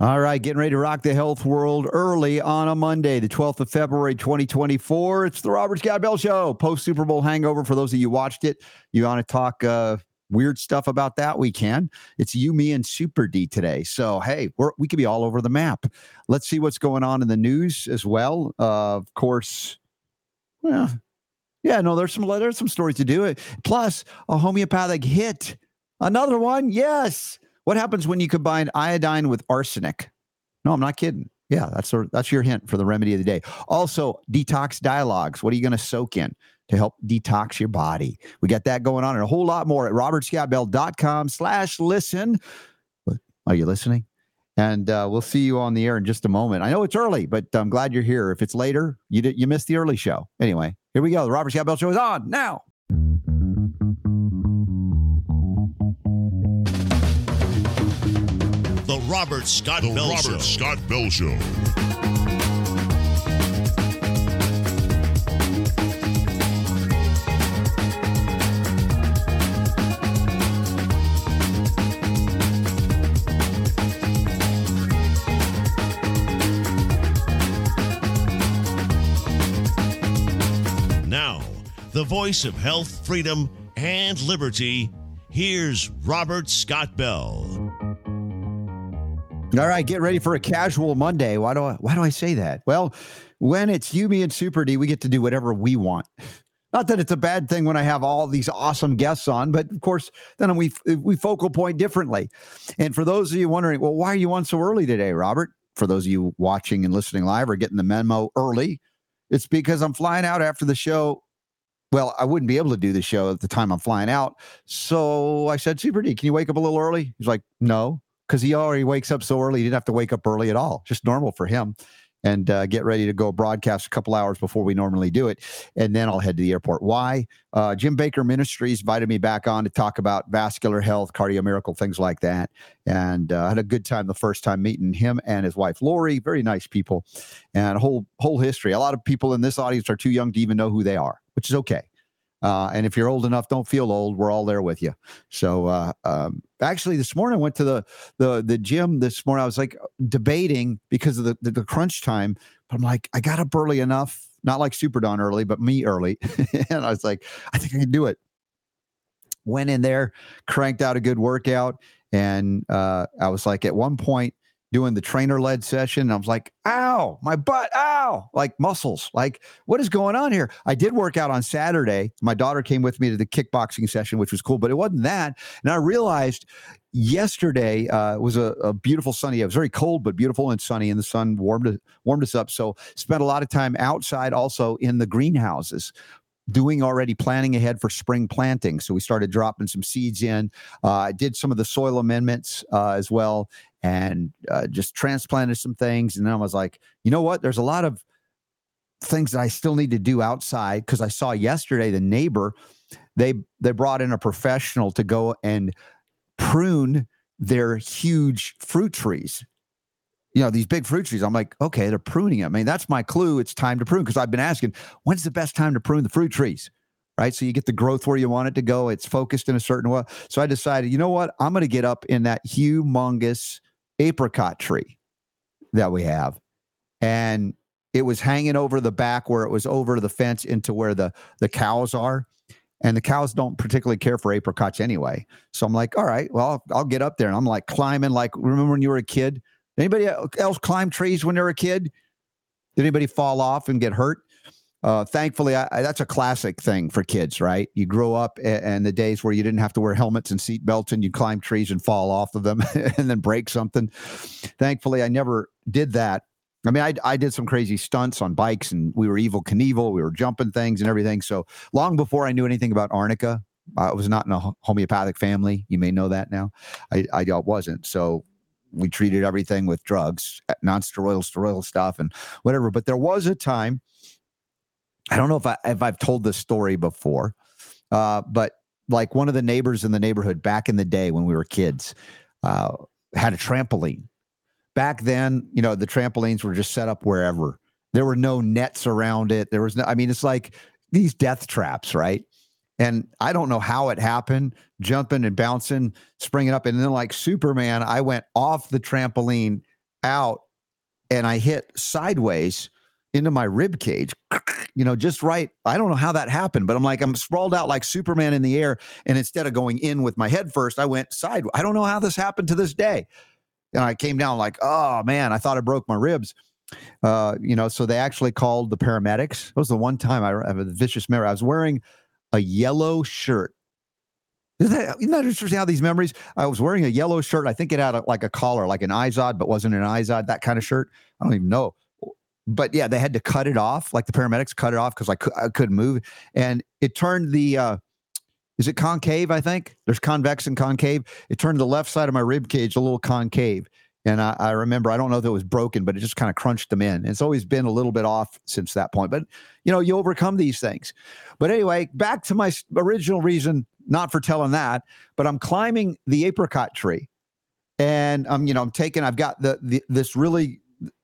All right, getting ready to rock the health world early on a Monday, the 12th of February, 2024. It's the Robert Scott Bell Show, post Super Bowl hangover. For those of you watched it, you want to talk uh, weird stuff about that? We can. It's you, me, and Super D today. So, hey, we're, we could be all over the map. Let's see what's going on in the news as well. Uh, of course, well, yeah, no, there's some there's some stories to do it. Plus, a homeopathic hit. Another one, yes. What happens when you combine iodine with arsenic? No, I'm not kidding. Yeah, that's that's your hint for the remedy of the day. Also, detox dialogues. What are you going to soak in to help detox your body? We got that going on and a whole lot more at robertscottbell.com slash listen. Are you listening? And uh, we'll see you on the air in just a moment. I know it's early, but I'm glad you're here. If it's later, you did, you missed the early show. Anyway, here we go. The Robert Scott Bell Show is on now. Robert Scott The Bell Robert Show. Scott Bell Show. Now, the voice of health, freedom, and liberty. Here's Robert Scott Bell. All right, get ready for a casual Monday. Why do I why do I say that? Well, when it's you, me, and Super D, we get to do whatever we want. Not that it's a bad thing when I have all these awesome guests on, but of course, then we we focal point differently. And for those of you wondering, well, why are you on so early today, Robert? For those of you watching and listening live or getting the memo early, it's because I'm flying out after the show. Well, I wouldn't be able to do the show at the time I'm flying out. So I said, Super D, can you wake up a little early? He's like, no because he already wakes up so early. He didn't have to wake up early at all. Just normal for him. And uh, get ready to go broadcast a couple hours before we normally do it. And then I'll head to the airport. Why? Uh, Jim Bakker Ministries invited me back on to talk about vascular health, cardio miracle, things like that. And uh, had a good time the first time meeting him and his wife, Lori. Very nice people and whole, whole history. A lot of people in this audience are too young to even know who they are, which is okay. Uh, and if you're old enough, don't feel old. We're all there with you. So uh, um, actually, this morning I went to the the the gym. This morning I was like debating because of the the, the crunch time. But I'm like, I got up early enough, not like super dawn early, but me early. and I was like, I think I can do it. Went in there, cranked out a good workout, and uh, I was like, at one point doing the trainer led session. I was like, ow, my butt, ow, like muscles. Like, what is going on here? I did work out on Saturday. My daughter came with me to the kickboxing session, which was cool, but it wasn't that. And I realized yesterday uh, was a, a beautiful sunny. It was very cold, but beautiful and sunny, and the sun warmed warmed us up. So spent a lot of time outside, also in the greenhouses. Doing already planning ahead for spring planting. So we started dropping some seeds in. Uh, I did some of the soil amendments uh, as well and uh, just transplanted some things. And then I was like, you know what? There's a lot of things that I still need to do outside because I saw yesterday the neighbor they they brought in a professional to go and prune their huge fruit trees. You know, these big fruit trees. I'm like, okay, they're pruning them. I mean, that's my clue. It's time to prune because I've been asking, when's the best time to prune the fruit trees? Right. So you get the growth where you want it to go. It's focused in a certain way. So I decided, you know what? I'm going to get up in that humongous apricot tree that we have. And it was hanging over the back where it was over the fence into where the the cows are. And the cows don't particularly care for apricots anyway. So I'm like, all right, well, I'll, I'll get up there. And I'm like climbing, like, remember when you were a kid? Anybody else climb trees when they were a kid? Did anybody fall off and get hurt? Uh, thankfully, I, I, that's a classic thing for kids, right? You grow up a- and the days where you didn't have to wear helmets and seat belts and you climb trees and fall off of them and then break something. Thankfully, I never did that. I mean, I, I did some crazy stunts on bikes and we were Evel Knievel. We were jumping things and everything. So long before I knew anything about arnica, I was not in a homeopathic family. You may know that now. I, I wasn't. So we treated everything with drugs, non-steroidal, steroidal stuff, and whatever. But there was a time. I don't know if I if I've told this story before, uh, but like one of the neighbors in the neighborhood back in the day when we were kids uh, had a trampoline. Back then, you know, the trampolines were just set up wherever. There were no nets around it. There was no. I mean, it's like these death traps, right? And I don't know how it happened, jumping and bouncing, springing up. And then, like Superman, I went off the trampoline out and I hit sideways into my rib cage, you know, just right. I don't know how that happened, but I'm like, I'm sprawled out like Superman in the air. And instead of going in with my head first, I went sideways. I don't know how this happened to this day. And I came down like, oh man, I thought I broke my ribs. Uh, you know, so they actually called the paramedics. It was the one time I have a vicious memory. I was wearing a yellow shirt. Isn't that, isn't that interesting how these memories? I was wearing a yellow shirt. I think it had a, like a collar, like an Izod, but wasn't an Izod, that kind of shirt. I don't even know but yeah, they had to cut it off. Like the paramedics cut it off because I, cu- I couldn't move, and it turned the. Uh, is it concave? I think there's convex and concave. It turned the left side of my rib cage a little concave, and I, I remember I don't know if it was broken, but it just kind of crunched them in. It's always been a little bit off since that point, but you know you overcome these things. But anyway, back to my original reason, not for telling that, but I'm climbing the apricot tree, and I'm you know I'm taking I've got the, the this really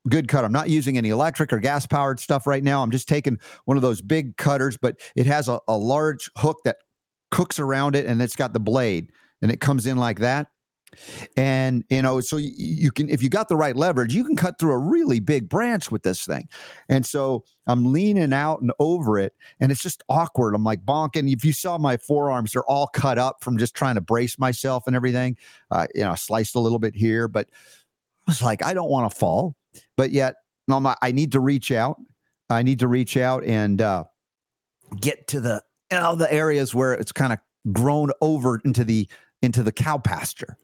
good cut. I'm not using any electric or gas powered stuff right now. I'm just taking one of those big cutters, but it has a, a large hook that cooks around it and it's got the blade and it comes in like that. And you know, so you, can, if you got the right leverage, you can cut through a really big branch with this thing. And so I'm leaning out and over it, and it's just awkward. I'm like bonking. If you saw my forearms, they're all cut up from just trying to brace myself and everything. Uh, you know, sliced a little bit here, but I was like, I don't want to fall but yet no, I need to reach out. I need to reach out and uh, get to the you know the areas where it's kind of grown over into the into the cow pasture.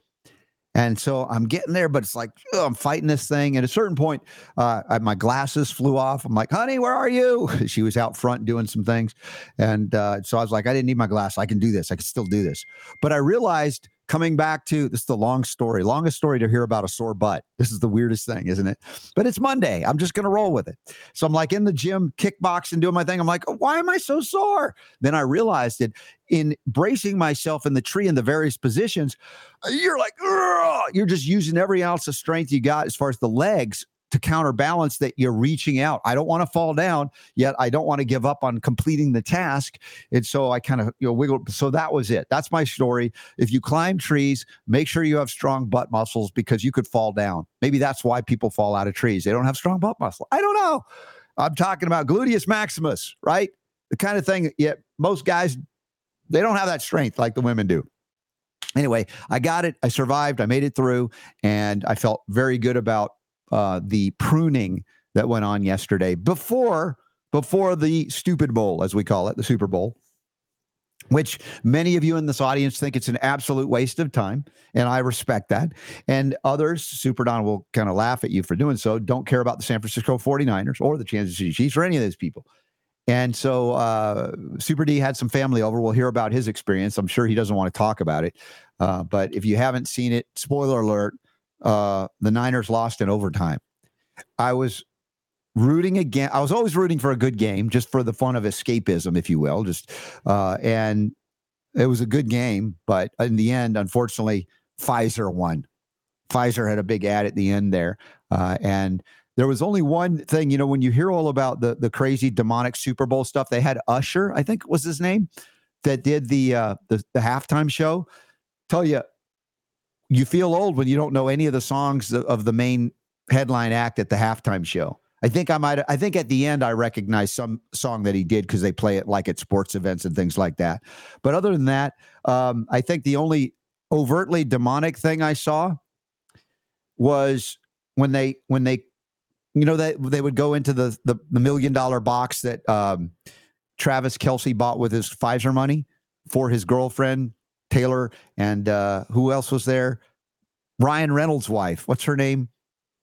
And so I'm getting there, but it's like ugh, I'm fighting this thing. At a certain point, uh, I, my glasses flew off. I'm like, "Honey, where are you?" she was out front doing some things, and uh, so I was like, "I didn't need my glass. I can do this. I can still do this." But I realized coming back to this is the long story, longest story to hear about a sore butt. This is the weirdest thing, isn't it? But it's Monday. I'm just going to roll with it. So I'm like in the gym, kickboxing, doing my thing. I'm like, why am I so sore? Then I realized it in bracing myself in the tree in the various positions. You're like, you're just using every ounce of strength you got as far as the legs to counterbalance that you're reaching out. I don't want to fall down, yet I don't want to give up on completing the task. And so I kind of you know wiggle. So that was it. That's my story. If you climb trees, make sure you have strong butt muscles because you could fall down. Maybe that's why people fall out of trees. They don't have strong butt muscle. I don't know. I'm talking about gluteus maximus, right? The kind of thing. Yet most guys they don't have that strength like the women do anyway, I got it. I survived. I made it through, and I felt very good about uh, the pruning that went on yesterday before before the stupid bowl, as we call it, the Super Bowl. Which many of you in this audience think it's an absolute waste of time. And I respect that. And others, Super Don will kind of laugh at you for doing so, don't care about the San Francisco 49ers or the Kansas City Chiefs or any of those people. And so uh, Super D had some family over. We'll hear about his experience. I'm sure he doesn't want to talk about it. Uh, but if you haven't seen it, spoiler alert, uh, the Niners lost in overtime. I was rooting again. I was always rooting for a good game, just for the fun of escapism, if you will. Just uh, and it was a good game, but in the end, unfortunately, Pfizer won. Pfizer had a big ad at the end there, uh, and there was only one thing. You know, when you hear all about the the crazy demonic Super Bowl stuff, they had Usher, I think was his name, that did the uh, the, the halftime show. Tell you, you feel old when you don't know any of the songs of the main headline act at the halftime show. I think I might. I think at the end I recognize some song that he did because they play it like at sports events and things like that. But other than that, um, I think the only overtly demonic thing I saw was when they when they, you know, that they, they would go into the, the the million dollar box that um, Travis Kelce bought with his Pfizer money for his girlfriend Taylor, and uh, who else was there? Ryan Reynolds' wife. What's her name?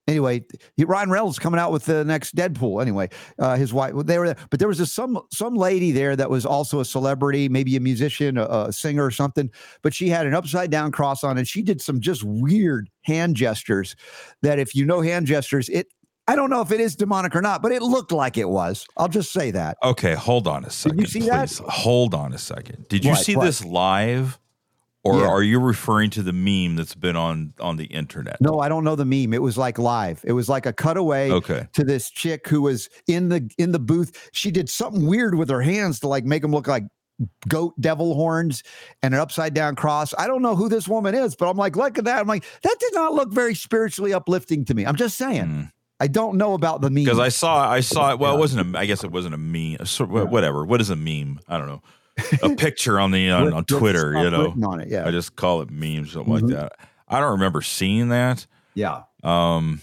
Anyway, Ryan Reynolds coming out with the next Deadpool. Anyway, uh, his wife. They were there, but there was a, some some lady there that was also a celebrity, maybe a musician, a, a singer or something. But she had an upside down cross on, and she did some just weird hand gestures. That if you know hand gestures, it I don't know if it is demonic or not, but it looked like it was. I'll just say that. Okay, hold on a second. Did you see please. that? Hold on a second. Did you What, see what? this live? Or Yeah. are you referring to the meme that's been on on the internet? No, I don't know the meme. It was like live. It was like a cutaway Okay. to this chick who was in the in the booth. She did something weird with her hands to like make them look like goat devil horns and an upside down cross. I don't know who this woman is, but I'm like, look at that. I'm like, that did not look very spiritually uplifting to me. I'm just saying. Mm. I don't know about the meme. Because I saw, I saw it. Well, Yeah. it wasn't a. I guess it wasn't a meme. Whatever. What is a meme? I don't know. A picture on the on, on Twitter. You know, on it. Yeah. I just call it memes, something Mhm. like that. I don't remember seeing that. yeah. Um,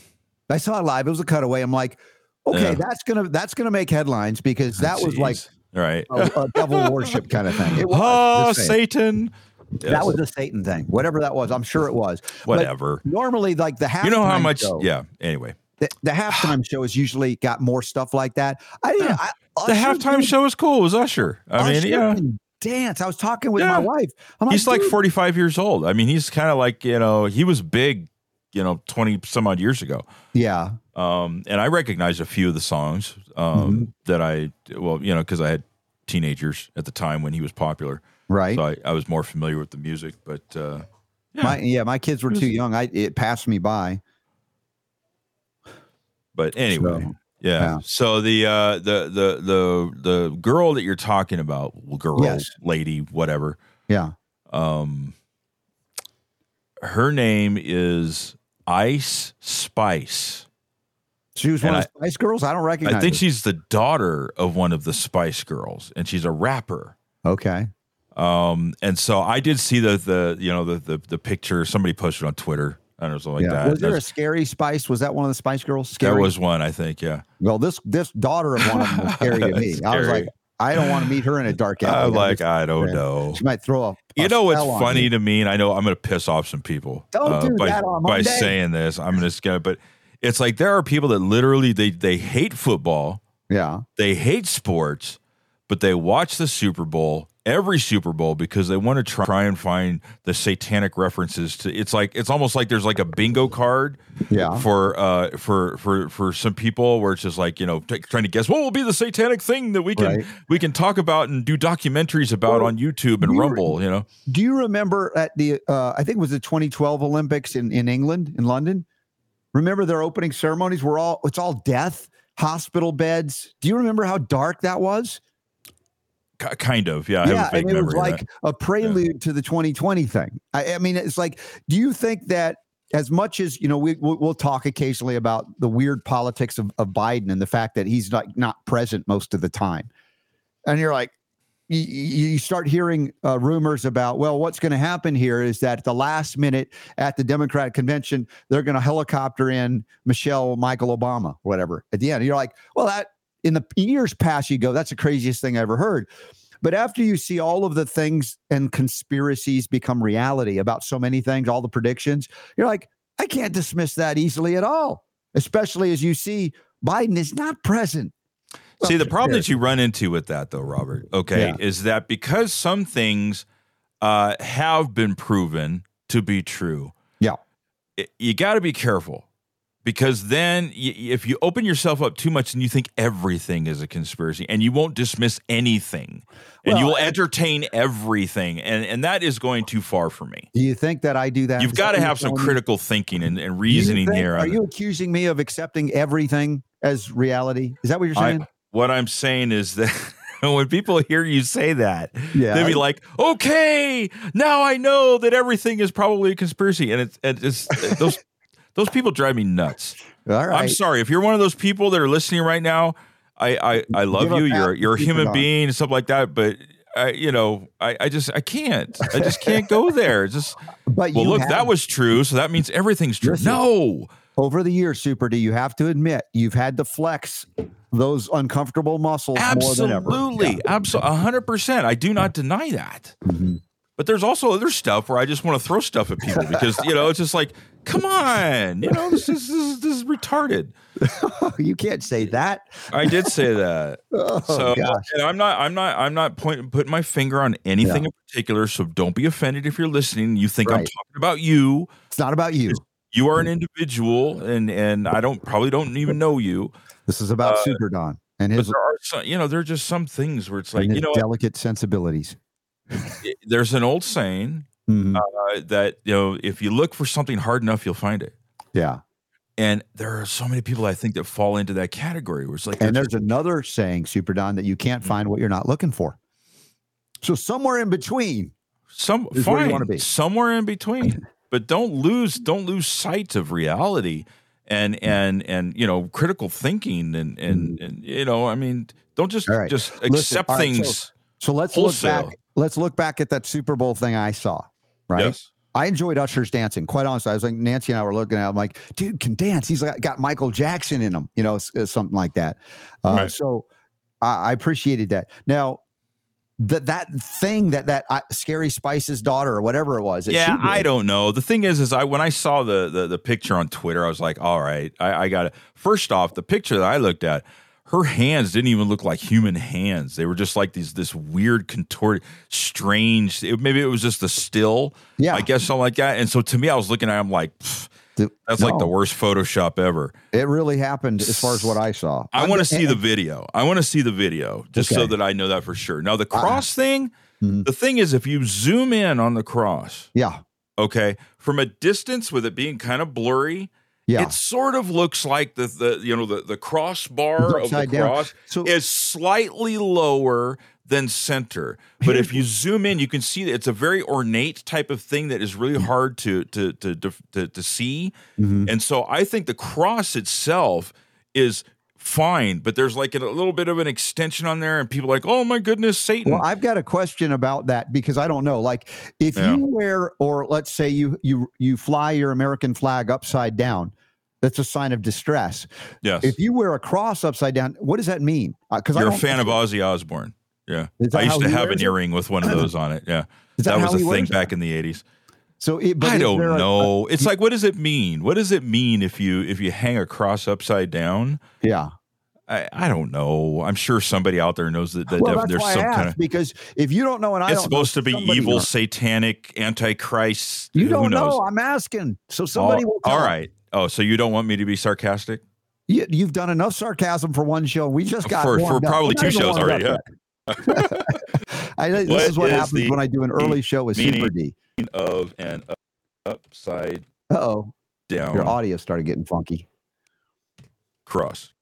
I saw it live. It was a cutaway. I'm like, okay, Yeah. that's gonna that's gonna make headlines because that was like right. a, a devil worship kind of thing. It was. Oh. Satan. That was a Satan thing. Whatever that was, I'm sure it was. But whatever. normally, like the half. You know how much? show, Yeah. Anyway, the, the halftime show has usually got more stuff like that. I didn't. I, the halftime did- show was cool. It was Usher. I mean, yeah. dance. I was talking with Yeah. my wife. I'm He's like dude, 45 years old. I mean, he's kind of like, you know, he was big, you know, 20 some odd years ago. Yeah, Um, and I recognized a few of the songs um, Mm-hmm. that I, well, you know, because I had teenagers at the time when he was popular. right. So I, I was more familiar with the music. But uh, yeah, My yeah, my kids were was- too young. I it passed me by. but anyway. So, yeah. yeah. So the uh the the the the girl that you're talking about, girl, Yes. lady, whatever, Yeah. um her name is Ice Spice. She was one And of the Spice Girls. I don't recognize. I think her. she's the daughter of one of the Spice Girls, and she's a rapper. okay. Um, and so I did see the the you know the the, the picture somebody posted on Twitter. Don't something like yeah. that. Was there a scary Spice? Was that one of the Spice Girls? there was one, I think. Yeah, Well, this this daughter of one of them was scary to me. I was like, I don't want to meet her in a dark alley. I'm like I don't know. she might throw a. You a know what's funny to me, and I know I'm going to piss off some people uh, Don't do by, that on by saying this. I'm just going to, but it's like there are people that literally they they hate football, Yeah. they hate sports, but they watch the Super Bowl every Super Bowl because they want to try and find the satanic references to. It's like it's almost like there's like a bingo card Yeah. for uh for for for some people where it's just like you know t- trying to guess what will be the satanic thing that we can Right. we can talk about and do documentaries about Well, on YouTube and you- Rumble. You know. Do you remember at the uh, I think it was the 2012 Olympics in, in England in London? Remember their opening ceremonies were all it's all death, hospital beds. Do you remember how dark that was? Kind of, yeah. I yeah, have a and it was like a prelude to the 2020 thing. I, I mean, it's like, do you think that as much as you know, we we'll, talk occasionally about the weird politics of, of Biden and the fact that he's like not present most of the time, and you're like, you, you start hearing uh, rumors about, well, what's going to happen here is that at the last minute at the Democratic convention, they're going to helicopter in Michelle, Michael Obama, whatever. At the end, you're like, well, that in the years past, you go, that's the craziest thing I ever heard. But after you see all of the things and conspiracies become reality about so many things, all the predictions, you're like, I can't dismiss that easily at all, especially as you see Biden is not present. See, the problem that you run into with that, though, Robert, okay, Yeah. is that because some things uh, have been proven to be true, Yeah. you got to be careful because then y- if you open yourself up too much and you think everything is a conspiracy and you won't dismiss anything and you'll entertain everything, and, and that is going too far for me. Do you think that I do that? You've got to have some critical thinking and, and reasoning think- here. Are you accusing me of accepting everything as reality? Is that what you're I- saying? what I'm saying is that when people hear you say that, yeah. they'd be like, "Okay, now I know that everything is probably a conspiracy," and it's, and it's those those people drive me nuts. all right. I'm sorry if you're one of those people that are listening right now. I I, I love Give you. You're you're a human being and stuff like that, but. I, you know, I, I just I can't. I just can't go there. It's just but well, look, have- that was true, so that means everything's true. No, over the years, Super D, you have to admit you've had to flex those uncomfortable muscles more than ever. absolutely, absolutely, hundred percent. I do not deny that. Mhm. But there's also other stuff where I just want to throw stuff at people because you know it's just like, come on, you know this is this is, this is retarded. you can't say that. I did say that. Oh, so I'm not I'm not I'm not pointing putting my finger on anything Yeah. in particular. So don't be offended if you're listening. You think I'm talking about you. It's not about you. You are an individual, and and I don't probably don't even know you. This is about Uh, Super Don and his, there are some, you know, there are just some things where it's like, you know, delicate sensibilities. there's an old saying Mhm. uh, that you know if you look for something hard enough, you'll find it. yeah. And there are so many people I think that fall into that category where it's like, And there's another saying, Super Don, that you can't Mm. find what you're not looking for. So somewhere in between. Some is where you fine, somewhere in between. but don't lose don't lose sight of reality and and and you know critical thinking and and, and you know I mean don't just Mm. Right. just Listen, accept all right, so- things. So let's Wholesale. look back. Let's look back at that Super Bowl thing I saw. Right. Yes. I enjoyed Usher's dancing. Quite honestly, I was like Nancy and I were looking at. Him, I'm like, dude, can dance. He's like, got Michael Jackson in him. You know, s- uh, something like that. Uh, Right. So I, I appreciated that. Now. That that thing that that uh, scary Spice's daughter or whatever it was. Yeah, I don't know. The thing is, is I when I saw the the, the picture on Twitter, I was like, all right, I, I got it. First off, the picture that I looked at, her hands didn't even look like human hands. They were just like these this weird contorted, strange. it- maybe it was just the still. Yeah. I guess something like that. And so to me, I was looking at, it, I'm like, that's like the worst Photoshop ever. It really happened as far as what I saw. I want to see the video. I want to see the video just so that I know that for sure. Now the cross thing, Mhm. the thing is, if you zoom in on the cross, Yeah. okay, from a distance with it being kind of blurry, Yeah. it sort of looks like the the you know the the crossbar of the down. cross So- is slightly lower than center. But if you zoom in, you can see that it's a very ornate type of thing that is really hard to to to to, to, to see. Mhm. And so I think the cross itself is fine, but there's like a little bit of an extension on there, and people are like, oh my goodness, Satan. Well, I've got a question about that because I don't know. Like, if Yeah. you wear, or let's say you you you fly your American flag upside down, that's a sign of distress. yes, If you wear a cross upside down, what does that mean? Uh, because you're a fan of Ozzy Osbourne. Yeah, I used to have an it? earring with one of those on it. Yeah, Is that, was a thing it? back in the '80s. So, it, but I don't a- know. it's like, what does it mean? What does it mean if you if you hang a cross upside down? yeah. I, I don't know. I'm sure somebody out there knows that, that Well, def- there's some kind of. because if you don't know, and I It's don't know, supposed to be evil, will- satanic, antichrist. You don't know. I'm asking. So oh, somebody Oh, will. All right. Oh, so you don't want me to be sarcastic? You, you've done enough sarcasm for one show. We just got For- for probably two shows already, yet. I, this is what is happens when I do an early show with meaning- Super D. Of an upside oh, down your audio started getting funky. cross.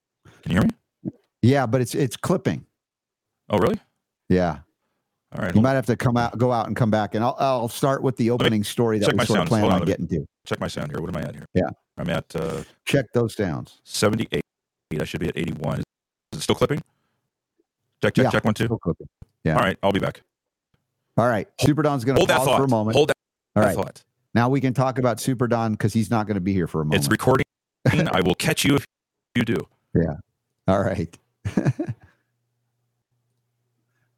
Can you hear me? Yeah, but it's it's clipping. Oh, really? Yeah, All right. you might have to come out, go out, and come back, and I'll I'll start with the opening story that we my sort of plan on getting to. Check my sound here. What am I at here? Yeah. I'm at uh, Check those sounds. 78. I should be at 81. Is it still clipping? Check, check, Yeah. check one, two. Still clipping. Yeah. All right. I'll be back. All right, Super Don's going to pause for a moment. Hold that, All that right, thought. now we can talk about Super Don because he's not going to be here for a moment. It's recording. I will catch you if you do. Yeah. All right.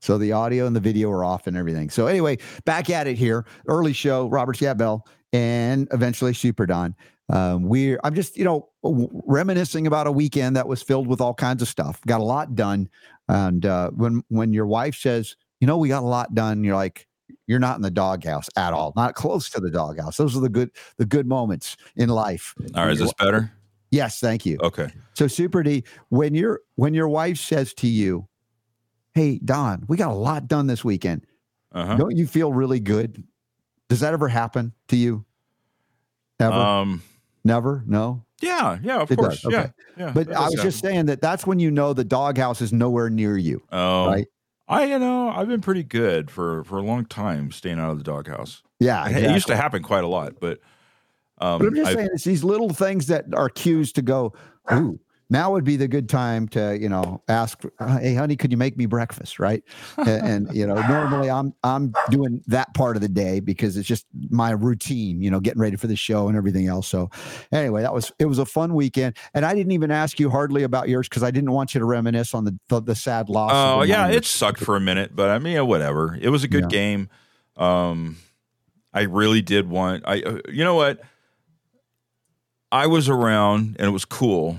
so the audio and the video are off and everything. So anyway, back at it here. Early show, Robert Scott Bell, and eventually Super Don. Um, we're I'm just you know reminiscing about a weekend that was filled with all kinds of stuff. Got a lot done, and uh, when when your wife says, you know, we got a lot done, you're like, you're not in the doghouse at all, not close to the doghouse. Those are the good the good moments in life. All right. Is this better? Yes, thank you. Okay. So Super D, when your when your wife says to you, "Hey Don, we got a lot done this weekend," Uh huh. don't you feel really good? Does that ever happen to you? Ever? Um. Never? No. Yeah. Yeah. Of It course. does, Yeah. Yeah. But I was just saying that that's when you know the doghouse is nowhere near you, Oh. right? I you know I've been pretty good for for a long time staying out of the doghouse. Yeah, It used to happen quite a lot, but um, But I'm just I've- saying it's these little things that are cues to go. Ooh, now would be the good time to you know ask, uh, hey honey, could you make me breakfast, right? and, and you know normally I'm I'm doing that part of the day because it's just my routine, you know, getting ready for the show and everything else. So anyway, that was it was a fun weekend, and I didn't even ask you hardly about yours because I didn't want you to reminisce on the the, the sad loss. Oh yeah, it sucked for a minute, but I mean, yeah, whatever. It was a good Yeah. game. Um, I really did want. I, uh, you know what? I was around, and it was cool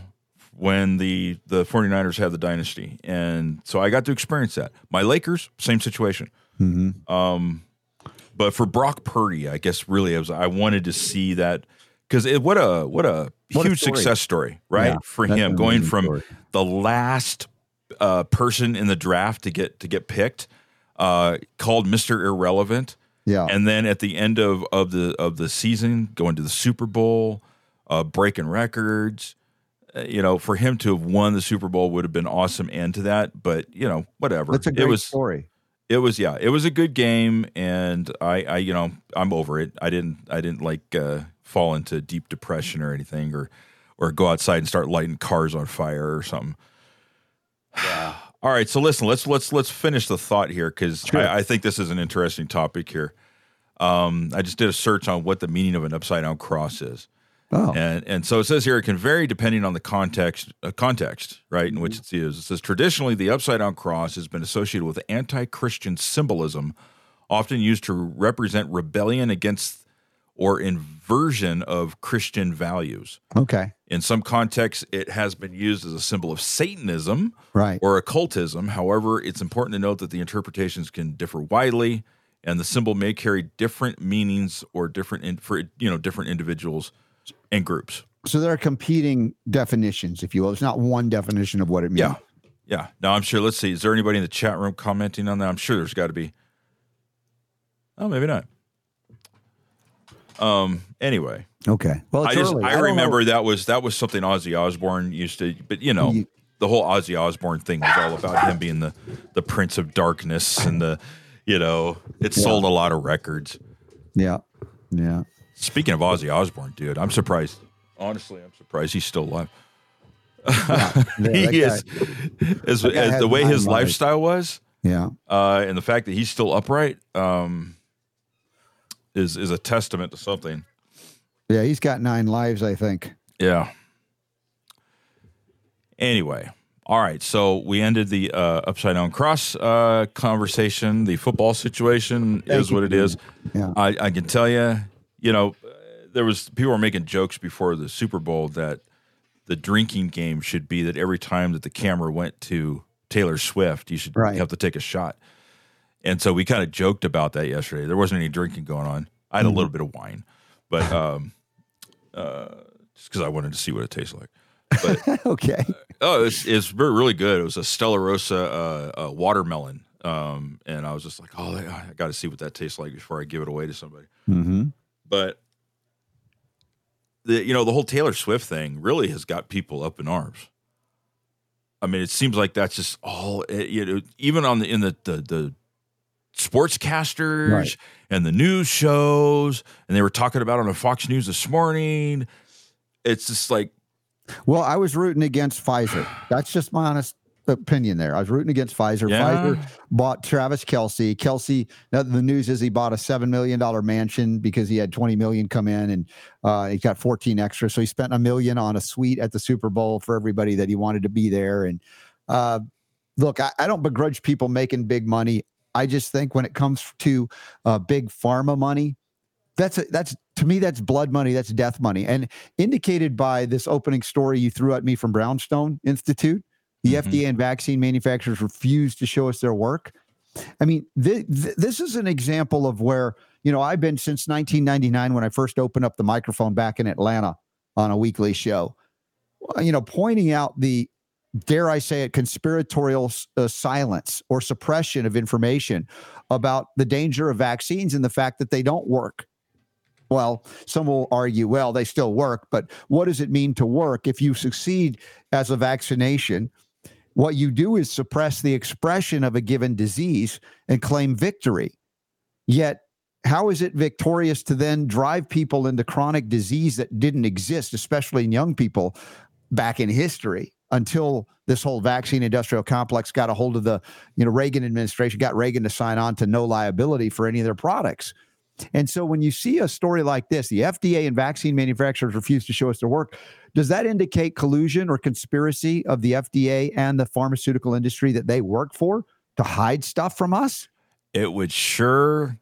when the the 49ers had the dynasty, and so I got to experience that. My Lakers, same situation. Mhm. Um, but for Brock Purdy, I guess really, I was I wanted to see that because what a what a What a huge story. success story, right? Yeah, for him going from story. the last uh, person in the draft to get to get picked, uh, called Mister Irrelevant, yeah, and then at the end of of the of the season, going to the Super Bowl, uh, breaking records. Uh, You know, for him to have won the Super Bowl would have been awesome end to that, but you know, whatever. that's a great it was story. It was yeah, it was a good game, and I, I you know I'm over it. I didn't I didn't like uh, fall into deep depression or anything, or or go outside and start lighting cars on fire or something. Yeah. All right, so listen, let's let's let's finish the thought here because Sure. I, I think this is an interesting topic here. Um, I just did a search on what the meaning of an upside down cross is. Oh, And and so it says here it can vary depending on the context uh, context right in which it's used. It says traditionally the upside down cross has been associated with anti-Christian symbolism, often used to represent rebellion against or inversion of Christian values. okay. In some contexts, it has been used as a symbol of Satanism Right. or occultism. However, it's important to note that the interpretations can differ widely, and the symbol may carry different meanings or different in, for you know different individuals and groups. So there are competing definitions, if you will. It's not one definition of what it means. Yeah, yeah. Now I'm sure. Let's see. Is there anybody in the chat room commenting on that? I'm sure there's got to be. Oh, maybe not. Um. Anyway, Okay. Well, I just early. I, know. remember that was that was something Ozzy Osbourne used to. But you know, You- the whole Ozzy Osbourne thing was all about him being the the Prince of Darkness and the, you know, it sold a lot of records. Yeah. Yeah. Speaking of Ozzy Osbourne, dude, I'm surprised. Honestly, I'm surprised he's still alive. Yeah, that he guy- is, as, as the way his lifestyle was, Yeah. uh, and the fact that he's still upright, um, is is a testament to something. Yeah. He's got nine lives, I think. Yeah. Anyway, all right. So we ended the uh, upside down cross uh, conversation. The football situation is what it is. Yeah. I, I can tell you, you know, uh, there was people were making jokes before the Super Bowl that the drinking game should be that every time that the camera went to Taylor Swift, you should Right. have to take a shot. And so we kind of joked about that yesterday. There wasn't any drinking going on. I had a little bit of wine, but um, uh, just because I wanted to see what it tastes like. But okay. oh, it's it's really good. It was a Stella Rosa uh, uh, watermelon, um, and I was just like, oh, I got to see what that tastes like before I give it away to somebody. Mm-hmm. But the you know the whole Taylor Swift thing really has got people up in arms. I mean, it seems like that's just all eh, you know. Even on the in the the, the sportscasters Right. and the news shows, and they were talking about it on Fox News this morning. It's just like Well, I was rooting against Pfizer. That's just my honest opinion there. I was rooting against Pfizer. Yeah. Pfizer bought Travis Kelce. Kelce, now the news is he bought a $7 million mansion because he had 20 million come in and uh, he got 14 extra. So he spent a million on a suite at the Super Bowl for everybody that he wanted to be there. And uh, look, I, I don't begrudge people making big money. I just think when it comes to uh, big pharma money, that's a, that's to me that's blood money, that's death money, and indicated by this opening story you threw at me from Brownstone Institute. The Mhm. FDA and vaccine manufacturers refuse to show us their work. I mean, th- th- this is an example of where you know I've been since 1999 when I first opened up the microphone back in Atlanta on a weekly show. You know, pointing out the dare I say it, conspiratorial uh, silence or suppression of information about the danger of vaccines and the fact that they don't work. Well, some will argue, well, they still work, but what does it mean to work if you succeed as a vaccination? What you do is suppress the expression of a given disease and claim victory. Yet, how is it victorious to then drive people into chronic disease that didn't exist, especially in young people back in history until this whole vaccine industrial complex got a hold of the you know Reagan administration got Reagan to sign on to no liability for any of their products. And so when you see a story like this, the FDA and vaccine manufacturers refuse to show us their work. Does that indicate collusion or conspiracy of the FDA and the pharmaceutical industry that they work for to hide stuff from us? it would sure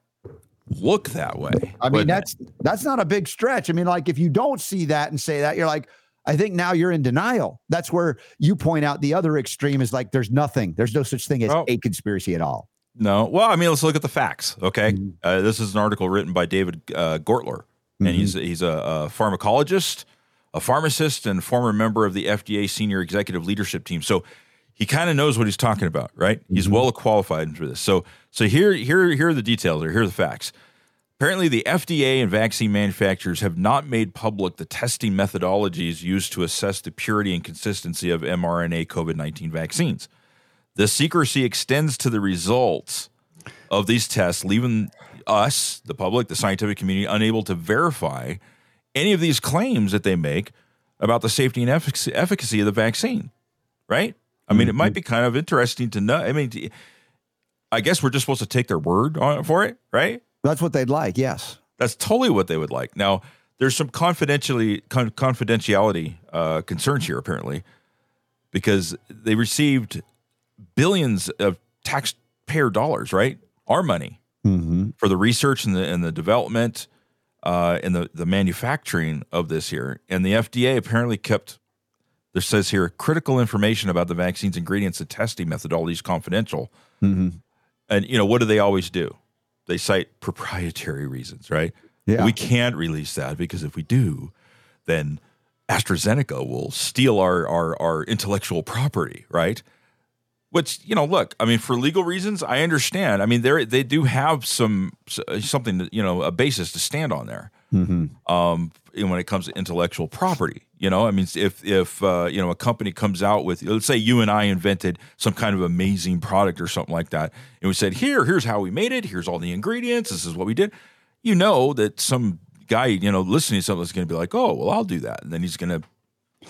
look that way. I mean, wouldn't it? that's that's not a big stretch. I mean, like if you don't see that and say that, you're like, I think now you're in denial. That's where you point out the other extreme is like there's nothing, there's no such thing as Oh. a conspiracy at all. No. Well, I mean, let's look at the facts. Okay. Mhm. Uh, this is an article written by David uh, Gortler, and Mhm. he's he's a, a pharmacologist, a pharmacist, and former member of the FDA senior executive leadership team. So he kind of knows what he's talking about, right? He's Mhm. well qualified for this. So so here here here are the details, or here are the facts. Apparently, the FDA and vaccine manufacturers have not made public the testing methodologies used to assess the purity and consistency of mRNA COVID 19 vaccines. The secrecy extends to the results of these tests, leaving us, the public, the scientific community, unable to verify any of these claims that they make about the safety and efficacy, of the vaccine, right? I mean, it might be kind of interesting to know. I mean, I guess we're just supposed to take their word on for it, right? That's what they'd like. Yes. That's totally what they would like. Now, there's some confidentially con- confidentiality uh, concerns here, apparently, because they received billions of taxpayer dollars, right? Our money Mm-hmm. for the research and the and the development uh, and the the manufacturing of this here. And the FDA apparently kept. There says here critical information about the vaccine's ingredients and testing methodologies confidential. Mm-hmm. And you know what do they always do? They cite proprietary reasons, right? Yeah. We can't release that because if we do, then AstraZeneca will steal our our, our intellectual property, right? Which you know, look, I mean, for legal reasons, I understand. I mean, they they do have some something, that, you know, a basis to stand on there. Mm-hmm. Um, when it comes to intellectual property, you know, I mean, if if uh, you know a company comes out with, let's say you and I invented some kind of amazing product or something like that, and we said, here, here's how we made it, here's all the ingredients, this is what we did. You know that some guy, you know, listening to something is going to be like, oh, well, I'll do that, and then he's going to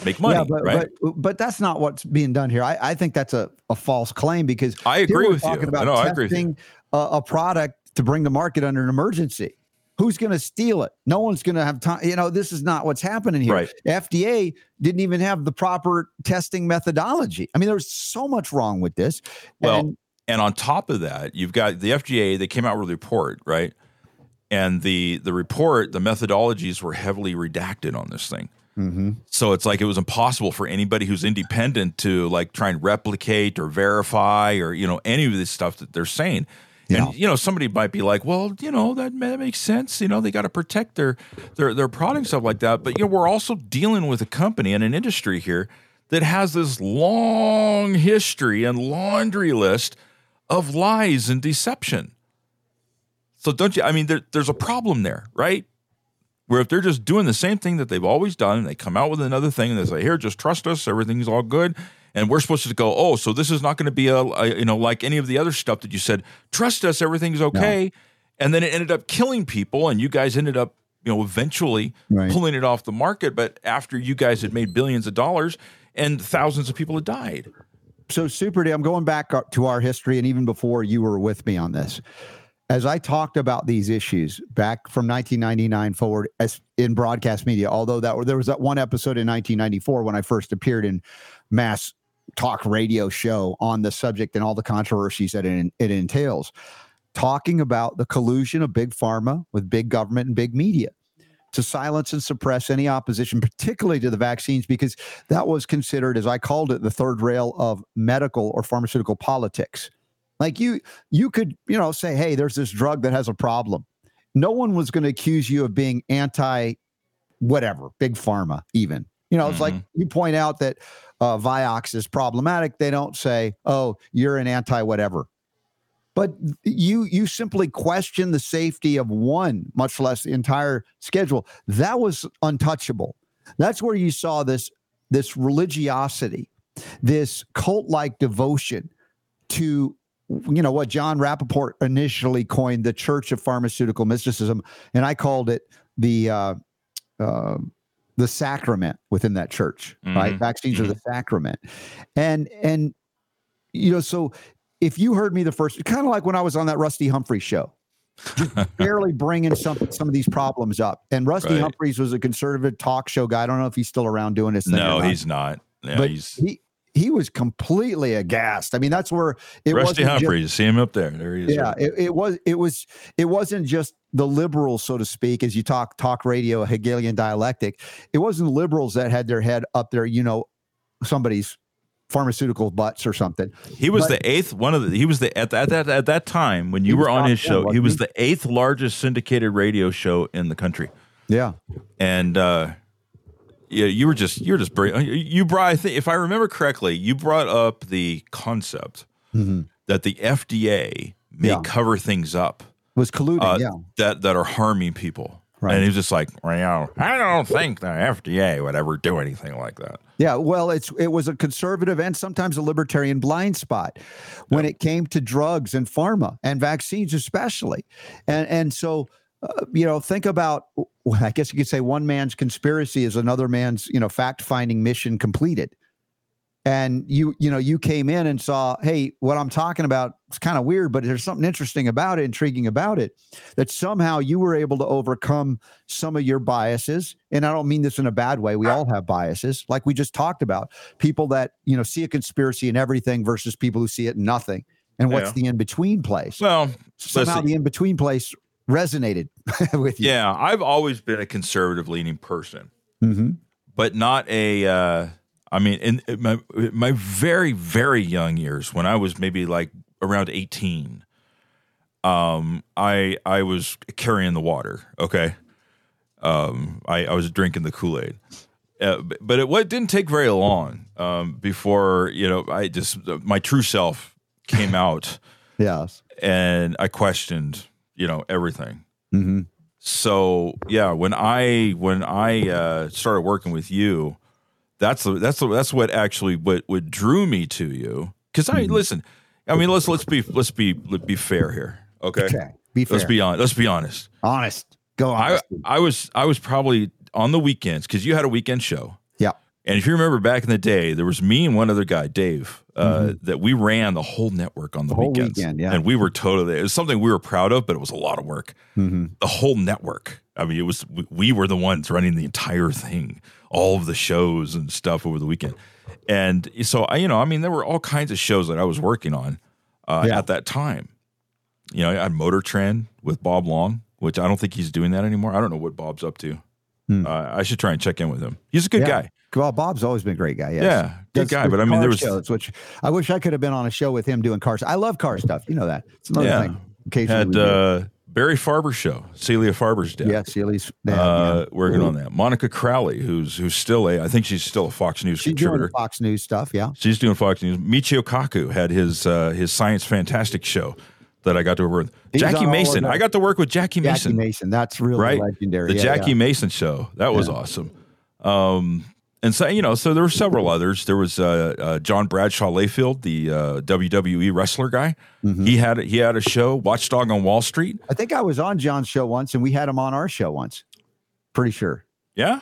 make money, yeah, but, right? but but that's not what's being done here. I, I think that's a, a false claim because I agree with you. talking about I know, I agree with you. testing a, a product to bring to market under an emergency. Who's going to steal it? No one's going to have time. You know, this is not what's happening here. Right. FDA didn't even have the proper testing methodology. I mean, there's so much wrong with this. Well, And- and on top of that, you've got the FDA. They came out with a report, right? And the the report, the methodologies were heavily redacted on this thing. Mhm. So it's like it was impossible for anybody who's independent to like try and replicate or verify or you know any of this stuff that they're saying. Yeah. And you know somebody might be like, well, you know that, that makes sense. You know they got to protect their their their product stuff like that. But you know we're also dealing with a company and an industry here that has this long history and laundry list of lies and deception. So don't you? I mean, there, there's a problem there, right? Where if they're just doing the same thing that they've always done, and they come out with another thing and they say, "Here, just trust us, everything's all good," and we're supposed to go, "Oh, so this is not going to be a, a you know like any of the other stuff that you said, trust us, everything's okay," and then it ended up killing people, and you guys ended up you know eventually Right. pulling it off the market, but after you guys had made billions of dollars and thousands of people had died. so super D, I'm going back to our history and even before you were with me on this. As I talked about these issues back from 1999 forward as in broadcast media, although that there was that one episode in 1994 when I first appeared in mass talk radio show on the subject and all the controversies that it, it entails, talking about the collusion of big pharma with big government and big media to silence and suppress any opposition, particularly to the vaccines, because that was considered, as I called it, the third rail of medical or pharmaceutical politics. Like you, you could, you know, say, "Hey, there's this drug that has a problem." No one was going to accuse you of being anti, whatever, big pharma, even. You know, it's like you point out that uh, Vioxx is problematic. They don't say, "Oh, you're an anti whatever." But you you simply question the safety of one, much less the entire schedule. That was untouchable. That's where you saw this this religiosity, this cult-like devotion to you know what Jon Rappoport initially coined the Church of Pharmaceutical Mysticism, and I called it the uh, uh, the sacrament within that church. Right, Mhm. vaccines are the sacrament, and and you know so if you heard me the first, kind of like when I was on that Rusty Humphries show, just barely bringing some some of these problems up, and Rusty Right. Humphreys was a conservative talk show guy. I don't know if he's still around doing this. No, not he's not. Yeah, but he's he he was completely aghast. I mean, that's where it Rusty wasn't just-. See him up there. There he is. yeah, it, it was it was it wasn't just the liberals, so to speak, as you talk talk radio, Hegelian dialectic. It wasn't liberals that had their head up there, you know, somebody's pharmaceutical butts or something. He was But- the eighth one of the. He was the at that at, at that time when you were on his 10, show. He wasn't was he? the eighth largest syndicated radio show in the country, Yeah, and uh, yeah, you were just you were just bring, you brought. I think if I remember correctly, you brought up the concept that the FDA may Yeah. cover things up was colluding. uh, yeah, that that are harming people. right. And he was just like, well, I don't think the FDA would ever do anything like that. Yeah, well, it's it was a conservative and sometimes a libertarian blind spot when it came to drugs and pharma and vaccines, especially. And and so, uh, you know, think about. I guess you could say one man's conspiracy is another man's you know fact finding mission completed. And you you know you came in and saw, hey, what I'm talking about is kind of weird, but there's something interesting about it, intriguing about it, that somehow you were able to overcome some of your biases. And I don't mean this in a bad way. We all have biases, like we just talked about. People that you know see a conspiracy in everything versus people who see it in nothing. And what's Yeah. the in between place? Well, somehow listen, the in between place resonated with you. yeah, I've always been a conservative leaning person, hmm but not a. Uh, I mean, in, in my my very very young years, when I was maybe like around eighteen, um, I I was carrying the water. Okay, um, I I was drinking the Kool Aid. Uh, but it what didn't take very long um, before you know I just my true self came out Yes. and I questioned you know everything. Hmm So yeah, when I when I uh, started working with you, that's the, that's the, that's what actually what what drew me to you. Because I listen, I mean let's let's be let's be let's be fair here, okay? Okay. Be fair. Let's be honest. Let's be honest. honest. Go I. I was I was probably on the weekends because you had a weekend show. And if you remember back in the day, there was me and one other guy, Dave, uh, that we ran the whole network on the, Mm-hmm. The weekends. weekend, yeah. And we were totally, it was something we were proud of, but it was a lot of work. hmm The whole network. I mean, it was, we, we were the ones running the entire thing, all of the shows and stuff over the weekend. And so, I, you know, I mean, there were all kinds of shows that I was working on uh, Yeah. at that time. You know, I had Motor Trend with Bob Long, which I don't think he's doing that anymore. I don't know what Bob's up to. Hmm. Uh, I should try and check in with him. He's a good Yeah. guy. Well, Bob's always been a great guy. Yes. Yeah, good guy. But I mean, there was shows, which I wish I could have been on a show with him doing cars. I love car stuff. You know that. It's another Yeah. thing. Occasionally, had uh, Barry Farber's show, Celia Farber's dad. yeah, Celia's Yeah, Uh, yeah. working on that. Monica Crowley, who's who's still a, I think she's still a Fox News She's doing contributor. Fox News stuff. Yeah. She's doing Fox News. Michio Kaku had his uh, his Science Fantastic show that I got to work with. Jackie Mason. I got to work with Jackie Mason. Jackie Mason. Mason. That's really right? legendary. The Yeah, Jackie yeah. Mason show. That was Yeah. awesome. Um, and so you know, so there were several others. There was uh, uh, John Bradshaw Layfield, the uh, WWE wrestler guy. Mhm. He had he had a show, Watchdog on Wall Street. I think I was on John's show once, and we had him on our show once. Pretty sure. Yeah,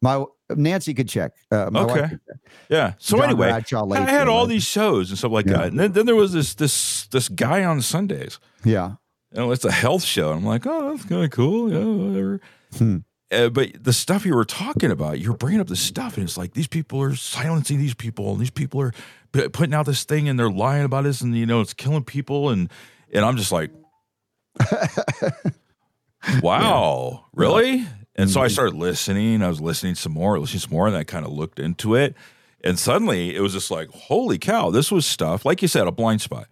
My Nancy could check. Uh, Okay. could check. yeah. So John anyway, Bradshaw I had all these shows and stuff like Yeah. that. And then, then there was this this this guy on Sundays. Yeah. Know, it's a health show. I'm like, oh, that's kind of cool. Yeah, whatever. Hmm. Uh, but the stuff you were talking about, you're bringing up the stuff, and it's like these people are silencing these people, and these people are p- putting out this thing, and they're lying about this, and you know, it's killing people, and and I'm just like, wow, really? And so I Mm-hmm. started listening. I was listening some more, listening some more, and I kind of looked into it, and suddenly it was just like, holy cow, this was stuff, like you said, a blind spot.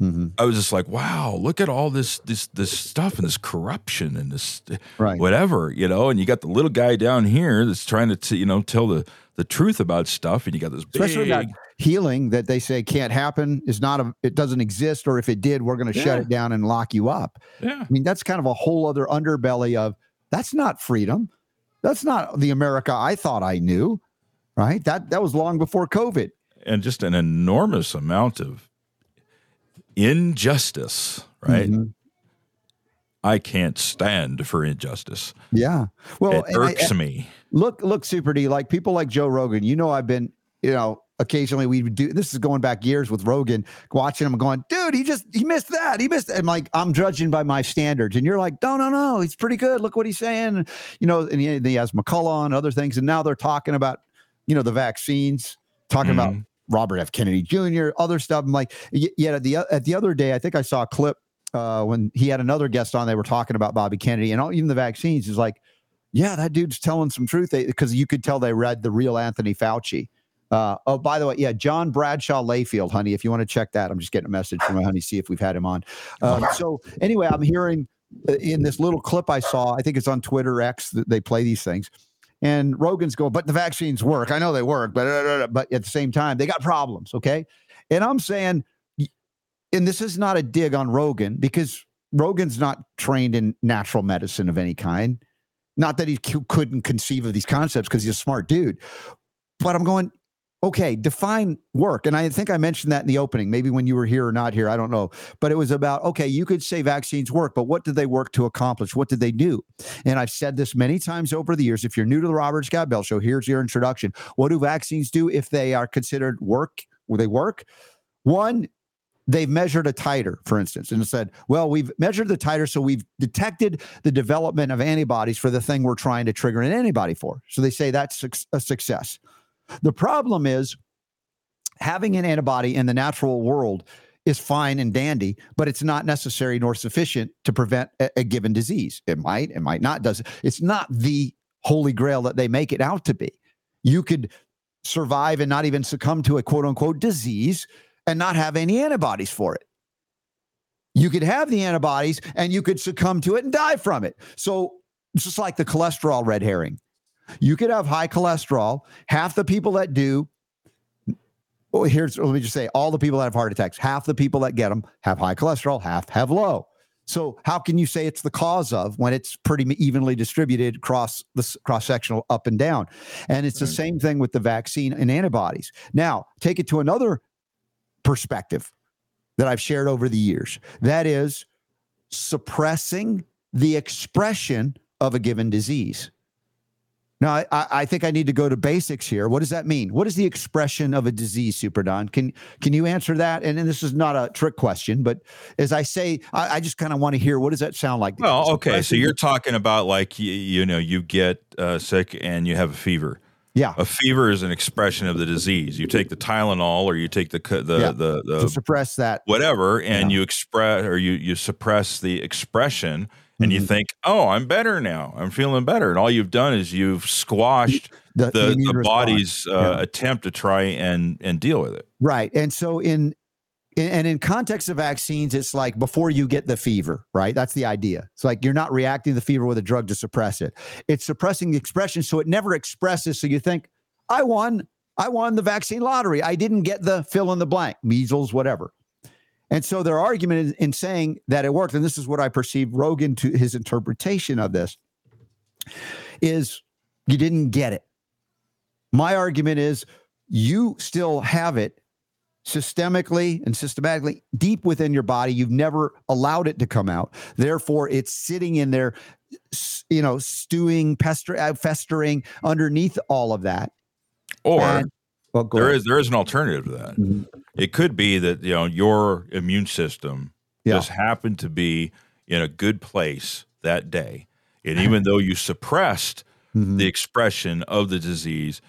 Mhm. I was just like, wow, look at all this this this stuff and this corruption and this Right. whatever, you know. And you got the little guy down here that's trying to t- you know tell the the truth about stuff, and you got this Especially big that healing that they say can't happen is not a. It doesn't exist, or if it did, we're going to shut it down and lock you up. yeah I mean, that's kind of a whole other underbelly of that's not freedom. That's not the America I thought I knew. Right. That that was long before COVID. and just an enormous amount of injustice, right? Mhm. I can't stand for injustice. Yeah. Well, it and I- irks me. look, look, Super D, like people like Joe Rogan. You know, I've been, you know, occasionally we do this is going back years with Rogan, watching him going, dude, he just he missed that. He missed and like I'm judging by my standards. And you're like, no, no, no, he's pretty good. Look what he's saying. You know, and he, he has McCullough and other things. And now they're talking about, you know, the vaccines, talking about Mhm. Robert F. Kennedy Jr., other stuff. I'm like, yet at the at the other day, I think I saw a clip uh, when he had another guest on. They were talking about Bobby Kennedy and all, even the vaccines. Is like, yeah, that dude's telling some truth because you could tell they read the real Anthony Fauci. Uh, oh, by the way, yeah, John Bradshaw Layfield, honey. If you want to check that, I'm just getting a message from my honey, see if we've had him on. Um, so anyway, I'm hearing uh, in this little clip I saw. I think it's on Twitter X that they play these things. And Rogan's going, but the vaccines work. I know they work, but uh, but at the same time, they got problems. Okay, and I'm saying, and this is not a dig on Rogan because Rogan's not trained in natural medicine of any kind. Not that he c- couldn't conceive of these concepts because he's a smart dude, but I'm going, okay, define work. And I think I mentioned that in the opening, maybe when you were here or not here, I don't know. But it was about, okay, you could say vaccines work, but what did they work to accomplish? What did they do? And I've said this many times over the years. If you're new to the Robert Scott Bell Show, here's your introduction. What do vaccines do if they are considered work? Will they work? One, they've measured a titer, for instance, and said, well, we've measured the titer, so we've detected the development of antibodies for the thing we're trying to trigger an antibody for. So they say that's a success. The problem is having an antibody in the natural world is fine and dandy, but it's not necessary nor sufficient to prevent a, a given disease. It might, it might not. Does it's not the holy grail that they make it out to be. You could survive and not even succumb to a quote unquote disease and not have any antibodies for it. You could have the antibodies and you could succumb to it and die from it. So it's just like the cholesterol red herring. You could have high cholesterol. Half the people that do, well, here's let me just say all the people that have heart attacks, half the people that get them have high cholesterol, half have low. So how can you say it's the cause of when it's pretty evenly distributed across the cross sectional up and down? And it's right. the same thing with the vaccine and antibodies. Now, take it to another perspective that I've shared over the years. That is suppressing the expression of a given disease. Now, I, I, think I need to go to basics here. What does that mean? What is the expression of a disease, Super Don? Can can you answer that? And, and this is not a trick question, but as I say, I, I just kind of want to hear what does that sound like? Well, okay, so you're talking about like you, you know you get uh, sick and you have a fever. Yeah, a fever is an expression of the disease. You take the Tylenol or you take the the yeah. the, the to suppress that whatever, and yeah. you express or you you suppress the expression and mm-hmm. you think, "Oh, I'm better now. I'm feeling better." And all you've done is you've squashed the, the, the body's uh, yeah. attempt to try and and deal with it. Right. And so in, in and in context of vaccines, it's like before you get the fever, right? That's the idea. It's like you're not reacting to the fever with a drug to suppress it. It's suppressing the expression so it never expresses. So you think, "I won. I won the vaccine lottery. I didn't get the fill in the blank, measles, whatever." And so their argument in, saying that it worked, and this is what I perceive Rogan to his interpretation of this, is you didn't get it. My argument is you still have it systemically and systematically deep within your body. You've never allowed it to come out. Therefore, it's sitting in there, you know, stewing, pester, uh, festering underneath all of that. Or and, well, there ahead. is there is an alternative to that. Mm-hmm. It could be that you know your immune system yeah. just happened to be in a good place that day, and even though you suppressed mm-hmm. the expression of the disease,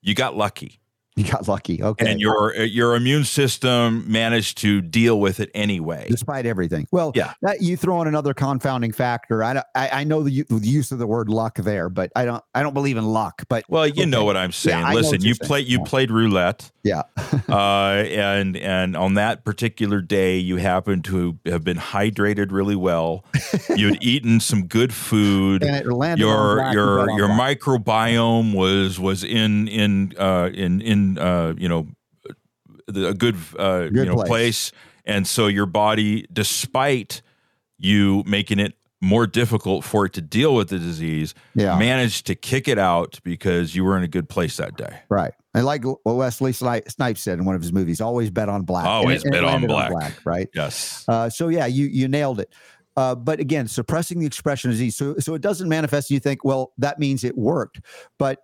you got lucky. You got lucky. Okay. And your your immune system managed to deal with it anyway, despite everything. Well, yeah. That you throw in another confounding factor. I I, I know the, the, use of the word luck there, but I don't I don't believe in luck. But well, you okay. know what I'm saying. Yeah, Listen, you played you played roulette. Yeah. uh, and and on that particular day, you happened to have been hydrated really well. You'd eaten some good food. And it landed your your your microbiome was was in in uh, in in uh, you know a good, uh, good you know place. place, and so your body, despite you making it more difficult for it to deal with the disease, yeah. managed to kick it out because you were in a good place that day. Right. And like what Wesley Snipes said in one of his movies, always bet on black. Always and, bet on black. on black. Right. Yes. Uh, so yeah, you you nailed it. Uh, but again, suppressing the expression of disease. So so it doesn't manifest. And you think, well, that means it worked, but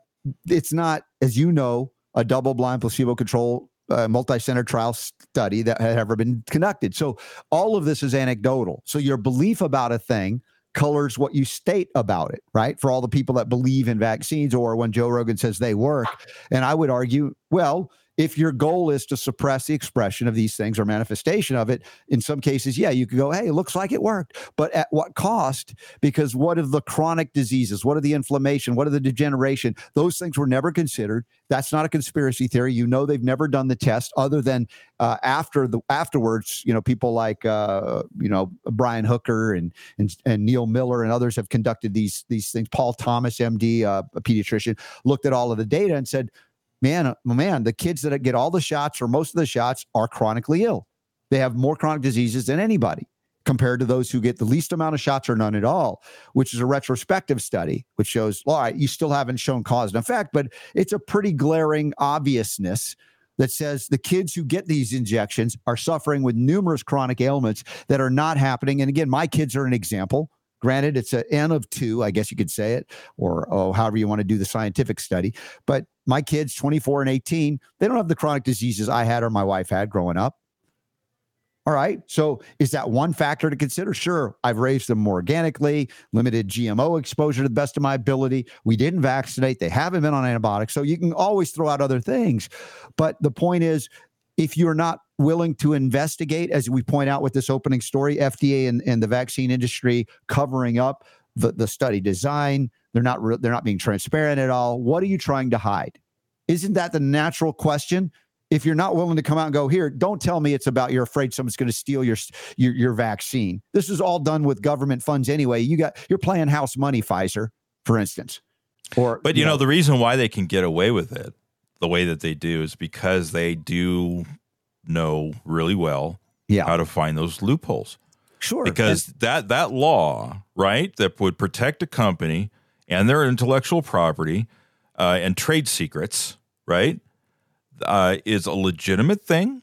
it's not, as you know, a double blind placebo control uh, multi-center trial study that had ever been conducted. So all of this is anecdotal. So your belief about a thing colors what you state about it, right? For all the people that believe in vaccines or when Joe Rogan says they work. And I would argue, well, if your goal is to suppress the expression of these things or manifestation of it, in some cases, yeah, you could go, hey, it looks like it worked. But at what cost? Because what of the chronic diseases? What are the inflammation? What are the degeneration? Those things were never considered. That's not a conspiracy theory. You know, they've never done the test other than uh, after the afterwards, you know, people like uh, you know Brian Hooker and, and and Neil Miller and others have conducted these these things. Paul Thomas, MD, uh, a pediatrician, looked at all of the data and said, man, uh, man, the kids that get all the shots or most of the shots are chronically ill. They have more chronic diseases than anybody. compared to those who get the least amount of shots or none at all, which is a retrospective study, which shows, all right, you still haven't shown cause and effect, but it's a pretty glaring obviousness that says the kids who get these injections are suffering with numerous chronic ailments that are not happening. And again, my kids are an example. Granted, it's an N of two, I guess you could say it, or oh, however you want to do the scientific study. But my kids, 24 and 18, they don't have the chronic diseases I had or my wife had growing up. All right. So is that one factor to consider? Sure. I've raised them more organically, limited GMO exposure to the best of my ability. We didn't vaccinate. They haven't been on antibiotics. So you can always throw out other things. But the point is, if you're not willing to investigate, as we point out with this opening story, FDA and, and the vaccine industry covering up the, the study design, they're not re- they're not being transparent at all. What are you trying to hide? Isn't that the natural question? if you're not willing to come out and go here, don't tell me it's about you're afraid someone's going to steal your, your your vaccine. This is all done with government funds anyway. You got you're playing house money, Pfizer, for instance. Or but you, you know, know the reason why they can get away with it the way that they do is because they do know really well yeah. how to find those loopholes. Sure. Because and- that that law, right, that would protect a company and their intellectual property uh, and trade secrets, right? uh, is a legitimate thing.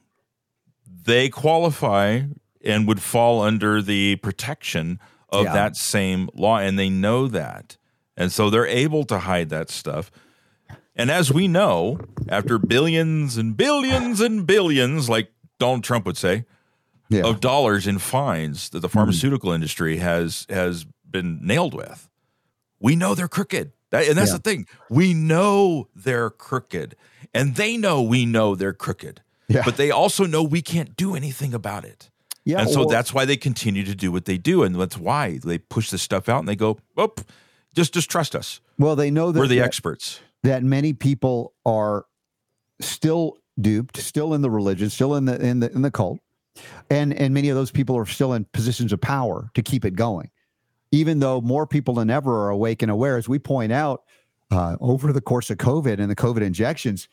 They qualify and would fall under the protection of yeah. that same law, and they know that. And so they're able to hide that stuff. And as we know, after billions and billions and billions, like Donald Trump would say, yeah. of dollars in fines that the pharmaceutical mm. industry has has been nailed with, we know they're crooked. That, and that's yeah. the thing. We know they're crooked and they know we know they're crooked. Yeah. But they also know we can't do anything about it. Yeah, and so or, that's why they continue to do what they do, and that's why they push this stuff out and they go, "Oh, just just trust us." Well, they know that we're the that, experts. That many people are still duped, still in the religion, still in the in the in the cult, and and many of those people are still in positions of power to keep it going, even though more people than ever are awake and aware. As we point out uh, over the course of COVID and the COVID injections,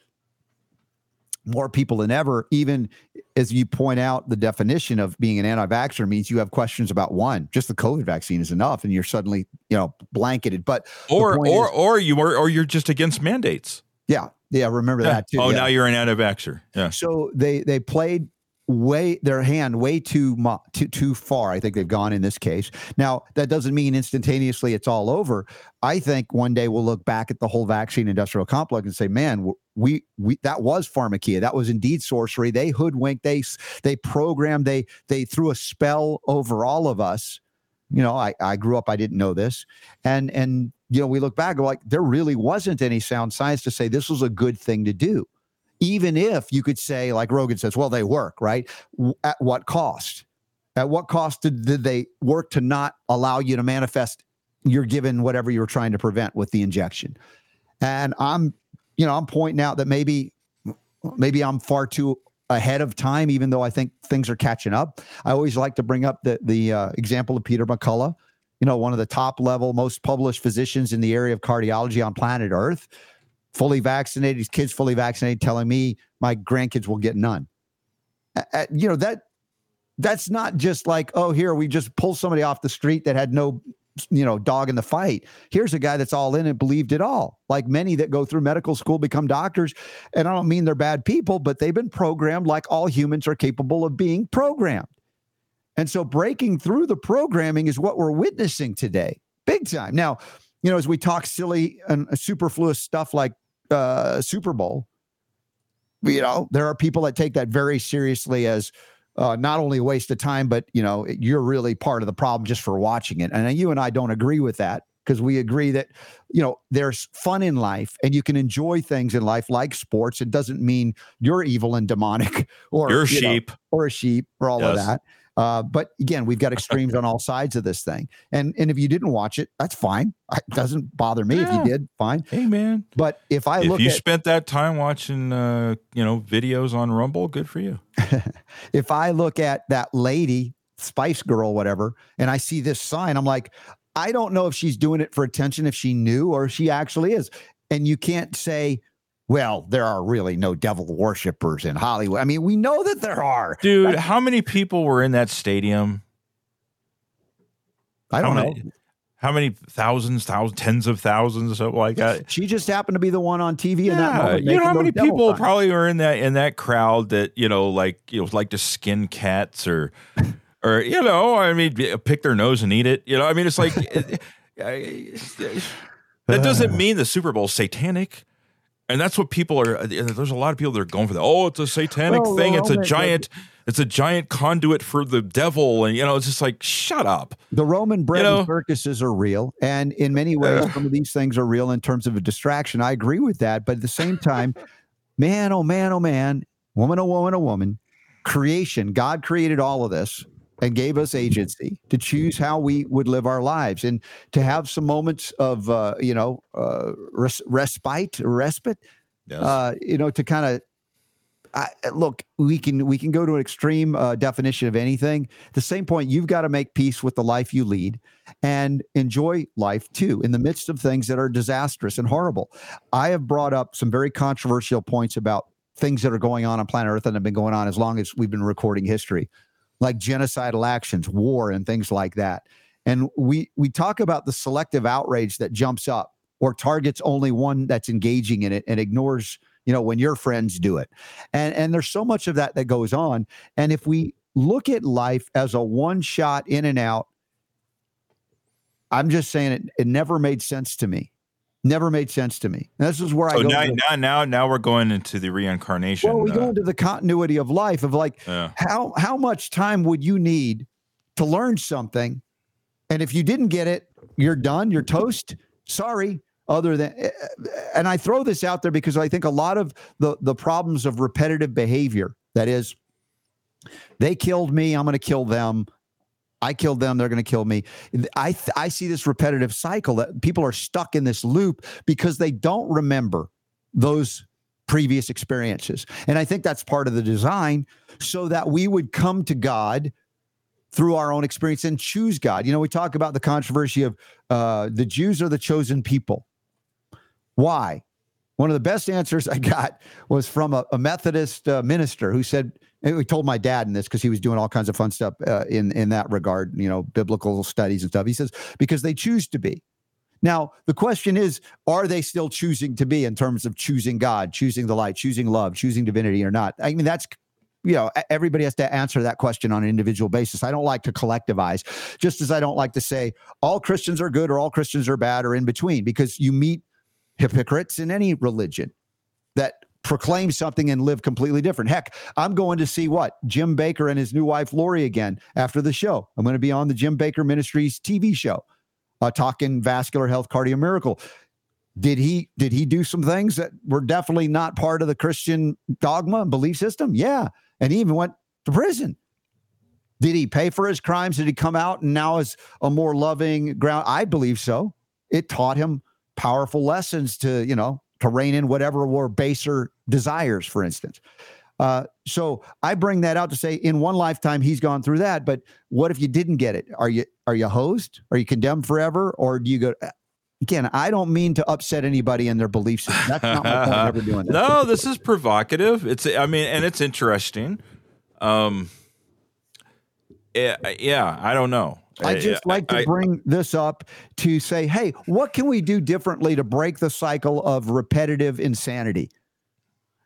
more people than ever, even as you point out, the definition of being an anti vaxxer means you have questions about one. Just the COVID vaccine is enough, and you're suddenly, you know, blanketed. But or or is, or you are or you're just against mandates. Yeah. Yeah. Remember yeah. that too. Oh, yeah. now you're an anti vaxxer. Yeah. So they they played way their hand way too too, too far. I think they've gone in this case. Now that doesn't mean instantaneously it's all over. I think one day we'll look back at the whole vaccine industrial complex and say man we we that was pharmakeia that was indeed sorcery. They hoodwinked they they programmed they they threw a spell over all of us. You know i i grew up i didn't know this. And and you know we look back like there really wasn't any sound science to say this was a good thing to do even if you could say, like Rogan says, well, they work, right? At what cost? At what cost did, did they work to not allow you to manifest you're given whatever you're trying to prevent with the injection? And I'm, you know, I'm pointing out that maybe, maybe I'm far too ahead of time, even though I think things are catching up. I always like to bring up the the uh, example of Peter McCullough, you know, one of the top level, most published physicians in the area of cardiology on planet Earth fully vaccinated, his kids fully vaccinated, telling me my grandkids will get none. Uh, you know that that's not just like oh here we just pull somebody off the street that had no you know dog in the fight. Here's a guy that's all in and believed it all. Like many that go through medical school become doctors and i don't mean they're bad people but they've been programmed like all humans are capable of being programmed. And so breaking through the programming is what we're witnessing today big time. Now you know as we talk silly and superfluous stuff like uh, Super Bowl, you know, there are people that take that very seriously as uh, not only a waste of time, but you know, you're really part of the problem just for watching it. And you and I don't agree with that because we agree that you know there's fun in life and you can enjoy things in life like sports. It doesn't mean you're evil and demonic or you're a you sheep know, or a sheep or all yes. of that. Uh, but again, we've got extremes on all sides of this thing. And and if you didn't watch it, that's fine. It doesn't bother me. Yeah. If you did, fine. Hey man. But if I if look you at, spent that time watching uh, you know, videos on Rumble, good for you. if I look at that lady, Spice Girl, whatever, and I see this sign, I'm like, I don't know if she's doing it for attention, if she knew or she actually is. And you can't say, well, there are really no devil worshippers in Hollywood. I mean, we know that there are. Dude, how many people were in that stadium? I don't how know. many, How many thousands, thousands, tens of thousands, or something like that? She just happened to be the one on TV in that Yeah, moment. you know how many people probably are in that in that crowd that you know, like you know, like to skin cats or, or you know, I mean, pick their nose and eat it. You know, I mean, it's like that doesn't uh. mean the Super Bowl satanic. And that's what people are. Uh, there's a lot of people that are going for that. Oh, it's a satanic Well, thing. well, It's a but- giant. It's a giant conduit for the devil, and you know, it's just like shut up. The Roman bread know? and circuses are real, and in many ways, some of these things are real in terms of a distraction. I agree with that, but at the same time, man, oh man, oh man, woman, oh woman, oh woman, creation. God created all of this and gave us agency to choose how we would live our lives, and to have some moments of, uh, you know, uh, res- respite, respite, Yes. uh, you know, to kind of look, we can we can go to an extreme uh, definition of anything. At the same point, you've got to make peace with the life you lead and enjoy life too in the midst of things that are disastrous and horrible. I have brought up some very controversial points about things that are going on on planet Earth and have been going on as long as we've been recording history, like genocidal actions, war, and things like that. And we we talk about the selective outrage that jumps up or targets only one that's engaging in it and ignores you know when your friends do it. And and there's so much of that that goes on. And if we look at life as a one shot in and out i'm just saying it it never made sense to me never made sense to me and this is where i go now, now, now, now we're going into the reincarnation. well we uh, go into the continuity of life of like yeah. how how much time would you need to learn something and if you didn't get it you're done you're toast sorry other than eh, and i throw this out there because i think a lot of the the problems of repetitive behavior that is they killed me i'm going to kill them i killed them they're going to kill me i i see this repetitive cycle that people are stuck in this loop because they don't remember those previous experiences and i think that's part of the design so that we would come to god through our own experience and choose God. You know, we talk about the controversy of uh, the Jews are the chosen people. Why? One of the best answers I got was from a, a Methodist uh, minister who said, and we told my dad in this because he was doing all kinds of fun stuff uh, in in that regard, you know, biblical studies and stuff. He says because they choose to be. Now the question is, are they still choosing to be in terms of choosing God, choosing the light, choosing love, choosing divinity or not? I mean, that's you know everybody has to answer that question on an individual basis i don't like to collectivize just as i don't like to say all christians are good or all christians are bad or in between because you meet hypocrites in any religion that proclaim something and live completely different heck i'm going to see what jim bakker and his new wife lori again after the show i'm going to be on the jim bakker ministries tv show uh, talking vascular health cardio miracle did he did he do some things that were definitely not part of the christian dogma and belief system yeah and he even went to prison. Did he pay for his crimes? Did he come out and now is a more loving ground? I believe so. It taught him powerful lessons to, you know, to rein in whatever were baser desires, for instance. Uh, so I bring that out to say, in one lifetime, he's gone through that. But what if you didn't get it? Are you are you hosed? Are you condemned forever, or do you go? Again, I don't mean to upset anybody in their beliefs. That's not my point. Ever doing that. no, this is provocative. It's I mean, and it's interesting. Um, yeah, yeah, I don't know. I just like to bring this up to say, hey, what can we do differently to break the cycle of repetitive insanity?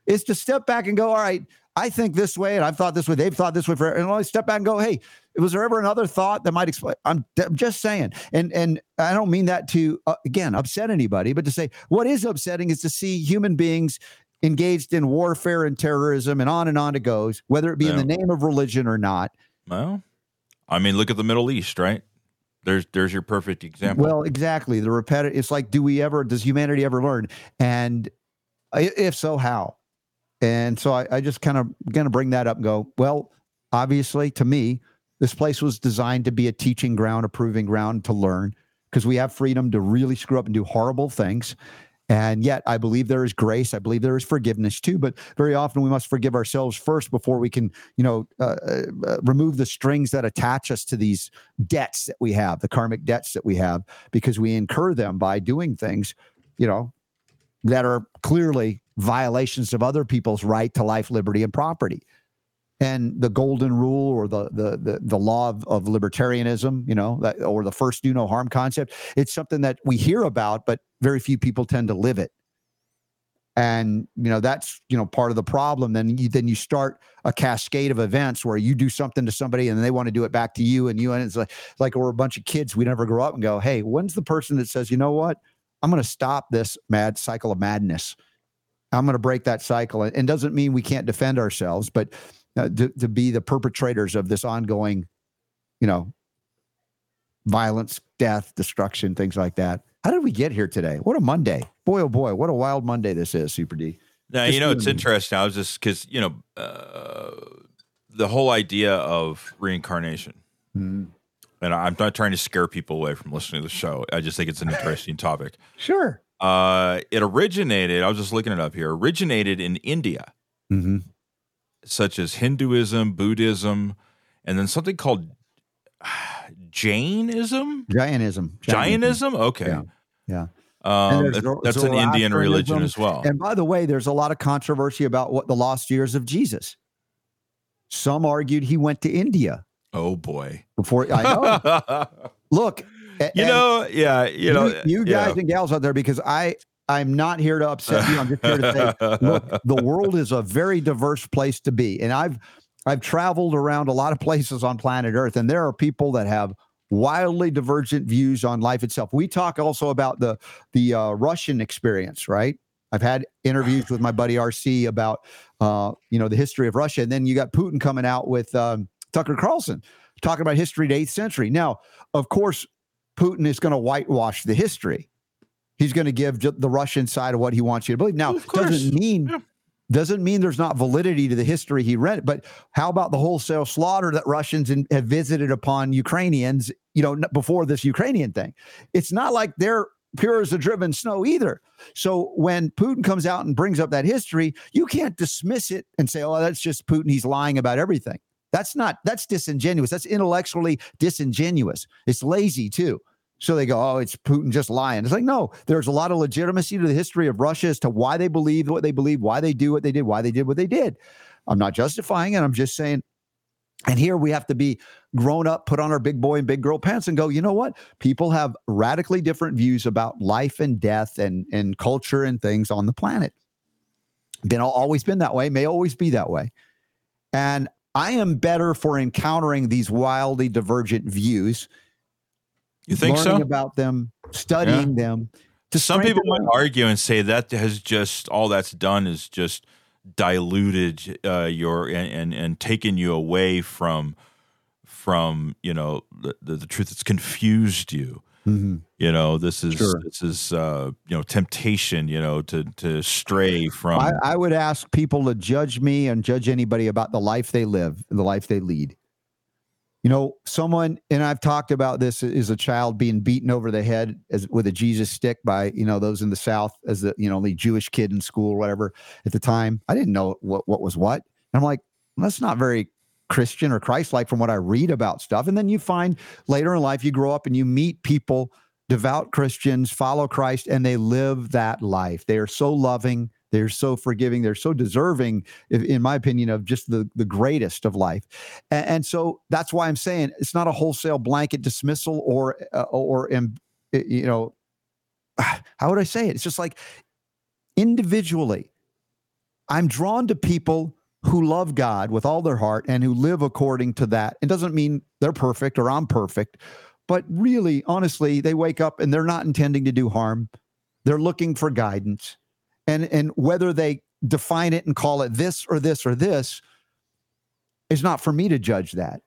Is to step back and go, all right, I think this way, and I've thought this way, they've thought this way for, and I step back and go, hey, was there ever another thought that might explain? I'm, I'm just saying, and and I don't mean that to uh, again upset anybody, but to say what is upsetting is to see human beings engaged in warfare and terrorism, and on and on it goes, whether it be in the name of religion or not. well, I mean, look at the Middle East, right? There's there's your perfect example. Well, exactly. The repetitive. It's like, do we ever? Does humanity ever learn? And if so, how? And so I, I just kind of going to bring that up and go. Well, obviously, to me, this place was designed to be a teaching ground, a proving ground to learn, because we have freedom to really screw up and do horrible things. And yet, I believe there is grace. I believe there is forgiveness too. But very often, we must forgive ourselves first before we can, you know, uh, uh, uh, remove the strings that attach us to these debts that we have, the karmic debts that we have, because we incur them by doing things, you know, that are clearly violations of other people's right to life, liberty, and property. And the golden rule or the the the, the law of, of libertarianism, you know, that, or the first do no harm concept. It's something that we hear about, but very few people tend to live it. And you know that's you know part of the problem. Then you then you start a cascade of events where you do something to somebody and they want to do it back to you, and you and it's like like we're a bunch of kids. We never grow up and go, hey, when's the person that says, you know what, I'm going to stop this mad cycle of madness. I'm going to break that cycle. And doesn't mean we can't defend ourselves, but uh, to, to be the perpetrators of this ongoing, you know, violence, death, destruction, things like that. How did we get here today? What a Monday. Boy, oh boy, what a wild Monday this is, Super D. Now, you know, it's interesting. I was just because, you know, uh, the whole idea of reincarnation. Mm-hmm. And I'm not trying to scare people away from listening to the show. I just think it's an interesting topic. Sure. Uh, it originated, I was just looking it up here, originated in India. Mm-hmm such as Hinduism, Buddhism, and then something called Jainism. Jainism. Jainism. Okay. Yeah. yeah. Um, that, that's an Indian religion as well. And by the way, there's a lot of controversy about what the lost years of Jesus. Some argued he went to India. Oh boy! Before I know, look, you know, yeah, you know, you, you guys yeah. and gals out there, because I I'm not here to upset you. I'm just here to say, look, the world is a very diverse place to be, and I've I've traveled around a lot of places on planet Earth, and there are people that have wildly divergent views on life itself. We talk also about the the uh, Russian experience, right? I've had interviews with my buddy RC about uh, you know the history of Russia, and then you got Putin coming out with um, Tucker Carlson talking about history to eighth century. Now, of course, Putin is going to whitewash the history he's going to give the Russian side of what he wants you to believe. Now, doesn't mean yeah. doesn't mean there's not validity to the history he read. But how about the wholesale slaughter that Russians in, have visited upon Ukrainians? You know, before this Ukrainian thing, it's not like they're pure as the driven snow either. So when Putin comes out and brings up that history, you can't dismiss it and say, "Oh, that's just Putin. He's lying about everything." That's not. That's disingenuous. That's intellectually disingenuous. It's lazy too. So they go, oh, it's Putin just lying. It's like, no, there's a lot of legitimacy to the history of Russia as to why they believe what they believe, why they do what they did, why they did what they did. I'm not justifying it. I'm just saying, and here we have to be grown up, put on our big boy and big girl pants and go, you know what? People have radically different views about life and death and, and culture and things on the planet. Been always been that way, may always be that way. And I am better for encountering these wildly divergent views you think learning so? about them, studying yeah. them. To Some people might argue and say that has just all that's done is just diluted uh, your and, and and taken you away from from you know the, the, the truth. It's confused you. Mm-hmm. You know, this is sure. this is uh, you know temptation. You know, to to stray from. I, I would ask people to judge me and judge anybody about the life they live, the life they lead. You know, someone, and I've talked about this, is a child being beaten over the head as with a Jesus stick by you know those in the South as the you know the Jewish kid in school or whatever at the time. I didn't know what what was what. And I'm like, well, that's not very Christian or Christ-like from what I read about stuff. And then you find later in life, you grow up and you meet people, devout Christians, follow Christ, and they live that life. They are so loving they're so forgiving. They're so deserving, in my opinion, of just the, the greatest of life. And, and so that's why I'm saying it's not a wholesale blanket dismissal or, uh, or, you know, how would I say it? It's just like individually, I'm drawn to people who love God with all their heart and who live according to that. It doesn't mean they're perfect or I'm perfect, but really, honestly, they wake up and they're not intending to do harm. They're looking for guidance and and whether they define it and call it this or this or this is not for me to judge that.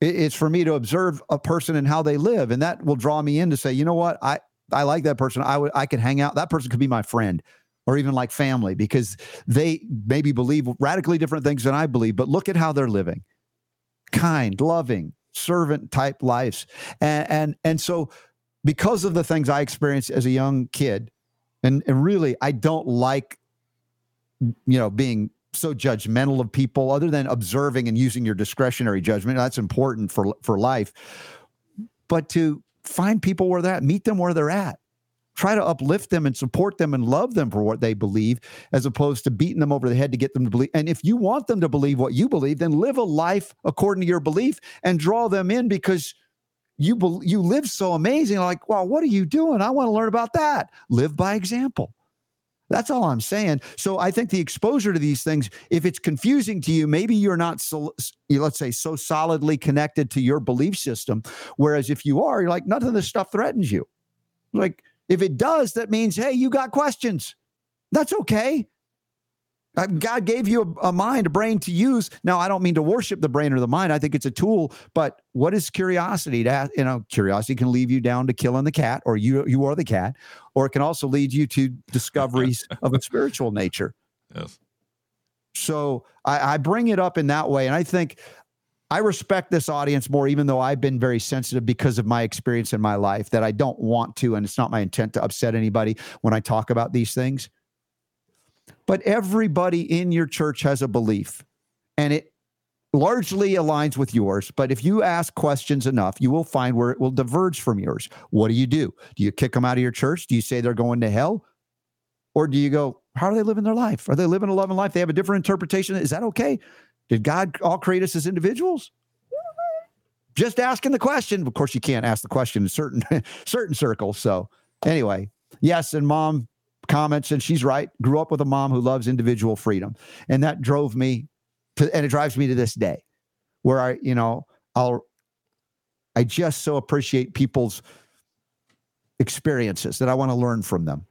It's for me to observe a person and how they live and that will draw me in to say you know what? I i like that person. I would i could hang out. That person could be my friend or even like family because they maybe believe radically different things than i believe but look at how they're living. Kind loving servant type lives. And and and so because of the things i experienced as a young kid and, and really, I don't like, you know, being so judgmental of people other than observing and using your discretionary judgment. That's important for, for life. But to find people where they're at, meet them where they're at. try to uplift them and support them and love them for what they believe as opposed to beating them over the head to get them to believe and if you want them to believe what you believe then live a life according to your belief and draw them in because you be, you live so amazing like well what are you doing i want to learn about that live by example that's all I'm saying. So I think the exposure to these things, if it's confusing to you, maybe you're not, so, let's say, so solidly connected to your belief system. Whereas if you are, you're like, none of this stuff threatens you. Like, if it does, that means, hey, you got questions. That's okay. Uh, God gave you a, a, mind, a brain to use. Now, I don't mean to worship the brain or the mind. I think it's a tool. But what is curiosity? To you know, curiosity can lead you down to killing the cat, or you you are the cat, or it can also lead you to discoveries of a spiritual nature. Yes. So I, I bring it up in that way, and I think I respect this audience more, even though I've been very sensitive because of my experience in my life. That I don't want to, and it's not my intent to upset anybody when I talk about these things. But everybody in your church has a belief, and it largely aligns with yours. But if you ask questions enough, you will find where it will diverge from yours. What do you do? Do you kick them out of your church? Do you say they're going to hell? Or do you go, how are they living their life? Are they living a loving life? They have a different interpretation. Is that okay? Did God all create us as individuals? Just asking the question. Of course, you can't ask the question in certain certain circles. So anyway, yes, and mom, comments, and she's right. Grew up with a mom who loves individual freedom, and that drove me to, and it drives me to this day, where I, you know, I'll, I just so appreciate people's experiences that I want to learn from them.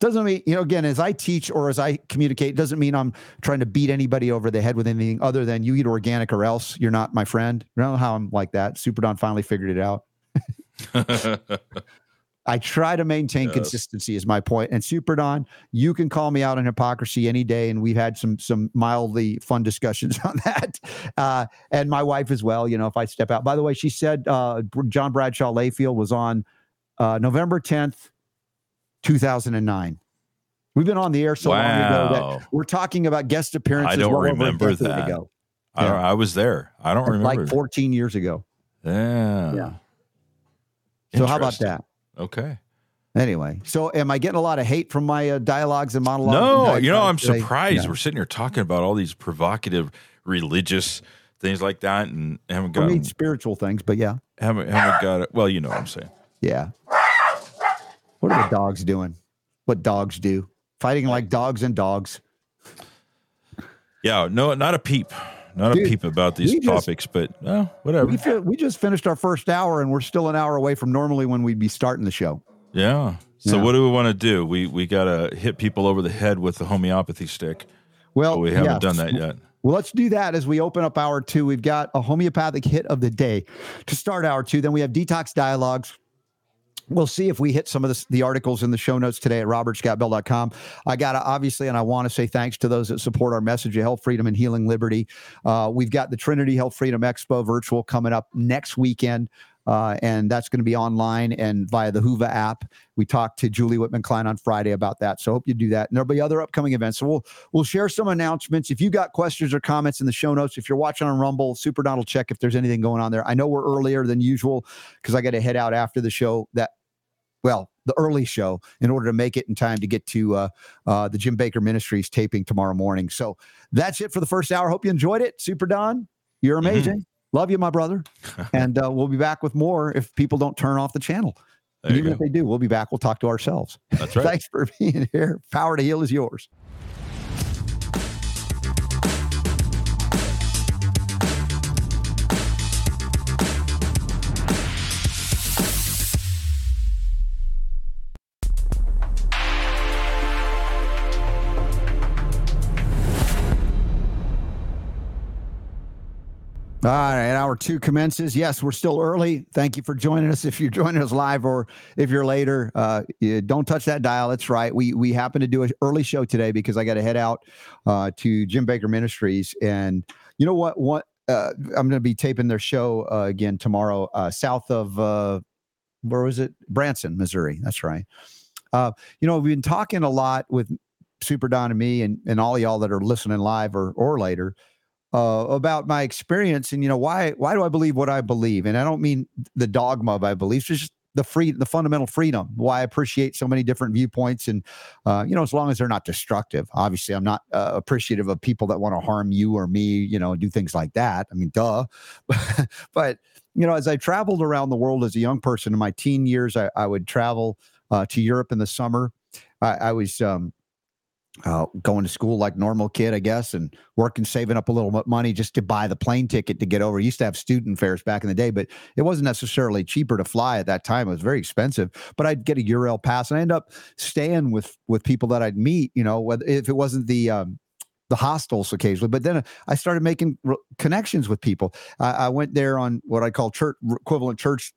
Doesn't mean, you know, again, as I teach or as I communicate, doesn't mean I'm trying to beat anybody over the head with anything other than you eat organic or else you're not my friend. You know how I'm like that. Super Don finally figured it out. I try to maintain yes. consistency is my point. And Super Don, you can call me out on hypocrisy any day, and we've had some some mildly fun discussions on that. Uh, and my wife as well. You know, if I step out. By the way, she said uh, John Bradshaw Layfield was on uh, November tenth, two thousand and nine. We've been on the air so wow. long ago that we're talking about guest appearances. I don't well remember that. Ago. I, yeah. I, was there. I don't remember. Like 14 years ago. Yeah. Yeah. So how about that? Okay. Anyway, so am I getting a lot of hate from my uh, dialogues and monologues? No, and you know, I'm today? surprised. Yeah. We're sitting here talking about all these provocative religious things like that, and haven't got I mean, spiritual things, but yeah, haven't haven't got it. Well, you know what I'm saying. Yeah. What are the dogs doing? What dogs do? Fighting like dogs and dogs. Yeah, no, not a peep. Not Dude, a peep about these topics, just, but well, whatever. We, feel, we just finished our first hour, and we're still an hour away from normally when we'd be starting the show. Yeah. So yeah. what do we want to do? We we got to hit people over the head with the homeopathy stick. Well, we haven't yeah. done that yet. Well, let's do that as we open up hour two. We've got a homeopathic hit of the day to start hour two. Then we have detox dialogues We'll see if we hit some of the, the articles in the show notes today at robertscottbell.com. I got to obviously, and I want to say thanks to those that support our message of health, freedom, and healing liberty. Uh, we've got the Trinity Health Freedom Expo virtual coming up next weekend. Uh, and that's going to be online and via the Whova app. We talked to Julie Whitman Klein on Friday about that, so hope you do that. And there'll be other upcoming events. So we'll we'll share some announcements. If you got questions or comments in the show notes, if you're watching on Rumble, Super Donald, check if there's anything going on there. I know we're earlier than usual because I got to head out after the show. That well, the early show in order to make it in time to get to uh, uh, the Jim Bakker Ministries taping tomorrow morning. So that's it for the first hour. Hope you enjoyed it. Super Don, you're mm-hmm. amazing. Mm-hmm. Love you, my brother. and uh, we'll be back with more if people don't turn off the channel. even go. if they do, we'll be back. We'll talk to ourselves. That's right. Thanks for being here. Power to heal is yours. All right, hour two commences. Yes, we're still early. Thank you for joining us. If you're joining us live or if you're later, uh, don't touch that dial. That's right. We we happen to do an early show today because I got to head out uh, to Jim Bakker Ministries, and you know what? What uh, I'm going to be taping their show uh, again tomorrow, uh, south of uh, where was it? Branson, Missouri. That's right. you know, we've been talking a lot with Super Don and me, and and all y'all that are listening live or or later uh, about my experience and you know why why do I believe what I believe and I don't mean the dogma of believe it's just the free, the fundamental freedom. Why I appreciate so many different viewpoints, and uh, you know, as long as they're not destructive. Obviously, I'm not uh, appreciative of people that want to harm you or me. You know, do things like that. I mean, duh. but you know, as I traveled around the world as a young person in my teen years, I, I would travel uh, to Europe in the summer. I, I was um, uh, going to school like normal kid, I guess, and working, saving up a little money just to buy the plane ticket to get over. used to have student fares back in the day, but it wasn't necessarily cheaper to fly at that time. It was very expensive. But I'd get a Eurail pass, and I end up staying with with people that I'd meet. You know, whether if it wasn't the um, the hostels occasionally, but then I started making re- connections with people. I, I went there on what I call church equivalent church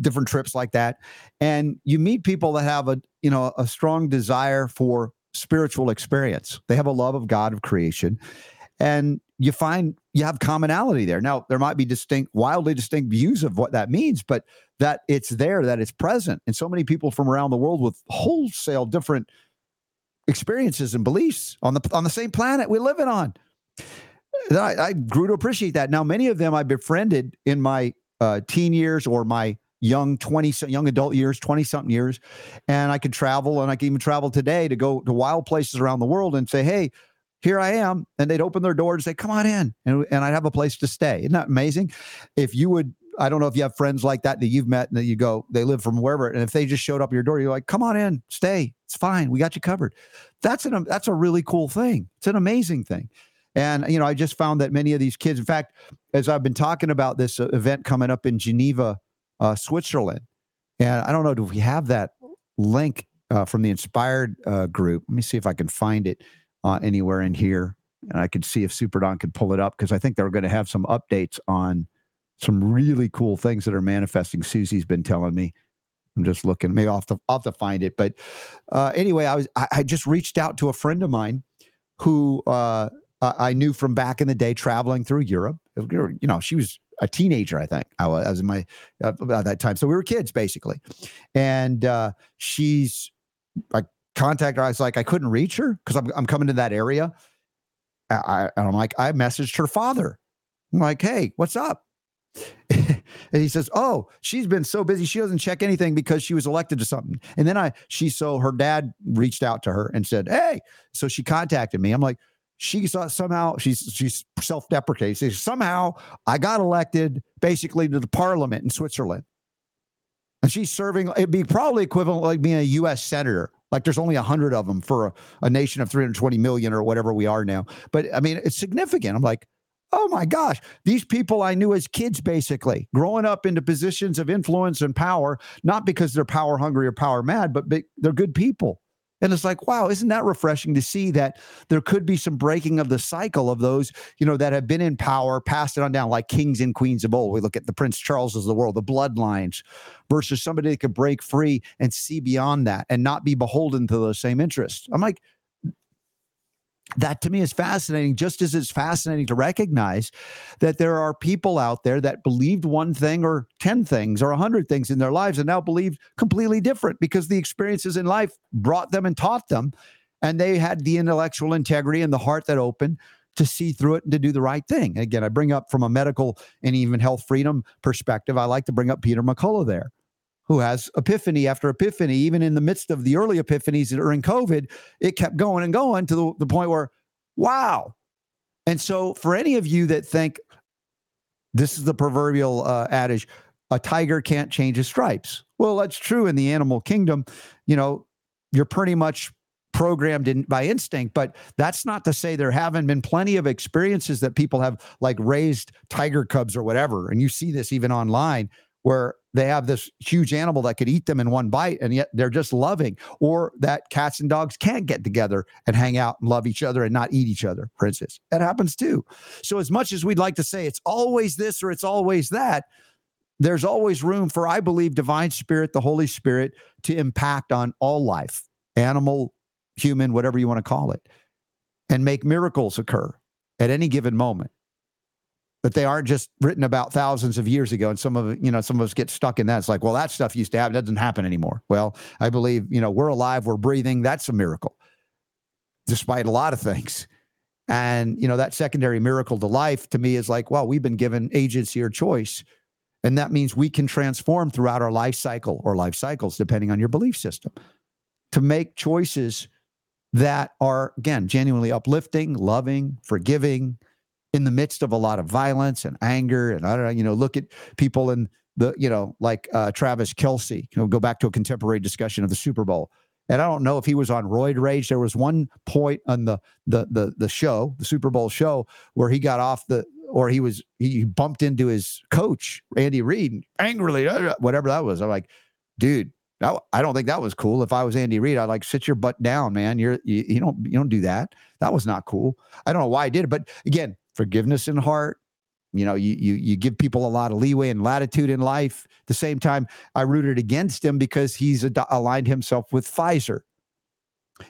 different trips like that and you meet people that have a you know a strong desire for spiritual experience. They have a love of God of creation. And you find you have commonality there. Now, there might be distinct, wildly distinct views of what that means, but that it's there, that it's present. And so many people from around the world with wholesale different experiences and beliefs on the on the same planet we live it on. I, I grew to appreciate that. Now, many of them I befriended in my uh, teen years or my young 20 young adult years 20 something years and i could travel and i could even travel today to go to wild places around the world and say hey here i am and they'd open their door and say come on in and, and i'd have a place to stay. Isn't that amazing? If you would i don't know if you have friends like that that you've met and that you go they live from wherever and if they just showed up your door you're like come on in stay it's fine we got you covered. That's an that's a really cool thing. It's an amazing thing. And you know i just found that many of these kids in fact as i've been talking about this uh, event coming up in geneva uh, Switzerland. And I don't know, do we have that link uh, from the Inspired uh, group? Let me see if I can find it uh, anywhere in here. And I could see if Super Don could pull it up because I think they're going to have some updates on some really cool things that are manifesting. Susie's been telling me. I'm just looking. Maybe to, I'll have to find it. But uh, anyway, I was I, I, just reached out to a friend of mine who uh, I knew from back in the day traveling through Europe. You know, she was a teenager, I think. I was, I was in my uh, about that time. So we were kids basically. And uh, she's I contacted her. I was like, I couldn't reach her because I'm, I'm coming to that area. I, and I'm like, I messaged her father. I'm like, hey, what's up? and he says, "Oh, she's been so busy she doesn't check anything because she was elected to something." And then I, she, so her dad reached out to her and said, "Hey," so she contacted me. I'm like, she saw somehow she's she's self-deprecating. Somehow I got elected basically to the parliament in Switzerland. And she's serving, it'd be probably equivalent like being a US senator. Like there's only a hundred of them for a, a nation of 320 million or whatever we are now. But I mean, it's significant. I'm like, oh my gosh, these people I knew as kids, basically growing up into positions of influence and power, not because they're power hungry or power mad, but they're good people. And it's like, wow, isn't that refreshing to see that there could be some breaking of the cycle of those, you know, that have been in power, passed it on down like kings and queens of old. We look at the Prince Charleses of the world, the bloodlines, versus somebody that could break free and see beyond that and not be beholden to those same interests. I'm like, that to me is fascinating, just as it's fascinating to recognize that there are people out there that believed one thing or 10 things or 100 things in their lives and now believe completely different because the experiences in life brought them and taught them. And they had the intellectual integrity and the heart that opened to see through it and to do the right thing. Again, I bring up from a medical and even health freedom perspective, I like to bring up Peter McCullough there who has epiphany after epiphany, even in the midst of the early epiphanies that are in COVID, it kept going and going to the, the point where, wow. And so, for any of you that think this is the proverbial uh, adage, a tiger can't change his stripes. Well, that's true in the animal kingdom. You know, you're pretty much programmed in by instinct, but that's not to say there haven't been plenty of experiences that people have like raised tiger cubs or whatever. And you see this even online where they have this huge animal that could eat them in one bite and yet they're just loving or that cats and dogs can't get together and hang out and love each other and not eat each other for instance. That happens too. So as much as we'd like to say it's always this or it's always that there's always room for i believe divine spirit the holy spirit to impact on all life animal human whatever you want to call it and make miracles occur at any given moment but they aren't just written about thousands of years ago. And some of you know, some of us get stuck in that. It's like, well, that stuff used to happen. It doesn't happen anymore. Well, I believe, you know, we're alive, we're breathing. That's a miracle, despite a lot of things. And, you know, that secondary miracle to life to me is like, well, we've been given agency or choice. And that means we can transform throughout our life cycle or life cycles, depending on your belief system, to make choices that are, again, genuinely uplifting, loving, forgiving, in the midst of a lot of violence and anger. And I don't know, you know, look at people in the, you know, like uh, Travis Kelce, you know, go back to a contemporary discussion of the Super Bowl. And I don't know if he was on roid rage. There was one point on the the the the show, the Super Bowl show, where he got off the or he was he bumped into his coach Andy Reid angrily, uh, whatever that was. I'm like, dude, I don't think that was cool. If I was Andy Reid, I'd like sit your butt down, man. You're you, you don't you don't do that. That was not cool. I don't know why I did it, but again, forgiveness in heart. You know, you you you give people a lot of leeway and latitude in life. At the same time, I rooted against him because he's ad- aligned himself with Pfizer.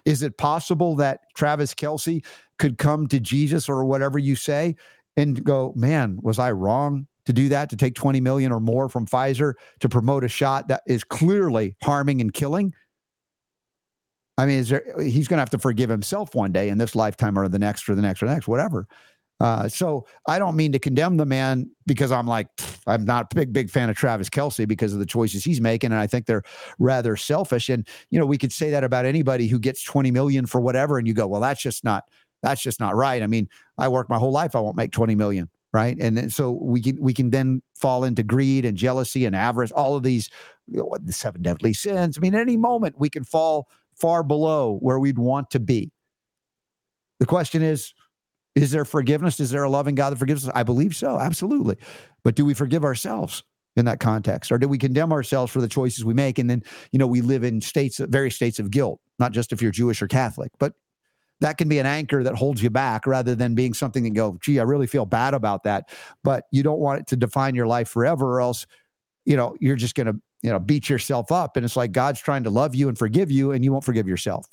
Is it possible that Travis Kelce could come to Jesus or whatever you say and go, man, was I wrong to do that to take 20 million or more from Pfizer to promote a shot that is clearly harming and killing? I mean, is there he's going to have to forgive himself one day in this lifetime or the next or the next or the next, whatever. Uh, so I don't mean to condemn the man because I'm like I'm not a big big fan of Travis Kelce because of the choices he's making, and I think they're rather selfish. And you know, we could say that about anybody who gets 20 million for whatever, and you go, well, that's just not that's just not right. I mean, I worked my whole life, I won't make 20 million, right? And so we can we can then fall into greed and jealousy and avarice, all of these you know, the seven deadly sins. I mean, at any moment we can fall far below where we'd want to be. The question is is there forgiveness? Is there a loving God that forgives us? I believe so, absolutely. But do we forgive ourselves in that context, or do we condemn ourselves for the choices we make? And then, you know, we live in states, various states of guilt, not just if you're Jewish or Catholic, but that can be an anchor that holds you back rather than being something that go, gee, I really feel bad about that. But you don't want it to define your life forever, or else, you know, you're just going to, you know, beat yourself up. And it's like God's trying to love you and forgive you, and you won't forgive yourself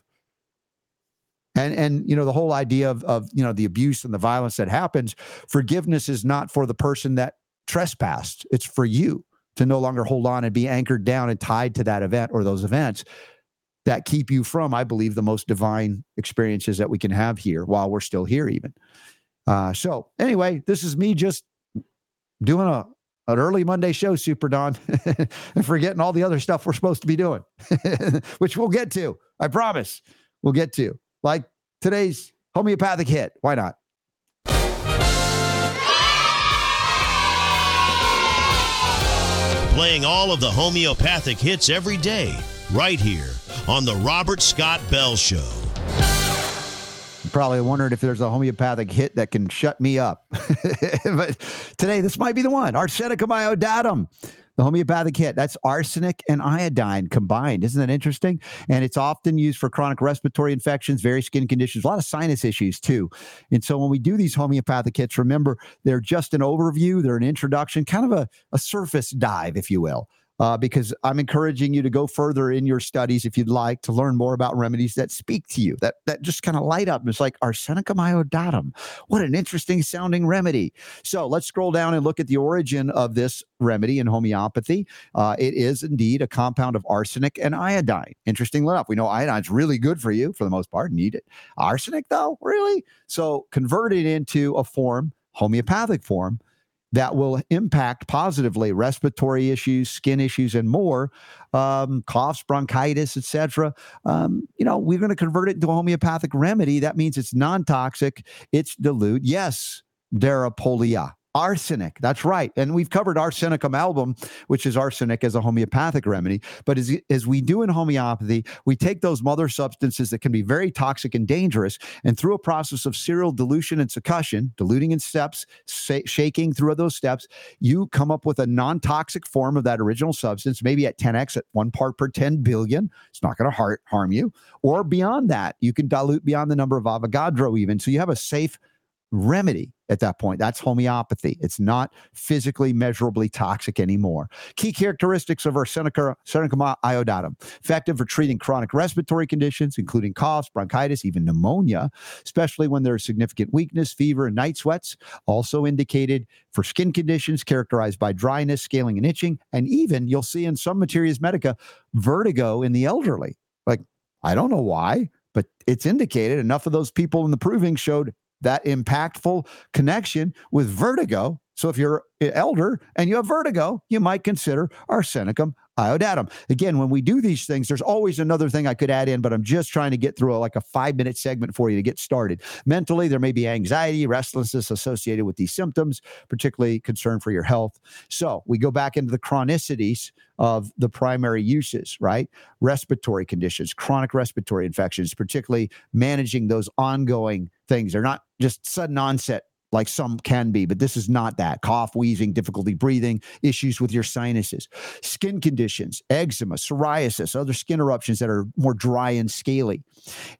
and and you know the whole idea of of you know the abuse and the violence that happens forgiveness is not for the person that trespassed. It's for you to no longer hold on and be anchored down and tied to that event or those events that keep you from i believe the most divine experiences that we can have here while we're still here even. Uh, so anyway this is me just doing a an early Monday show, Super Don, and forgetting all the other stuff we're supposed to be doing, which we'll get to. I promise. We'll get to like today's homeopathic hit. Why not? Playing all of the homeopathic hits every day, right here on The Robert Scott Bell Show. You probably wondered if there's a homeopathic hit that can shut me up. but today, this might be the one. Arsenicum iodatum the homeopathic hit. That's arsenic and iodine combined. Isn't that interesting? And it's often used for chronic respiratory infections, various skin conditions, a lot of sinus issues too. And so when we do these homeopathic hits, remember they're just an overview, they're an introduction, kind of a, a surface dive, if you will uh, because I'm encouraging you to go further in your studies if you'd like to learn more about remedies that speak to you, that that just kind of light up. It's like arsenicum iodatum. What an interesting sounding remedy. So let's scroll down and look at the origin of this remedy in homeopathy. Uh, it is indeed a compound of arsenic and iodine. Interesting enough, we know iodine's really good for you for the most part. Need it. Arsenic, though, really? So convert it into a form, homeopathic form that will impact positively respiratory issues, skin issues, and more, um, coughs, bronchitis, etc. Um, you know, we're going to convert it into a homeopathic remedy. That means it's non-toxic, it's dilute. Yes, Darapolia arsenic. That's right. And we've covered arsenicum album, which is arsenic as a homeopathic remedy. But as, as we do in homeopathy, we take those mother substances that can be very toxic and dangerous, and through a process of serial dilution and succussion, diluting in steps, shaking through those steps, you come up with a non toxic form of that original substance, maybe at 10x, at one part per 10 billion. It's not going to harm you. Or beyond that, you can dilute beyond the number of Avogadro, even. So you have a safe remedy at that point. That's homeopathy. It's not physically measurably toxic anymore. Key characteristics of Arsenicum iodatum effective for treating chronic respiratory conditions, including coughs, bronchitis, even pneumonia, especially when there's significant weakness, fever, and night sweats. Also indicated for skin conditions characterized by dryness, scaling, and itching. And even you'll see in some materia medica, vertigo in the elderly. Like, I don't know why, but it's indicated enough of those people in the proving showed that impactful connection with vertigo. So if you're an elder and you have vertigo, you might consider arsenicum iodatum. Again, when we do these things, there's always another thing I could add in, but I'm just trying to get through a, like a five minute segment for you to get started. Mentally, there may be anxiety, restlessness associated with these symptoms, particularly concern for your health. So we go back into the chronicities of the primary uses, right? Respiratory conditions, chronic respiratory infections, particularly managing those ongoing things. They're not just sudden onset like some can be, but this is not that. Cough, wheezing, difficulty breathing, issues with your sinuses, skin conditions, eczema, psoriasis, other skin eruptions that are more dry and scaly,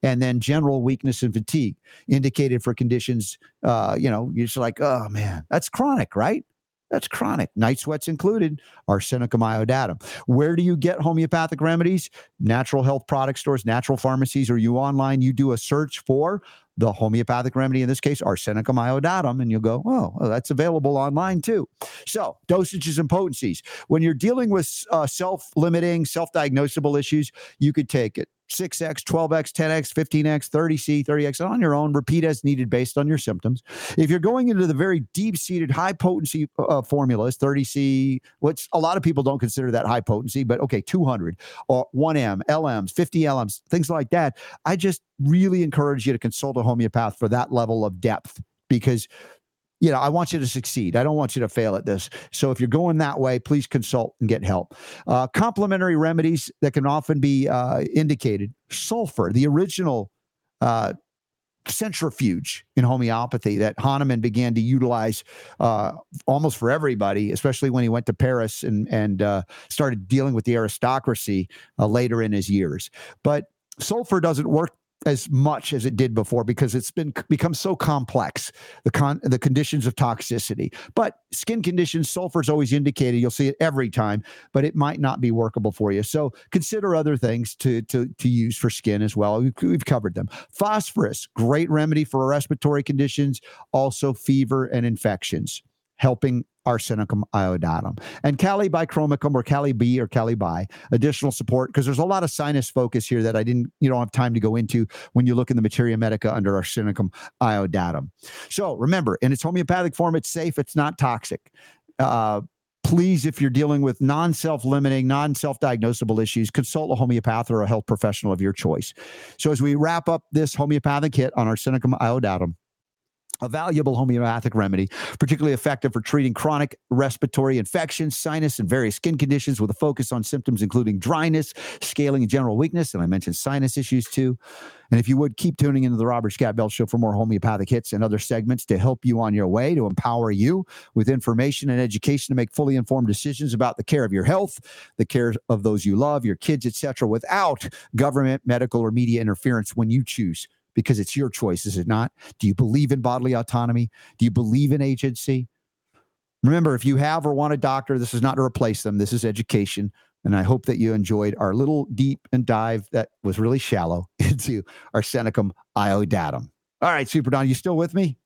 and then general weakness and fatigue indicated for conditions, uh, you know, you're just like, oh man, that's chronic, right? That's chronic. Night sweats included, arsenicum iodatum. Where do you get homeopathic remedies? Natural health product stores, natural pharmacies, or you online, you do a search for the homeopathic remedy, in this case, arsenicum iodatum, and you'll go, oh, well, that's available online too. So, dosages and potencies. When you're dealing with uh, self limiting, self diagnosable issues, you could take it 6x, 12x, 10x, 15x, 30c, 30x on your own, repeat as needed based on your symptoms. If you're going into the very deep seated, high potency uh, formulas, 30c, which a lot of people don't consider that high potency, but okay, 200 or 1m, LMs, 50 LMs, things like that, I just really encourage you to consult a homeopath for that level of depth because you know, I want you to succeed. I don't want you to fail at this. So if you're going that way, please consult and get help. Uh, complementary remedies that can often be uh, indicated sulfur, the original uh, centrifuge in homeopathy that Hahnemann began to utilize uh, almost for everybody, especially when he went to Paris and and uh, started dealing with the aristocracy uh, later in his years. But sulfur doesn't work as much as it did before because it's been become so complex the con the conditions of toxicity. But skin conditions sulfur is always indicated. You'll see it every time but it might not be workable for you. So consider other things to to to use for skin as well. We've, we've covered them. Phosphorus great remedy for respiratory conditions also fever and infections helping arsenicum iodatum. And Kali bichromicum or Kali B or Kali bi, additional support, because there's a lot of sinus focus here that I didn't, you don't have time to go into when you look in the materia medica under arsenicum iodatum. So remember, in its homeopathic form, it's safe, it's not toxic. Uh, please, if you're dealing with non self limiting, non self diagnosable issues, consult a homeopath or a health professional of your choice. So, as we wrap up this homeopathic hit on arsenicum iodatum, a valuable homeopathic remedy, particularly effective for treating chronic respiratory infections, sinus, and various skin conditions with a focus on symptoms including dryness, scaling, and general weakness. And I mentioned sinus issues too. And if you would keep tuning into the Robert Scott Bell Show for more homeopathic hits and other segments to help you on your way, to empower you with information and education to make fully informed decisions about the care of your health, the care of those you love, your kids, etc., without government, medical, or media interference when you choose because it's your choice, is it not? Do you believe in bodily autonomy? Do you believe in agency? Remember, if you have or want a doctor, this is not to replace them. This is education. And I hope that you enjoyed our little deep and dive that was really shallow into our arsenicum iodatum. All right, Super Don, you still with me?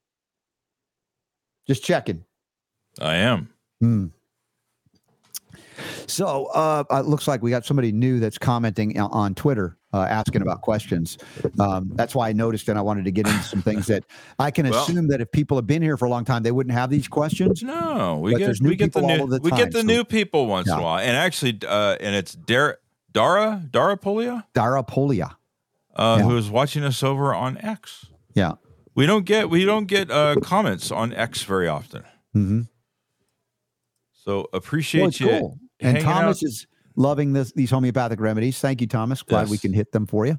Just checking. I am. Hmm. So uh, it looks like we got somebody new that's commenting on Twitter, uh, asking about questions. Um, that's why I noticed, and I wanted to get into some things that I can well, assume that if people have been here for a long time, they wouldn't have these questions. No, we get we get the new the we get the so, new people once yeah. in a while, and actually, uh, and it's Dar- Dara Dara Polia Dara Polia, uh, yeah. who is watching us over on X. Yeah, we don't get we don't get uh, comments on X very often. Mm-hmm. So appreciate well, you. Cool. And Thomas out. is loving this these homeopathic remedies. Thank you, Thomas. Glad yes. we can hit them for you.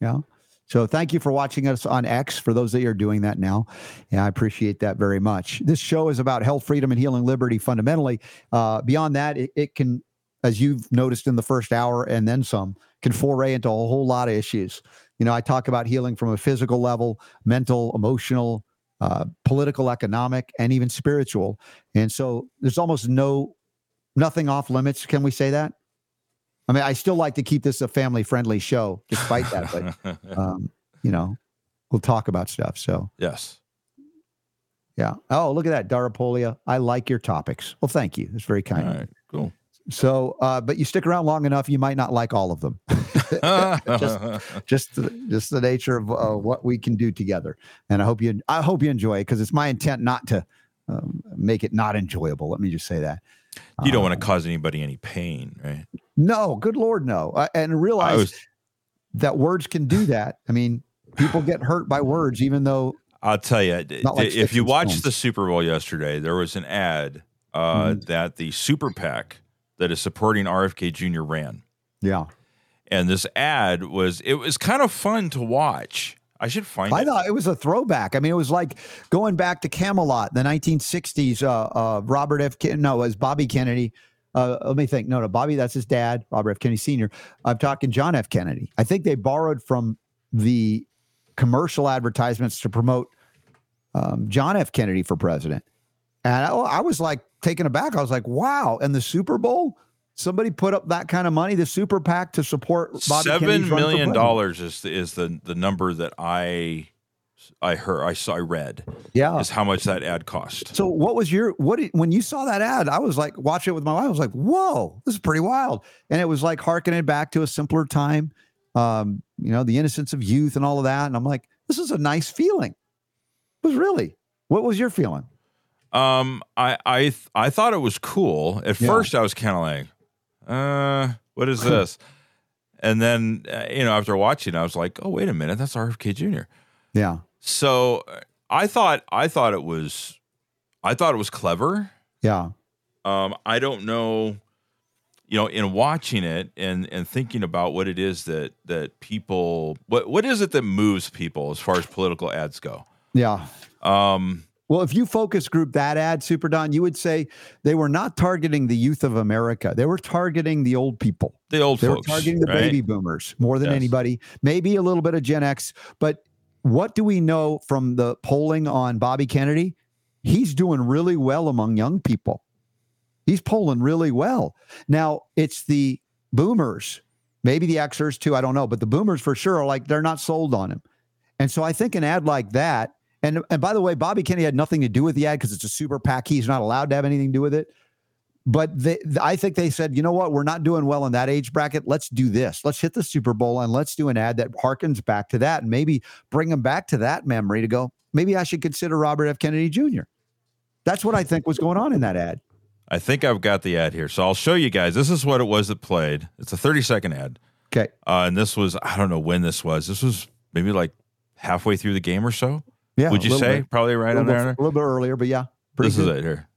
Yeah. So thank you for watching us on X. For those that are doing that now, yeah, I appreciate that very much. This show is about health, freedom, and healing liberty. Fundamentally, uh, beyond that, it, it can, as you've noticed in the first hour and then some, can foray into a whole lot of issues. You know, I talk about healing from a physical level, mental, emotional, uh, political, economic, and even spiritual. And so there's almost no nothing off limits. Can we say that? I mean, I still like to keep this a family friendly show, despite that. But um, you know, we'll talk about stuff. So yes, yeah. Oh, look at that, Darapolia. I like your topics. Well, thank you. It's very kind. All right, cool. So, uh, but you stick around long enough, you might not like all of them. just, just, the, just the nature of uh, what we can do together. And I hope you, I hope you enjoy it because it's my intent not to um, make it not enjoyable. Let me just say that. You don't want Um, to cause anybody any pain, right? No, good lord, no. Uh, and realize was that words can do that. I mean, people get hurt by words, even though I'll tell you, like if you watched the Super Bowl yesterday, there was an ad uh, Mhm. that the Super PAC that is supporting RFK Jr. ran, yeah. and this ad was it was kind of fun to watch. I should find I it. thought it was a throwback. I mean, it was like going back to Camelot, the 1960s. Uh, uh, Robert F. Ken- no, it was Bobby Kennedy. Uh, let me think. No, no, Bobby, that's his dad, Robert F. Kennedy Sr. I'm talking John F. Kennedy. I think they borrowed from the commercial advertisements to promote um, John F. Kennedy for president. And I, I was like taken aback. I was like, wow. And the Super Bowl, somebody put up that kind of money, the Super PAC to support Bobby Seven Kennedy's run for million dollars is the, is the the number that I I heard I saw I read Yeah. is how much that ad cost. So what was your what did, when you saw that ad? I was like watching it with my wife. I was like, "Whoa, this is pretty wild!" And it was like harkening back to a simpler time, um, you know, the innocence of youth and all of that. And I'm like, "This is a nice feeling." It was really. What was your feeling? Um, I I th- I thought it was cool. At Yeah. first, I was kind of like, uh, what is this? and then uh, you know, after watching, I was like, oh wait a minute, that's RFK Jr. Yeah, So uh, I thought I thought it was I thought it was clever. yeah, Um, I don't know, you know, in watching it and and thinking about what it is that that people what what is it that moves people as far as political ads go. yeah. Um, Well, if you focus group that ad, Super Don, you would say they were not targeting the youth of America. They were targeting the old people. the old They folks, were targeting the right? baby boomers more than Yes. anybody, maybe a little bit of Gen X. But what do we know from the polling on Bobby Kennedy? He's doing really well among young people. He's polling really well. Now, it's the boomers, maybe the Xers too, I don't know, but the boomers for sure are like, they're not sold on him. And so I think an ad like that, and, and by the way, Bobby Kennedy had nothing to do with the ad because it's a super PAC. He's not allowed to have anything to do with it. But they, I think they said, you know what? We're not doing well in that age bracket. Let's do this. Let's hit the Super Bowl and let's do an ad that harkens back to that and maybe bring them back to that memory to go, maybe I should consider Robert F. Kennedy Jr. That's what I think was going on in that ad. I think I've got the ad here. So I'll show you guys. This is what it was that played. It's a 30 second ad. Okay. Uh, and this was, I don't know when this was. This was maybe like halfway through the game or so. Yeah. Would you say bit. probably right on there? A little bit earlier, but yeah. This good. is it here.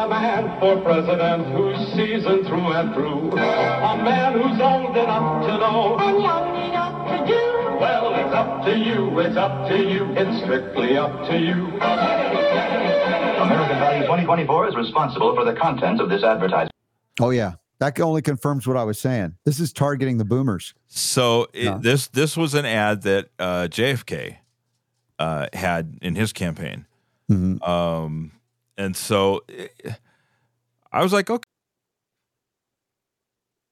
a man for president who's seasoned through and through. A man who's old enough to know and young enough to do. Well, it's up to you, it's up to you, it's strictly up to you. American Value 2024 is responsible for the contents of this advertisement. Oh, yeah. That only confirms what I was saying. This is targeting the boomers. So it, No. this this was an ad that uh, JFK uh, had in his campaign, Mhm. um, and so eh, I was like, okay,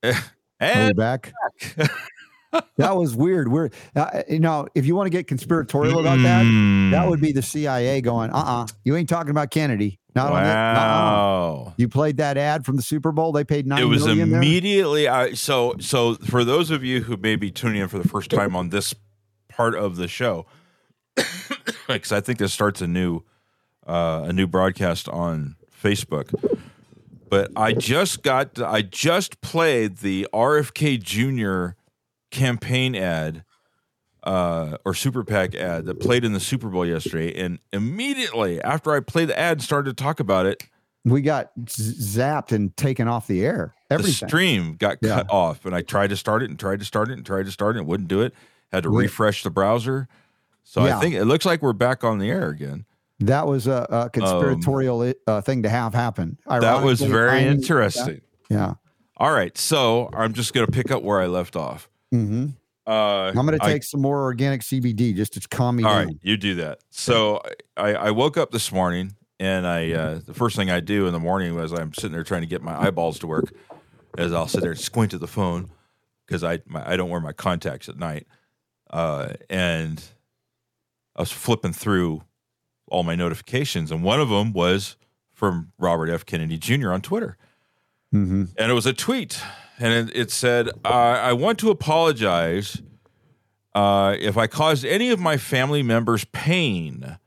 Are we and back? that was weird. Weird. Uh, you know, if you want to get conspiratorial about that, Mm. that would be the CIA going, uh uh you ain't talking about Kennedy. Not on it. Uh-uh. You played that ad from the Super Bowl. They paid nine It was immediately. I, so so for those of you who may be tuning in for the first time on this part of the show, because I think this starts a new uh, a new broadcast on Facebook. But I just got I just played the RFK Jr. campaign ad uh, or Super PAC ad that played in the Super Bowl yesterday, and immediately after I played the ad, and started to talk about it. We got z- zapped and taken off the air. Everything. the stream got Yeah. cut off and i tried to start it and tried to start it and tried to start it and wouldn't do it had to refresh the browser so Yeah. i think it looks like we're back on the air again that was a, a conspiratorial uh, thing to have happen. that was Ironically, very timing- interesting Yeah. all right so i'm just going to pick up where i left off hmm uh, I'm going to I- take some more organic CBD just to calm me all down. right you do that so I, I woke up this morning and i uh, the first thing i do in the morning was i'm sitting there trying to get my eyeballs to work as i'll sit there and squint at the phone because I, my, I don't wear my contacts at night uh, and I was flipping through all my notifications, and one of them was from Robert F. Kennedy Jr. on Twitter. Mm-hmm. And it was a tweet. And it, it said, uh, I want to apologize uh, if I caused any of my family members pain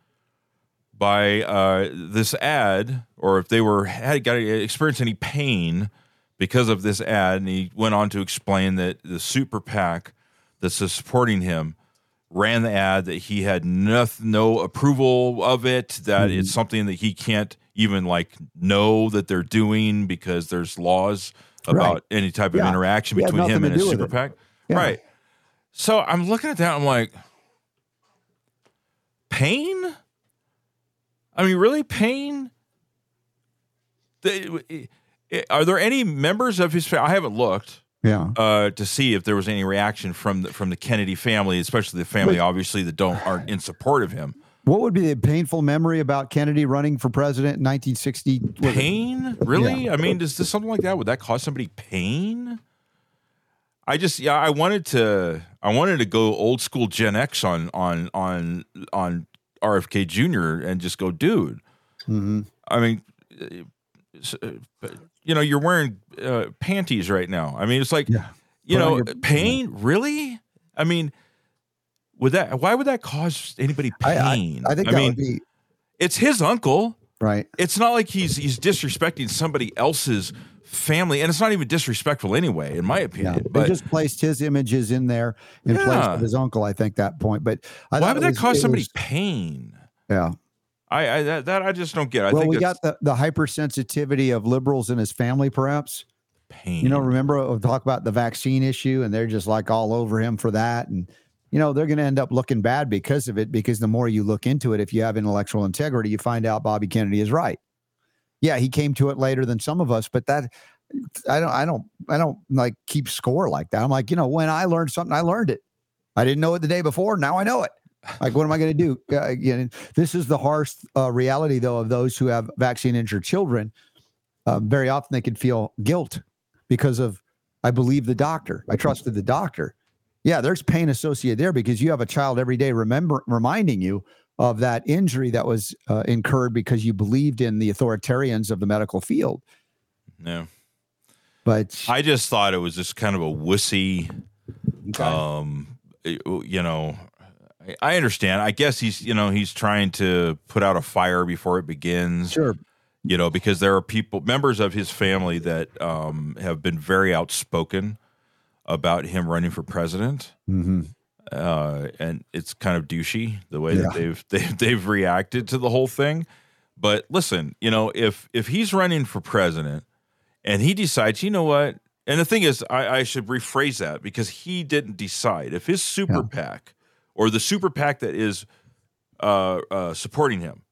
by uh, this ad, or if they were had got experienced any pain because of this ad. And he went on to explain that the super PAC that's supporting him ran the ad that he had no, no approval of it, that Mm-hmm. it's something that he can't even like know that they're doing because there's laws about Right. any type of Yeah. interaction He between him and his super. PAC. Yeah. Right. So I'm looking at that. I'm like, pain? I mean, really, pain? The- Are there any members of his family? I haven't looked Yeah. uh, to see if there was any reaction from the, from the Kennedy family, especially the family, But- obviously, that don't aren't in support of him. What would be the painful memory about Kennedy running for president in 1960? Pain? Really? I mean, does this something like that? Would that cause somebody pain? I just yeah, I wanted to I wanted to go old school Gen X on on on on RFK Jr. and just go, dude. Mhm. I mean, uh, uh, you know, you're wearing uh, panties right now. I mean, it's like, Yeah. you Put know, your- pain. Really? I mean, would that? Why would that cause anybody I, I, pain? I think I that mean, would be it's his uncle right. it's not like he's he's disrespecting somebody else's family, and it's not even disrespectful anyway, in my Yeah, opinion. they but just placed his images in there in place of his uncle. I think that point, but I why would that was- cause somebody was- pain? yeah. I, I that, that I just don't get. I well, think we got the the hypersensitivity of liberals in his family, perhaps. pain. You know, remember we'll talk about the vaccine issue, and they're just like all over him for that, and you know they're going to end up looking bad because of it. Because the more you look into it, if you have intellectual integrity, you find out Bobby Kennedy is right. Yeah, he came to it later than some of us, but that I don't, I don't, I don't like keep score like that. I'm like, you know, when I learned something, I learned it. I didn't know it the day before. Now I know it. Like, what am I going to do? Uh, again, this is the harsh uh, reality, though, of those who have vaccine injured children. Um, very often they can feel guilt because of, I believe the doctor. I trusted the doctor. Yeah, there's pain associated there because you have a child every day remember reminding you of that injury that was uh, incurred because you believed in the authoritarians of the medical field. Yeah. But I just thought it was just kind of a wussy. Okay. Um, you know, I- I understand. I guess he's you know he's trying to put out a fire before it begins. sure, you know, because there are people, members of his family that um, have been very outspoken about him running for president, hmm uh, and it's kind of douchey the way that they've they've they've reacted to the whole thing. But listen, you know, if if he's running for president and he decides, you know what, and the thing is, I, I should rephrase that because he didn't decide. If his super Yeah. PAC or the super PAC that is uh, uh, supporting him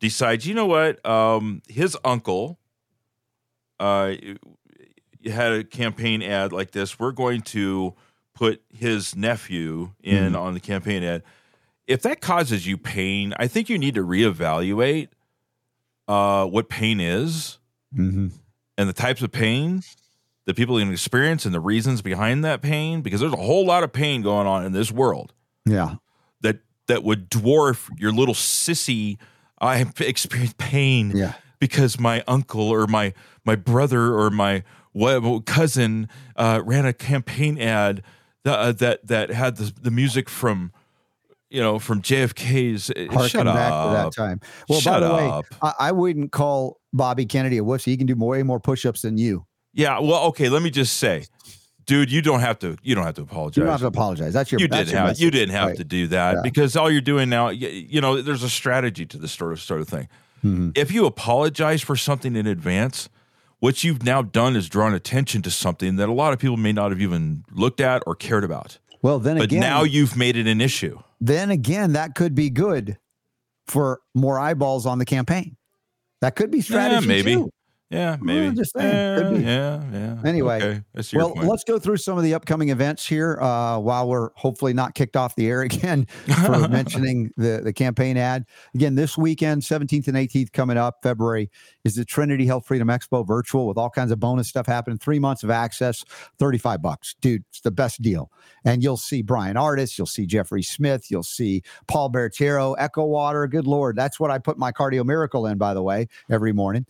decides, you know what, um, his uncle uh, had a campaign ad like this. We're going to put his nephew in on the campaign ad. If that causes you pain, I think you need to reevaluate uh, what pain is hmm and the types of pain that people can experience and the reasons behind that pain because there's a whole lot of pain going on in this world yeah, that that would dwarf your little sissy i have experienced pain yeah, because my uncle or my my brother or my what, cousin uh, ran a campaign ad that uh, that that had the, the music from you know from JFK's uh, harken shut back to that time. Well, Shut by the way. I, I wouldn't call Bobby Kennedy a wussy. He can do more, way more push-ups than you. yeah well okay let me just say dude you don't have to you don't have to apologize You don't have to apologize. That's your. you didn't have message. you didn't have Right. to do that Yeah. because all you're doing now you, you know there's a strategy to this sort of sort of thing Mhm. if you apologize for something in advance what you've now done is drawn attention to something that a lot of people may not have even looked at or cared about Well, then but again, now you've made it an issue then again, that could be good for more eyeballs on the campaign. That could be strategy. maybe. too. Yeah, maybe. just saying, yeah, yeah, yeah. Anyway, okay. I see your Well, point. let's go through some of the upcoming events here uh, while we're hopefully not kicked off the air again for mentioning the, the campaign ad. Again, this weekend, 17th and 18th coming up, February, is the Trinity Health Freedom Expo virtual with all kinds of bonus stuff happening. Three months of access, 35 bucks. Dude, it's the best deal. And you'll see Brian Artis, you'll see Jeffrey Smith, you'll see Paul Bertiero, Echo Water. Good Lord. That's what I put my cardio miracle in, by the way, every morning.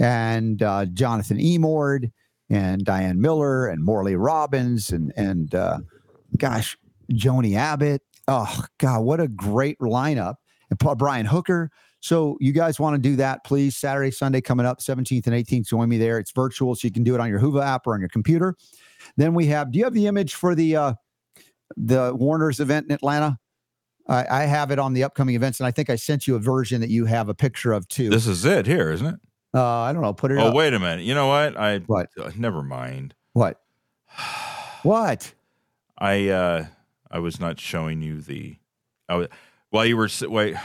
And uh, Jonathan Emord and Diane Miller and Morley Robbins and and uh, gosh, Joni Abbott. Oh God, what a great lineup! And Paul Brian Hooker. So you guys want to do that, please? Saturday, Sunday coming up, 17th and 18th. Join me there. It's virtual, so you can do it on your Hoover app or on your computer. Then we have. Do you have the image for the uh, the Warner's event in Atlanta? I, I have it on the upcoming events, and I think I sent you a version that you have a picture of too. this is it here, isn't it? Uh, I don't know. Put it in. Oh, up. wait a minute. You know what? I What? uh, never mind. What? What? I uh I was not showing you the I was while you were wait what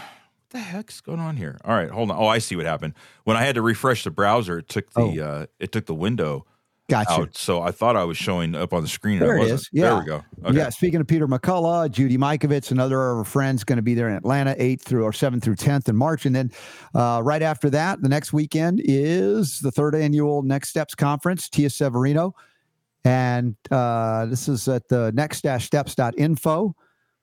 the heck's going on here? All right, hold on. Oh, I see what happened. When I had to refresh the browser, it took the uh it took the window Gotcha. out. So I thought I was showing up on the screen. There it wasn't. is. There we go. Okay. Yeah, speaking of Peter McCullough, Judy Mikovits, another of our friends, going to be there in Atlanta, 8th through or 7th through 10th in March. And then uh, right after that, the next weekend is the third annual Next Steps Conference, Tia Severino. And uh, this is at the next-steps.info,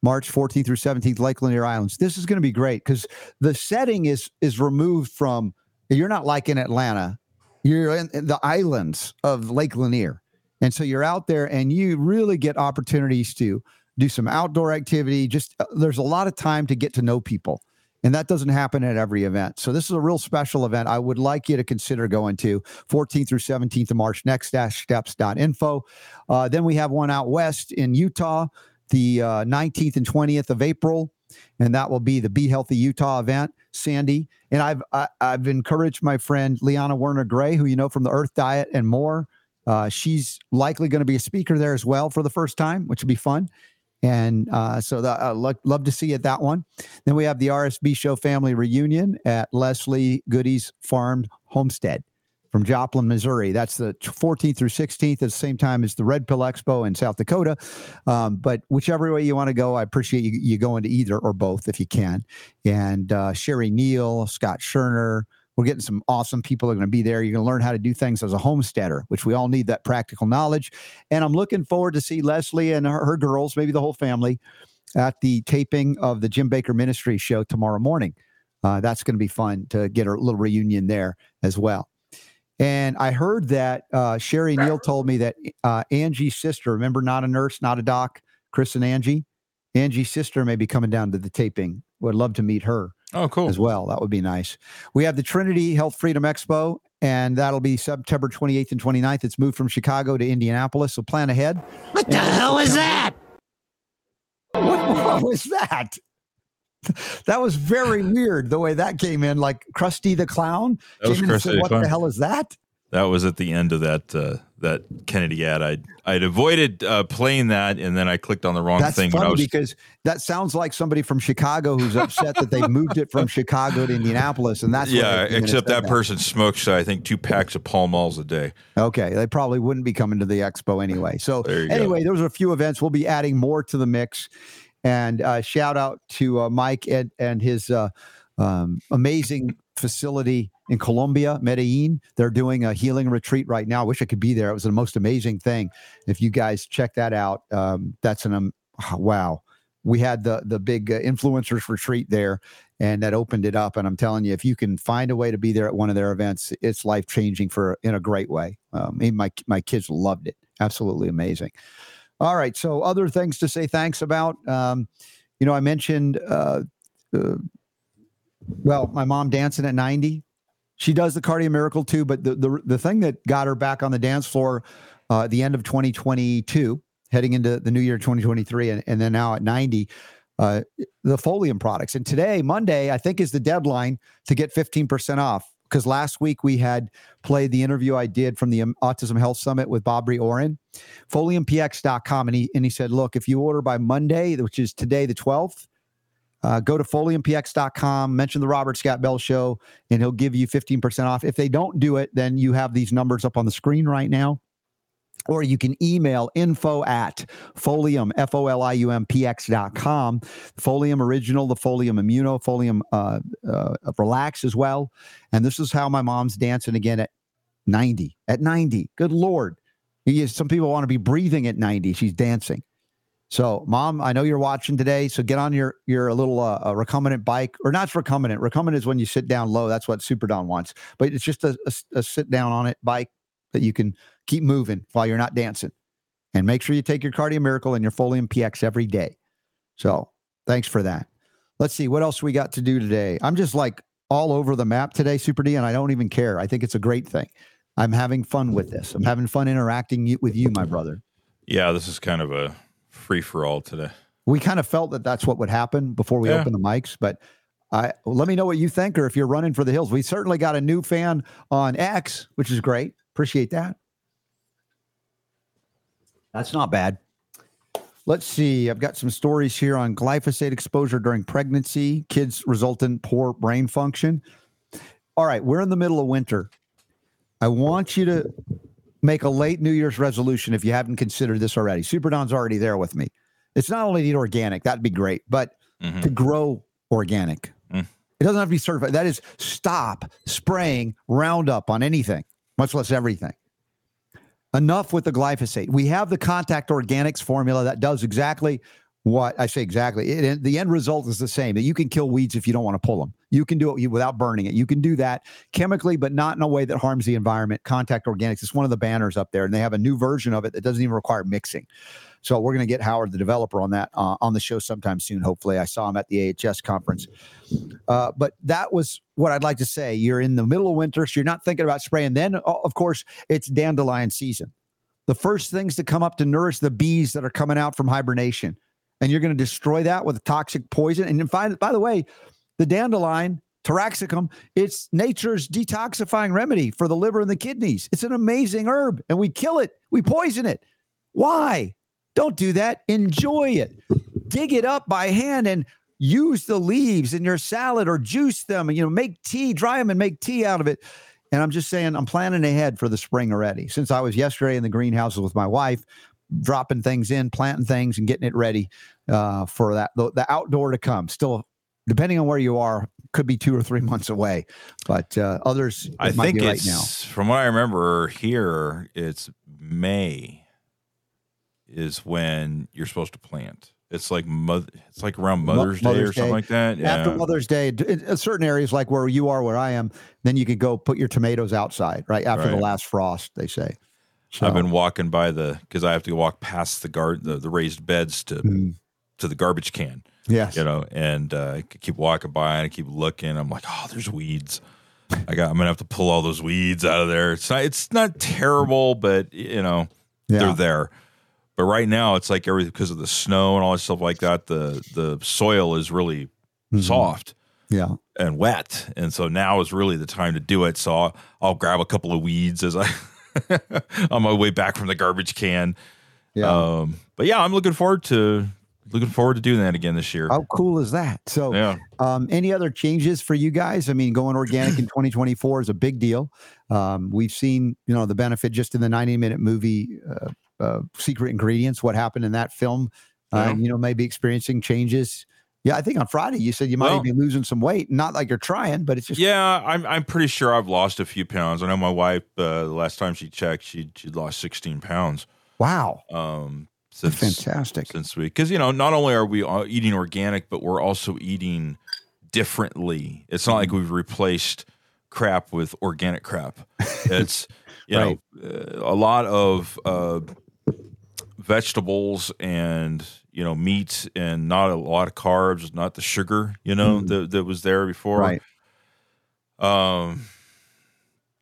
March 14th through 17th, Lake Lanier Islands. This is going to be great because the setting is is removed from, you're not like in Atlanta, you're in, the islands of Lake Lanier. And so you're out there and you really get opportunities to do some outdoor activity. Just uh, there's a lot of time to get to know people. And that doesn't happen at every event. So this is a real special event. I would like you to consider going to 14th through 17th of March, next-steps.info. Uh, then we have one out west in Utah, the uh, 19th and 20th of April. And that will be the Be Healthy Utah event, Sandy. And I've I, I've encouraged my friend Liana Werner Gray, who you know from the Earth Diet and more. Uh, she's likely going to be a speaker there as well for the first time, which will be fun. And uh, so that, uh, lo- love to see you at that one. Then we have the RSB Show family reunion at Leslie Goody's Farm Homestead from Joplin, Missouri. That's the 14th through 16th at the same time as the Red Pill Expo in South Dakota. Um, but whichever way you want to go, I appreciate you, you going to either or both if you can. And uh, Sherry Neal, Scott Scherner, we're getting some awesome people are going to be there. You're going to learn how to do things as a homesteader, which we all need that practical knowledge. And I'm looking forward to see Leslie and her, her girls, maybe the whole family, at the taping of the Jim Bakker Ministry show tomorrow morning. Uh, that's going to be fun to get a little reunion there as well. And I heard that uh, Sherry Neal told me that uh, Angie's sister, remember, not a nurse, not a doc, Chris and Angie, Angie's sister may be coming down to the taping. Would love to meet her Oh, cool. as well. That would be nice. We have the Trinity Health Freedom Expo, and that'll be September 28th and 29th. It's moved from Chicago to Indianapolis, so plan ahead. What the hell is that? What was that? That was very weird the way that came in, like Krusty the Clown. That was came in and said, the What Clown. the hell is that? That was at the end of that uh, that Kennedy ad. I'd I'd avoided uh, playing that, and then I clicked on the wrong That's thing I funny was because that sounds like somebody from Chicago who's upset that they moved it from Chicago to Indianapolis, and that's yeah. they came in and Except said that person smokes, I think, two packs of Pall Malls a day. Okay, they probably wouldn't be coming to the expo anyway. So There you go. anyway, those are a few events. We'll be adding more to the mix. And uh, shout out to uh, Mike and and his uh, um, amazing facility in Colombia, Medellin. They're doing a healing retreat right now. I wish I could be there. It was the most amazing thing. If you guys check that out, um, that's an um, wow. We had the the big uh, influencers retreat there, and that opened it up. And I'm telling you, if you can find a way to be there at one of their events, it's life changing for in a great way. Um, my my kids loved it. Absolutely amazing. All right, so other things to say thanks about. Um, you know, I mentioned, uh, uh, well, my mom dancing at 90. She does the cardio miracle too, but the the the thing that got her back on the dance floor uh, at the end of 2022, heading into the new year 2023, and, and then now at 90, uh, the Folium products. And today, Monday, I think is the deadline to get 15% off. Because last week we had played the interview I did from the um, Autism Health Summit with Bobry Oren, foliumpx.com. And he, and he said, look, if you order by Monday, which is today, the 12th, uh, go to foliumpx.com, mention the Robert Scott Bell Show, and he'll give you 15% off. If they don't do it, then you have these numbers up on the screen right now. Or you can email info at folium, F O L I U M P X dot com. Folium Original, the Folium Immuno, Folium uh, uh, Relax as well. And this is how my mom's dancing again at 90. At 90. Good Lord. Some people want to be breathing at 90. She's dancing. So, mom, I know you're watching today. So get on your your little uh, recumbent bike, or not recumbent. Recumbent is when you sit down low. That's what Super Don wants. But it's just a a sit down on it bike that you can keep moving while you're not dancing. And make sure you take your Cardio Miracle and your Folium PX every day. So thanks for that. Let's see what else we got to do today. I'm just like all over the map today, Super D, and I don't even care. I think it's a great thing. I'm having fun with this. I'm having fun interacting with you, my brother. Yeah, this is kind of a free for all today. We kind of felt that that's what would happen before we Yeah. open the mics, but I let me know what you think or if you're running for the hills. We certainly got a new fan on X, which is great. Appreciate that. That's not bad. Let's see. I've got some stories here on glyphosate exposure during pregnancy, kids result in poor brain function. All right, we're in the middle of winter. I want you to make a late New Year's resolution if you haven't considered this already. Super Don's already there with me. It's not only to eat organic, that'd be great, but Mhm. to grow organic. Mm. It doesn't have to be certified. That is stop spraying Roundup on anything, much less everything. Enough with the glyphosate. We have the contact organics formula that does exactly what I say exactly. It, the end result is the same that you can kill weeds if you don't want to pull them. You can do it without burning it. You can do that chemically, but not in a way that harms the environment. Contact Organics is one of the banners up there, and they have a new version of it that doesn't even require mixing. So we're going to get Howard, the developer, on that uh, on the show sometime soon. Hopefully, I saw him at the AHS conference. Uh, but that was what I'd like to say. You're in the middle of winter, so you're not thinking about spraying. Then, of course, it's dandelion season. The first things to come up to nourish the bees that are coming out from hibernation, and you're going to destroy that with toxic poison. And find, by the way, the dandelion taraxacum it's nature's detoxifying remedy for the liver and the kidneys it's an amazing herb and we kill it we poison it why don't do that. Enjoy it. Dig it up by hand and use the leaves in your salad or juice them. And you know make tea dry them and make tea out of it. And i'm just saying i'm planning ahead for the spring already. Since i was yesterday in the greenhouses with my wife dropping things in planting things and getting it ready uh, for that the, the outdoor to come. Still depending on where you are could be two or three months away but uh, others I think right now. from what I remember here, it's May is when you're supposed to plant. It's like mother, it's like around Mo- Mother's, Day or Mother's something like that. Yeah. after Mother's Day, in in certain areas like where you are, where I am, then you can go put your tomatoes outside, right after the last frost. They say. So, I've been walking by the because I have to walk past the guard the, the raised beds to Mm. to the garbage can, yes, you know, and uh, I keep walking by and I keep looking. I'm like, oh, there's weeds. I got. I'm gonna have to pull all those weeds out of there. It's not. It's not terrible, but you know, yeah, they're there. But right now, it's like everything because of the snow and all that stuff like that. The the soil is really Mhm. soft yeah. and wet, and so now is really the time to do it. So I'll, I'll grab a couple of weeds as I on my way back from the garbage can. Yeah. Um, but yeah, I'm looking forward to looking forward to doing that again this year. How cool is that? So, Yeah. um, any other changes for you guys? I mean, going organic in 2024 is a big deal. Um, we've seen, you know, the benefit just in the 90 minute movie, uh, uh, Secret Ingredients, what happened in that film. Uh, Yeah. you know, maybe experiencing changes. Yeah, I think on Friday you said you might Well- be losing some weight. Not like you're trying, but it's just Yeah, I'm I'm pretty sure I've lost a few pounds. I know my wife uh, the last time she checked, she she lost 16 pounds. wow, Um, that's fantastic. since we because you know not only are we eating organic, but we're also eating differently. It's not Mm-hmm. like we've replaced crap with organic crap. It's you Right. know uh, a lot of uh, vegetables and you know meat and not a lot of carbs, not the sugar you know Mhm. that that was there before. Right. Um.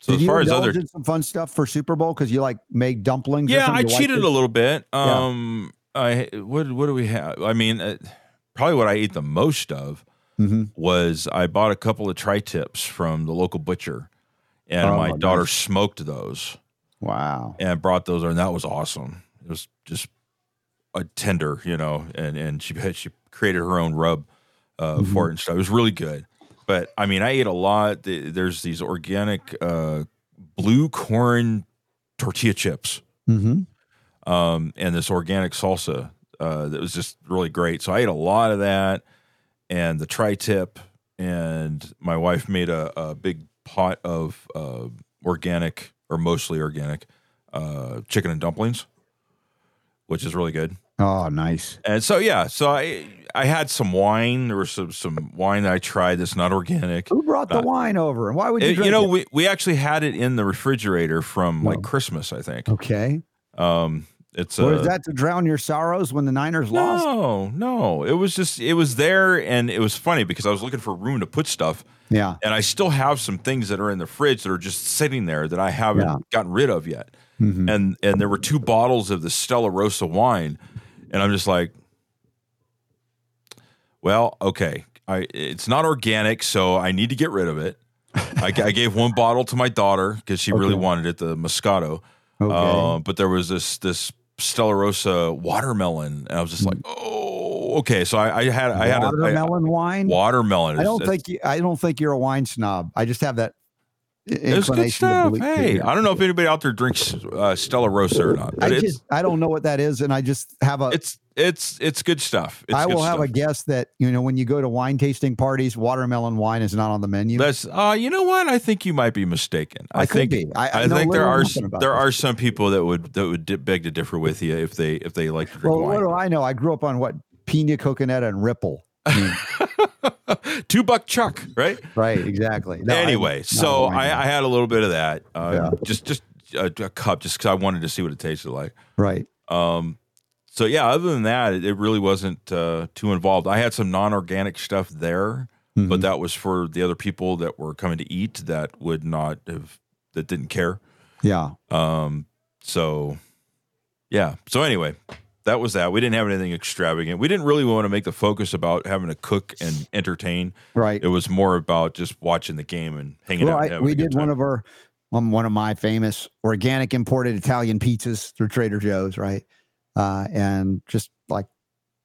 So Did as you far as other in some fun stuff for Super Bowl because you like made dumplings? yeah? I cheated a little bit. Yeah. Um, I what what do we have? I mean, uh, probably what I ate the most of Mhm. was I bought a couple of tri-tips from the local butcher, and Oh, my daughter nice. smoked those Wow. and brought those, and that was awesome. Was just a tender, you know, and and she had she created her own rub. uh, for it and stuff. It was really good. But I mean, I ate a lot. There's these organic uh, blue corn tortilla chips Mm-hmm. um, and this organic salsa uh, that was just really great. So I ate a lot of that and the tri tip. And my wife made a, a big pot of uh, organic or mostly organic uh, chicken and dumplings, which is really good. Oh, nice. And so yeah, so I I had some wine. There was some some wine that I tried that's not organic. Who brought the Uh, wine over, and why would you? It- you know, it? we, we actually had it in the refrigerator from like Oh. Christmas, I think. okay. Um, it's What uh, is that to drown your sorrows when the Niners lost? No, no. It was just it was there, and it was funny because I was looking for room to put stuff, Yeah. and I still have some things that are in the fridge that are just sitting there that I haven't Yeah. gotten rid of yet. Mhm. And and there were two bottles of the Stella Rosa wine, and I'm just like, well, okay, I it's not organic, so I need to get rid of it. I, I gave one bottle to my daughter because she really wanted it, the Moscato. Okay. Uh, but there was this this Stella Rosa watermelon, and I was just like, oh, okay. So I, I had I had a I- watermelon wine. watermelon. I don't think you, I don't think you're a wine snob. I just have that it's good stuff. Hey, I don't know if anybody out there drinks uh, Stella Rosa or not, I just I don't know what that is, and I just have a. it's it's it's good stuff. It's I will have a guess that you know when you go to wine tasting parties, watermelon wine is not on the menu. That's uh, you know what? I think you might be mistaken. I, I think. I- I I, think there are there this. are some people that would that would beg to differ with you if they if they like to drink well, what do I know? I grew up on what pina coconut and Ripple. I mean, Two buck chuck, right? right, exactly. No, anyway, a so I. I had a little bit of that, uh, Yeah. just just a, a cup, just because I wanted to see what it tasted like. right. Um, so yeah, other than that, it, it really wasn't uh, too involved. I had some non-organic stuff there, Mm-hmm. but that was for the other people that were coming to eat that would not have that didn't care. Yeah. Um, so yeah. So anyway, that was that. We didn't have anything extravagant. We didn't really want to make the focus about having to cook and entertain. Right. It was more about just watching the game and hanging Well, out. And having we did one of our um, one of my famous organic imported Italian pizzas through Trader Joe's, right? Uh, and just like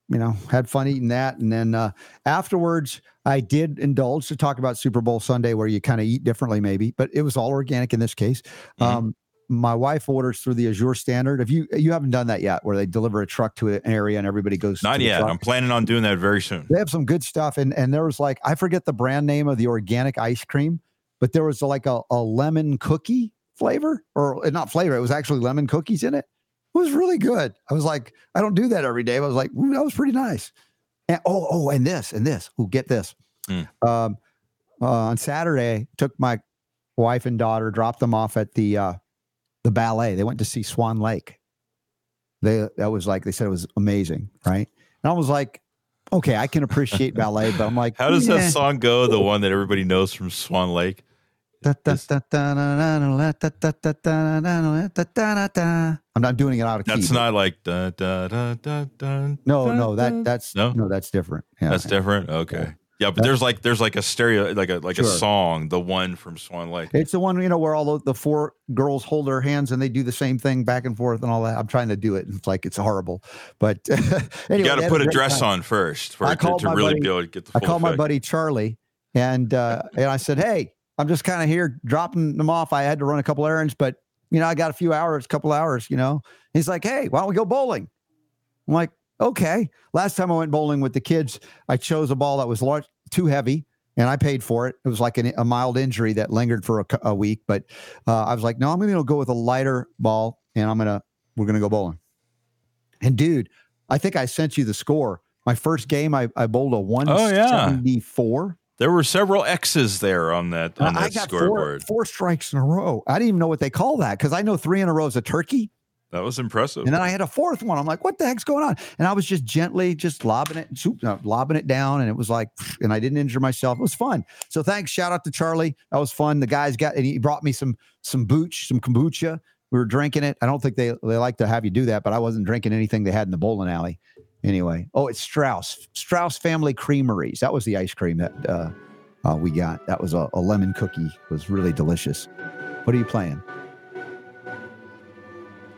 you know, had fun eating that. And then uh, afterwards, I did indulge to talk about Super Bowl Sunday, where you kind of eat differently, maybe, but it was all organic in this case. Mhm. Um, my wife orders through the Azure Standard. If you you haven't done that yet, where they deliver a truck to an area and everybody goes Not to yet. truck. I'm planning on doing that very soon. They have some good stuff, and and there was like I forget the brand name of the organic ice cream, but there was like a, a lemon cookie flavor, or uh, not flavor. It was actually lemon cookies in it. It was really good. I was like, I don't do that every day. But I was like, that was pretty nice. And oh, oh, and this and this. Ooh, get this. Mm. Um, uh, on Saturday, took my wife and daughter, dropped them off at the uh, the ballet. They went to see Swan Lake. They that was like they said it was amazing, right? And I was like, okay, I can appreciate ballet, but I'm like, how does yeah. that song go? The one that everybody knows from Swan Lake. I'm not doing it out of key. That's not like da, da, da, da, da, no, no, that that's no, no, that's different. Yeah. That's different. Okay. Yeah, but there's like there's like a stereo like a like a song, the one from Swan Lake. It's the one you know where all the, the four girls hold their hands and they do the same thing back and forth and all that. I'm trying to do it. and It's like it's horrible, but anyway, you got to put a dress time. on first for I it to, to really buddy- be able to get the I called my buddy Charlie and uh, and I said, hey, I'm just kind of here dropping them off. I had to run a couple errands, but you know I got a few hours, couple hours. You know, he's like, hey, why don't we go bowling? I'm like, okay. Last time I went bowling with the kids, I chose a ball that was large, too heavy, and I paid for it. It was like an, a mild injury that lingered for a, a week, but uh, I was like, no, I'm going to go with a lighter ball, and I'm gonna we're gonna go bowling. And dude, I think I sent you the score. My first game, I, I bowled a Oh, yeah. 174. There were several X's there on that on I that got four, scoreboard. four strikes in a row. I didn't even know what they call that because I know three in a row is a turkey. That was impressive. And then I had a fourth one. I'm like, what the heck's going on? And I was just gently just lobbing it, swoop, lobbing it down. And it was like, and I didn't injure myself. It was fun. So thanks. Shout out to Charlie. That was fun. The guys got, and he brought me some, some booch, some kombucha. We were drinking it. I don't think they, they like to have you do that, but I wasn't drinking anything they had in the bowling alley. Anyway. Oh, it's Straus, Straus Family Creameries. That was the ice cream that uh, uh, we got. That was a, a lemon cookie. It was really delicious. What are you playing?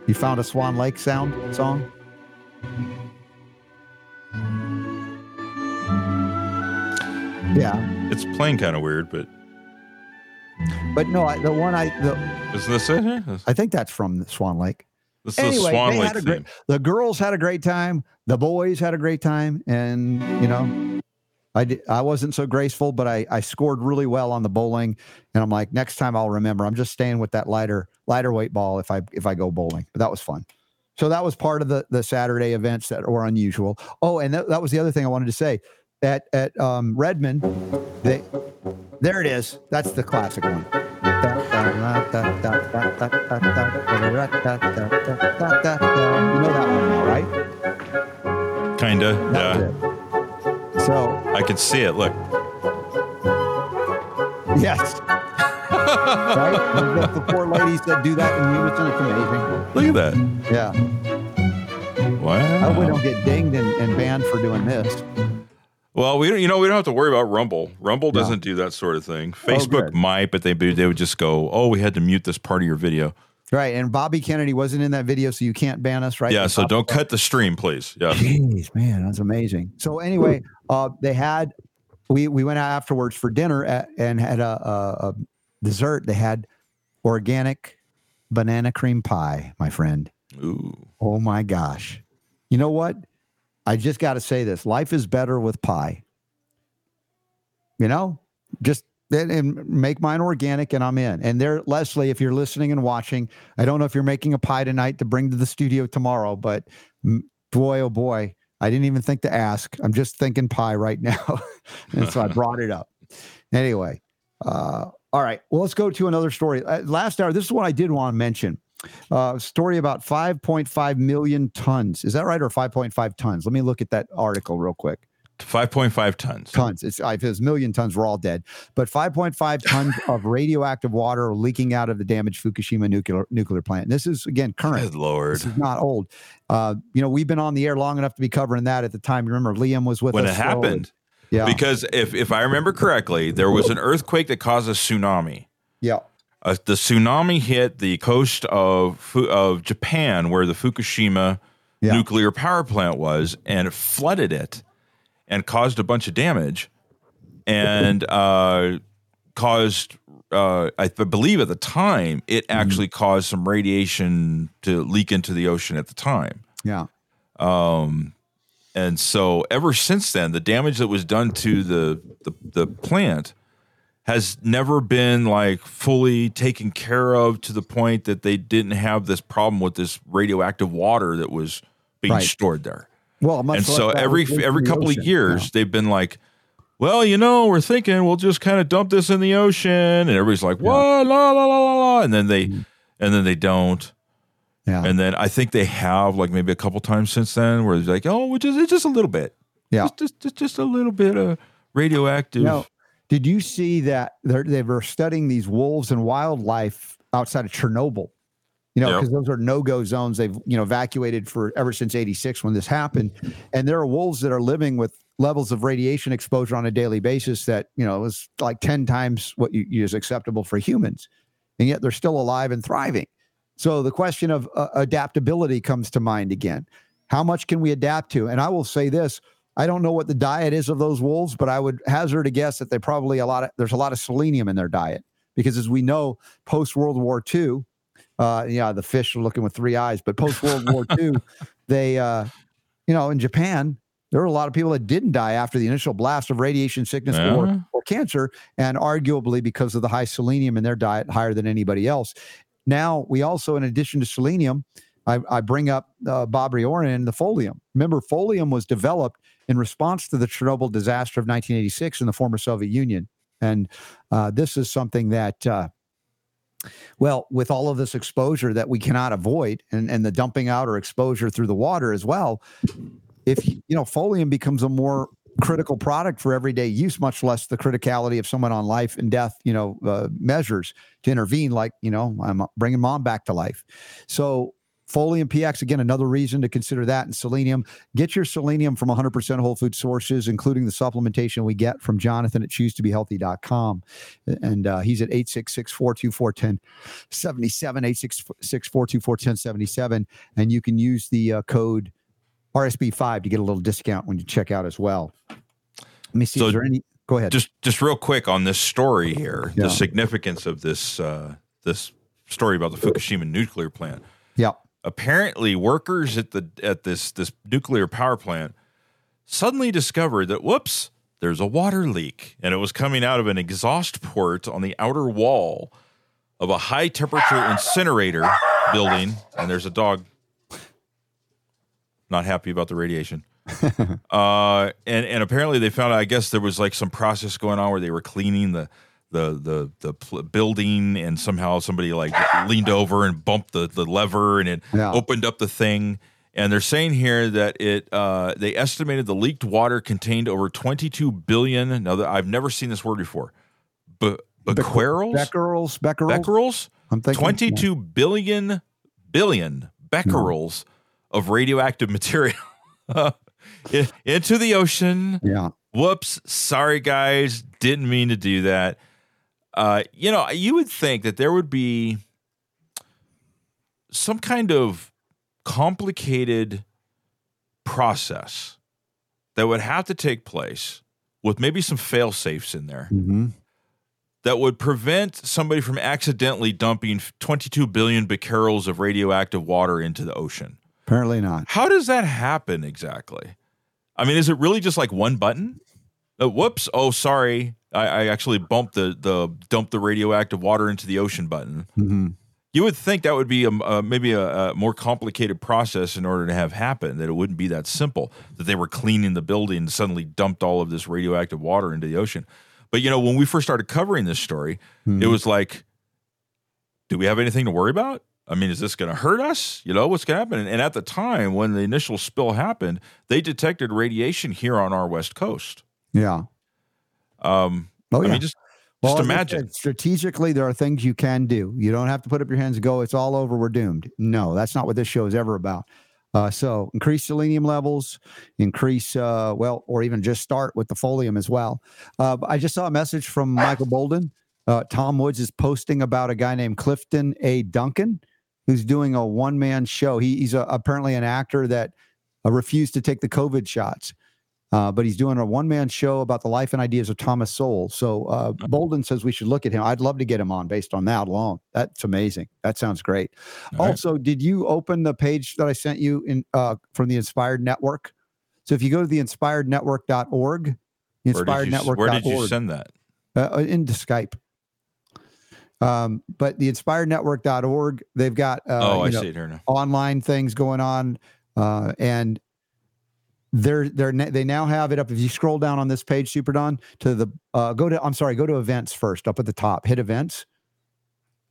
You found a Swan Lake sound song? Yeah, It's playing kind of weird, but but no, I, the one I the, is this it? I think that's from Swan Lake. this is Anyway, the Swan Lake a theme. great, the girls had a great time. The boys had a great time, and you know, I I wasn't so graceful, but I I scored really well on the bowling, and I'm like, next time I'll remember. I'm just staying with that lighter lighter weight ball if I if I go bowling. But that was fun. So that was part of the the Saturday events that were unusual. Oh, and that, that was the other thing I wanted to say. At at um, Redmond, they there it is. That's the classic one. You know that one now, right? Kinda. That's Yeah. it. So I can see it. Look. yes. right? Got the four ladies that do that in unison. It's amazing. Look at that. Yeah. Wow. I hope we don't get dinged and, and banned for doing this. Well, we don't, you know we don't have to worry about Rumble. Rumble doesn't do that sort of thing. Oh, Facebook good. might, but they they would just go, "Oh, we had to mute this part of your video." Right. And Bobby Kennedy wasn't in that video, so you can't ban us, right? yeah, so don't cut the stream, please. Yeah. Jeez, man, that's amazing. So anyway, uh, they had we we went out afterwards for dinner at, and had a, a, a dessert. They had organic banana cream pie, my friend. Ooh. Oh my gosh! You know what? I just got to say this: life is better with pie. You know, just and, make mine organic, and I'm in. And there, Leslie, if you're listening and watching, I don't know if you're making a pie tonight to bring to the studio tomorrow, but boy, oh boy, I didn't even think to ask. I'm just thinking pie right now, and so I brought it up. Anyway, uh, all right. Well, let's go to another story. Uh, last hour, this is what I did want to mention. Uh, story about 5.5 million tons. Is that right, or 5.5 tons? Let me look at that article real quick. 5.5 tons. Tons. It's if it's a million tons, we're all dead. But 5.5 tons of radioactive water leaking out of the damaged Fukushima nuclear nuclear plant. And this is again current. Good lord. This is not old. Uh, you know, we've been on the air long enough to be covering that at the time. You remember Liam was with When us. When it so- happened, yeah, because if if I remember correctly, there was an earthquake that caused a tsunami. yeah, Uh, the tsunami hit the coast of of Japan, where the Fukushima Yeah. nuclear power plant was, and it flooded it, and caused a bunch of damage, and uh, caused. Uh, I believe at the time it Mm-hmm. actually caused some radiation to leak into the ocean at the time. yeah, Um, and so ever since then, the damage that was done to the, the the plant has never been like fully taken care of to the point that they didn't have this problem with this radioactive water that was being Right. stored there. Well, and like so every every couple ocean. of years, they've been like, well, you know, we're thinking we'll just kind of dump this in the ocean, and everybody's like, what, la la la la la, and then they mm-hmm. and then they don't. Yeah, yeah, And then I think they have like maybe a couple times since then where it's like, oh, which is it's just a little bit. yeah. Just, just, just, just a little bit of radioactive. Now, did you see that they're, they were studying these wolves and wildlife outside of Chernobyl? You know, Yep. because those are no-go zones. They've you know evacuated for ever since '86 when this happened, and there are wolves that are living with levels of radiation exposure on a daily basis that you know is like ten times what you, is acceptable for humans, and yet they're still alive and thriving. So the question of uh, adaptability comes to mind again. How much can we adapt to? And I will say this: I don't know what the diet is of those wolves, but I would hazard a guess that they probably a lot of there's a lot of selenium in their diet because, as we know, post World War II, uh, yeah, the fish are looking with three eyes, but post World War II, they, uh, you know, in Japan, there were a lot of people that didn't die after the initial blast of radiation sickness Yeah. or, or cancer, and arguably because of the high selenium in their diet, higher than anybody else. Now, we also, in addition to selenium, I, I bring up uh, Bob Riorin and the folium. Remember, folium was developed in response to the Chernobyl disaster of 1986 in the former Soviet Union. And uh, this is something that, uh, well, with all of this exposure that we cannot avoid and, and the dumping out or exposure through the water as well, if, you know, folium becomes a more critical product for everyday use, much less the criticality of someone on life and death, you know, uh, measures to intervene, like, you know, I'm bringing mom back to life. So, Folium PX, again, another reason to consider that. And selenium, get your selenium from 100% whole food sources, including the supplementation we get from Jonathan at choosetobehealthy.com. And uh, he's at 866 424 1077, 866 424 1077. And you can use the uh, code RSB5 to get a little discount when you check out as well. Let me see. So- is there any? Go ahead. just just real quick on this story here, Yeah. the significance of this uh, this story about the Fukushima nuclear plant. yeah. Apparently, workers at the at this this nuclear power plant suddenly discovered that whoops, there's a water leak, and it was coming out of an exhaust port on the outer wall of a high temperature incinerator building. And there's a dog not happy about the radiation. uh, and and apparently they found out. I guess there was like some process going on where they were cleaning the the the the pl- building, and somehow somebody like leaned over and bumped the the lever, and it Yeah. opened up the thing. And they're saying here that it uh, they estimated the leaked water contained over 22 billion. Now that I've never seen this word before. Be- becquerels, Becquerels, becquerels. becquerels, I'm thinking 22 billion billion becquerels of radioactive material into the ocean. Yeah. Whoops, sorry guys, didn't mean to do that. Uh, you know, you would think that there would be some kind of complicated process that would have to take place with maybe some fail safes in there hmm that would prevent somebody from accidentally dumping 22 billion becquerels of radioactive water into the ocean. Apparently not. How does that happen exactly? I mean, is it really just like one button? Uh, whoops! Oh, sorry, I, I actually bumped the the dump the radioactive water into the ocean button. hmm You would think that would be a, maybe a, a more complicated process in order to have happen. That it wouldn't be that simple. That they were cleaning the building and suddenly dumped all of this radioactive water into the ocean. But you know, when we first started covering this story, it was like, do we have anything to worry about? I mean, is this going to hurt us? You know, what's going to happen? And, and at the time when the initial spill happened, they detected radiation here on our west coast. Yeah. Um, Oh, I yeah. mean, just Well, just imagine. said, strategically, there are things you can do. You don't have to put up your hands and go, it's all over, we're doomed. No, that's not what this show is ever about. Uh, so increase selenium levels, increase, uh, well, or even just start with the folium as well. Uh, I just saw a message from Michael Bolden. Uh, Tom Woods is posting about a guy named Clifton A. Duncan, who's doing a one man show. He, he's a, apparently an actor that uh, refused to take the COVID shots. Uh, but he's doing a one man show about the life and ideas of Thomas Sowell. So uh, Bolden says we should look at him. I'd love to get him on based on that alone. That's amazing. That sounds great. All right. Also, did you open the page that I sent you in uh, from the Inspired Network? So if you go to the inspirednetwork.org, Where did, you, inspirednetwork.org, where did you send that? uh, into Skype. Um, but the inspirednetwork.org, they've got uh, oh, I know, see it here now. online things going on uh, and they're they're they now have it up. If you scroll down on this page super don to the uh, go to i'm sorry go to events first up at the top hit events.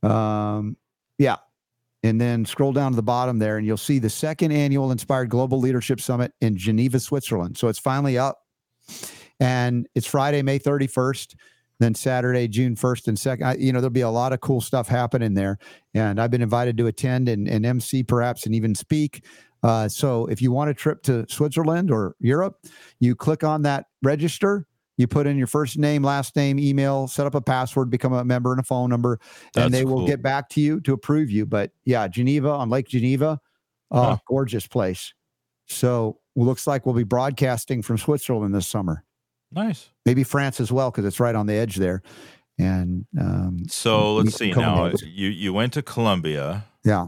Um yeah. And then scroll down to the bottom there and you'll see the second annual inspired global leadership summit in geneva switzerland. So it's finally up. And it's friday may 31st then saturday june 1st and 2nd I, you know there'll be a lot of cool stuff happening there. And I've been invited to attend and, and MC perhaps and even speak. Uh, so if you want a trip to Switzerland or Europe, you click on that register. You put in your first name, last name, email, set up a password, become a member and a phone number, That's and they will cool. get back to you to approve you. But yeah, Geneva on Lake Geneva, uh, Huh. gorgeous place. So looks like we'll be broadcasting from Switzerland this summer. Nice. Maybe France as well because it's right on the edge there. And um, So let's see now. You you went to Colombia yeah,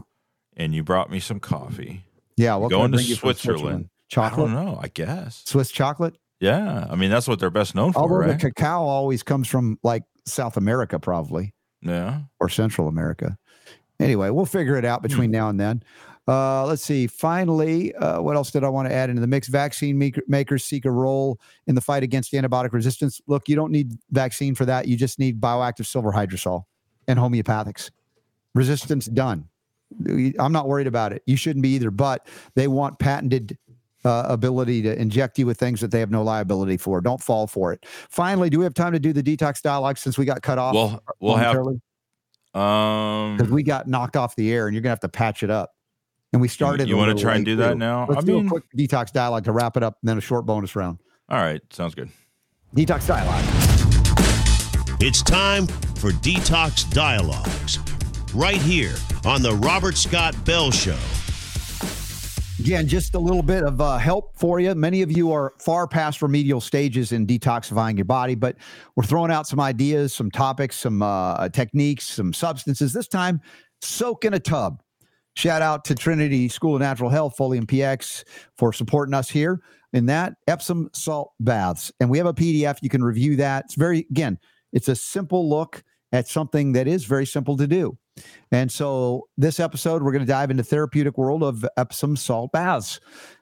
and you brought me some coffee. Yeah. What Going to from Switzerland. Chocolate. I don't know. I guess. Swiss chocolate. Yeah. I mean, that's what they're best known for, Although right? the cacao always comes from like South America, probably, yeah. or Central America. Anyway, we'll figure it Hmm. out between now and then. Uh, let's see. Finally, uh, what else did I want to add into the mix? Vaccine maker, makers seek a role in the fight against antibiotic resistance. Look, you don't need vaccine for that. You just need bioactive silver hydrosol and homeopathics. Resistance done. I'm not worried about it. You shouldn't be either. But they want patented uh, ability to inject you with things that they have no liability for. Don't fall for it. Finally, do we have time to do the detox dialogue since we got cut off? Well, we'll have because um. we got knocked off the air, and you're gonna have to patch it up. And we started. you a want to try and late, do that too. now? Let's I do mean, a quick detox dialogue to wrap it up, and then a short bonus round. all right. Sounds good. Detox dialogue. It's time for Detox Dialogues, right here on the Robert Scott Bell Show. Again, just a little bit of uh, help for you. Many of you are far past remedial stages in detoxifying your body, but we're throwing out some ideas, some topics, some uh, techniques, some substances. This time, soak in a tub. Shout out to Trinity School of Natural Health, Folium PX, for supporting us here in that Epsom salt baths. And we have a PDF. You can review that. It's very, again, it's a simple look at something that is very simple to do. And so this episode, we're going to dive into therapeutic world of Epsom salt baths.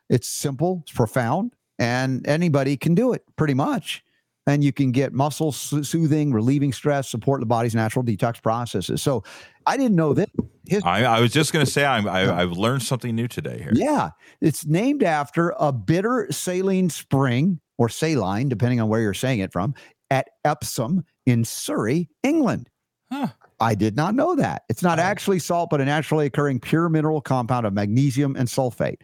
It's simple, it's profound, and anybody can do it pretty much. And you can get muscle soothing, relieving stress, support the body's natural detox processes. So I didn't know that. His- I, I was just going to say I'm, I, I've learned something new today here. yeah, it's named after a bitter saline spring or saline, depending on where you're saying it from, at Epsom in Surrey, England. Huh. I did not know that. It's not actually salt, but a naturally occurring pure mineral compound of magnesium and sulfate.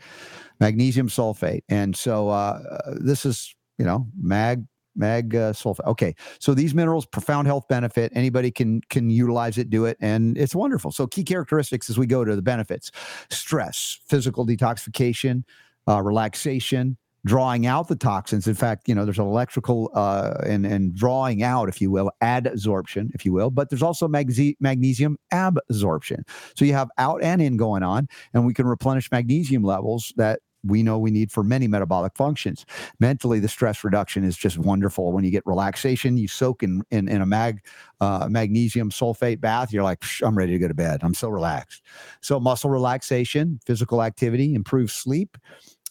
Magnesium sulfate. And so uh, uh, this is, you know, mag mag uh, sulfate. Okay. So these minerals profound health benefit. Anybody can can utilize it, do it, and it's wonderful. So key characteristics as we go to the benefits: stress, physical detoxification, uh, relaxation, drawing out the toxins. In fact, you know, there's electrical uh, and and drawing out, if you will, adsorption, if you will, but there's also magse- magnesium absorption. So you have out and in going on, and we can replenish magnesium levels that we know we need for many metabolic functions. Mentally, the stress reduction is just wonderful. When you get relaxation, you soak in in, in a mag uh, magnesium sulfate bath. You're like, I'm ready to go to bed. I'm so relaxed. So muscle relaxation, physical activity, improved sleep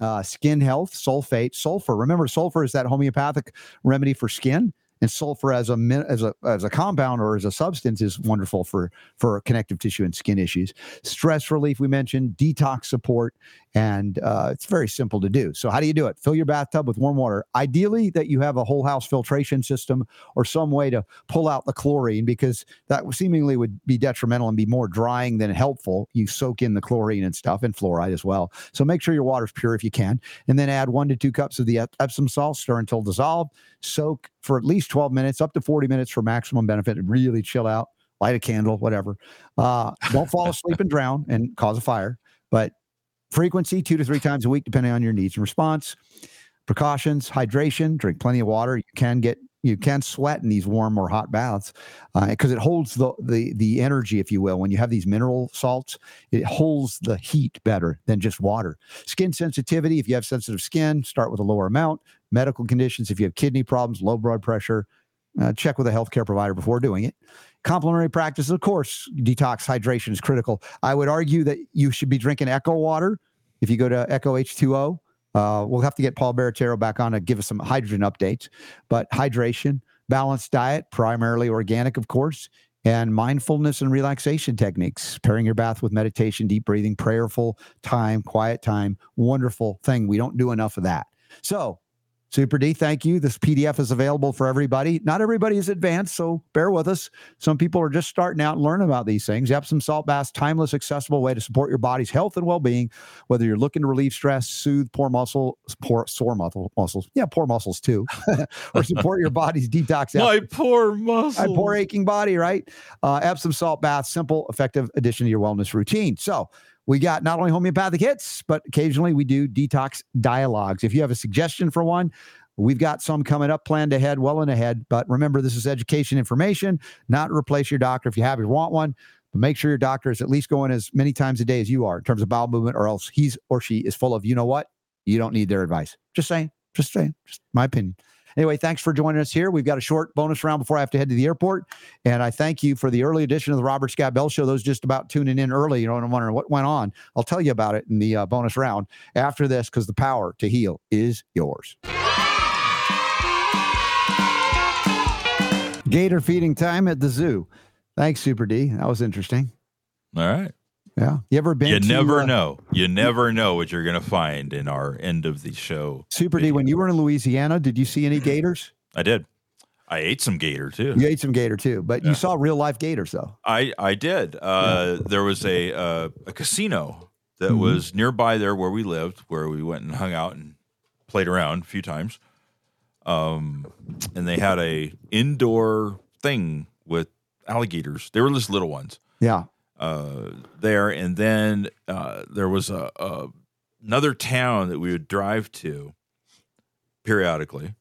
uh, skin health, sulfate, sulfur. Remember, sulfur is that homeopathic remedy for skin, and sulfur as a as a as a compound or as a substance is wonderful for for connective tissue and skin issues. Stress relief, we mentioned, detox support, and uh, it's very simple to do. So, how do you do it? Fill your bathtub with warm water. Ideally, that you have a whole house filtration system or some way to pull out the chlorine because that seemingly would be detrimental and be more drying than helpful. You soak in the chlorine and stuff and fluoride as well. So make sure your water's pure if you can. And then add one to two cups of the Epsom salt, stir until dissolved. Soak for at least 12 minutes, up to 40 minutes for maximum benefit. And really chill out, light a candle, whatever. Uh, don't fall asleep and drown and cause a fire. But frequency, two to three times a week, depending on your needs and response. Precautions, hydration, drink plenty of water. You can get you can sweat in these warm or hot baths because it holds the, the the energy, if you will. When you have these mineral salts, it holds the heat better than just water. Skin sensitivity, if you have sensitive skin, start with a lower amount. Medical conditions, if you have kidney problems, low blood pressure, uh, check with a healthcare provider before doing it. Complementary practices, of course, detox hydration is critical. I would argue that you should be drinking Echo water. If you go to Echo H2O, uh, we'll have to get Paul Barattiero back on to give us some hydrogen updates. But hydration, balanced diet, primarily organic, of course, and mindfulness and relaxation techniques. Pairing your bath with meditation, deep breathing, prayerful time, quiet time. Wonderful thing. We don't do enough of that. So, Super D, thank you. This PDF is available for everybody. Not everybody is advanced, so bear with us. Some people are just starting out and learning about these things. Epsom salt baths, timeless, accessible way to support your body's health and well-being. Whether you're looking to relieve stress, soothe poor muscle, poor sore muscle muscles, yeah, poor muscles too, or support your body's detox. My poor muscle. My poor aching body, right? Uh, Epsom salt bath, simple, effective addition to your wellness routine. So we got not only homeopathic hits, but occasionally we do detox dialogues. If you have a suggestion for one, we've got some coming up planned ahead, well and ahead. But remember, this is education information, not replace your doctor if you have, you want one. But make sure your doctor is at least going as many times a day as you are in terms of bowel movement, or else he's or she is full of, you know what? You don't need their advice. Just saying, just saying, just my opinion. Anyway, thanks for joining us here. We've got a short bonus round before I have to head to the airport. And I thank you for the early edition of the Robert Scott Bell Show. Those just about tuning in early, you know, and wondering what went on. I'll tell you about it in the uh, bonus round after this because the power to heal is yours. Gator feeding time at the zoo. Thanks, Super D. That was interesting. All right. Yeah. You ever been You to, never uh, know. You never know what you're going to find in our end of the show. Super D, when you were in Louisiana, did you see any gators? I did. I ate some gator too. You ate some gator too, but Yeah. you saw real life gators though. I I did. Uh, There was a uh, a casino that Mhm. was nearby there where we lived, where we went and hung out and played around a few times. Um, and they had a indoor thing with alligators. They were just little ones Yeah. Uh, there, and then uh, there was a, a another town that we would drive to periodically,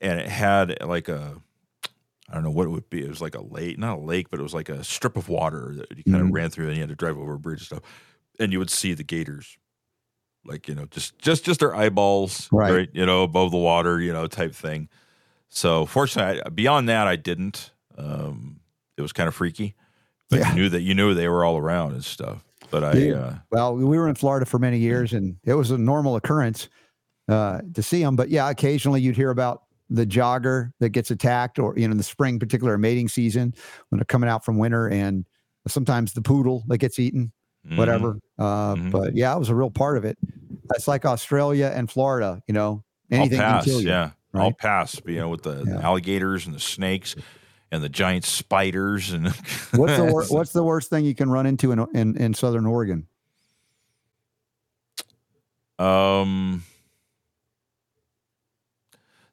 and it had like a I don't know what it would be. It was like a lake, not a lake, but it was like a strip of water that you kind of Mhm. ran through, and you had to drive over a bridge and stuff. And you would see the gators, like you know, just just just their eyeballs, Right. You know, above the water, you know, type thing. So fortunately, I, beyond that, I didn't. Um, it was kind of freaky, but Yeah. you knew that you knew they were all around and stuff. But I, Yeah. uh, Well, we were in Florida for many years, and it was a normal occurrence uh, to see them. But yeah, occasionally you'd hear about the jogger that gets attacked, or you know, in the spring, particular mating season when they're coming out from winter, and sometimes the poodle that gets eaten, mhm. whatever. Uh, Mhm. But yeah, it was a real part of it. That's like Australia and Florida. You know, anything I'll can kill you. Yeah, I'll pass. You know, with the Yeah. alligators and the snakes and the giant spiders and What's the wor- What's the worst thing you can run into in in, in Southern Oregon? um.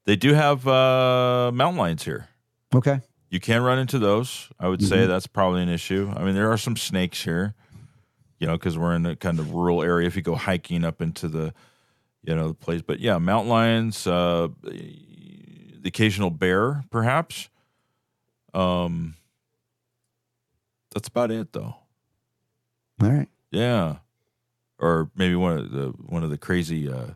They do have uh, mountain lions here. Okay. You can run into those. I would say Mhm. that's probably an issue. I mean, there are some snakes here, you know, because we're in a kind of rural area. If you go hiking up into the, you know, the place, but yeah, mountain lions, uh, the occasional bear, perhaps. Um, that's about it, though. All right. Yeah, or maybe one of the one of the crazy uh,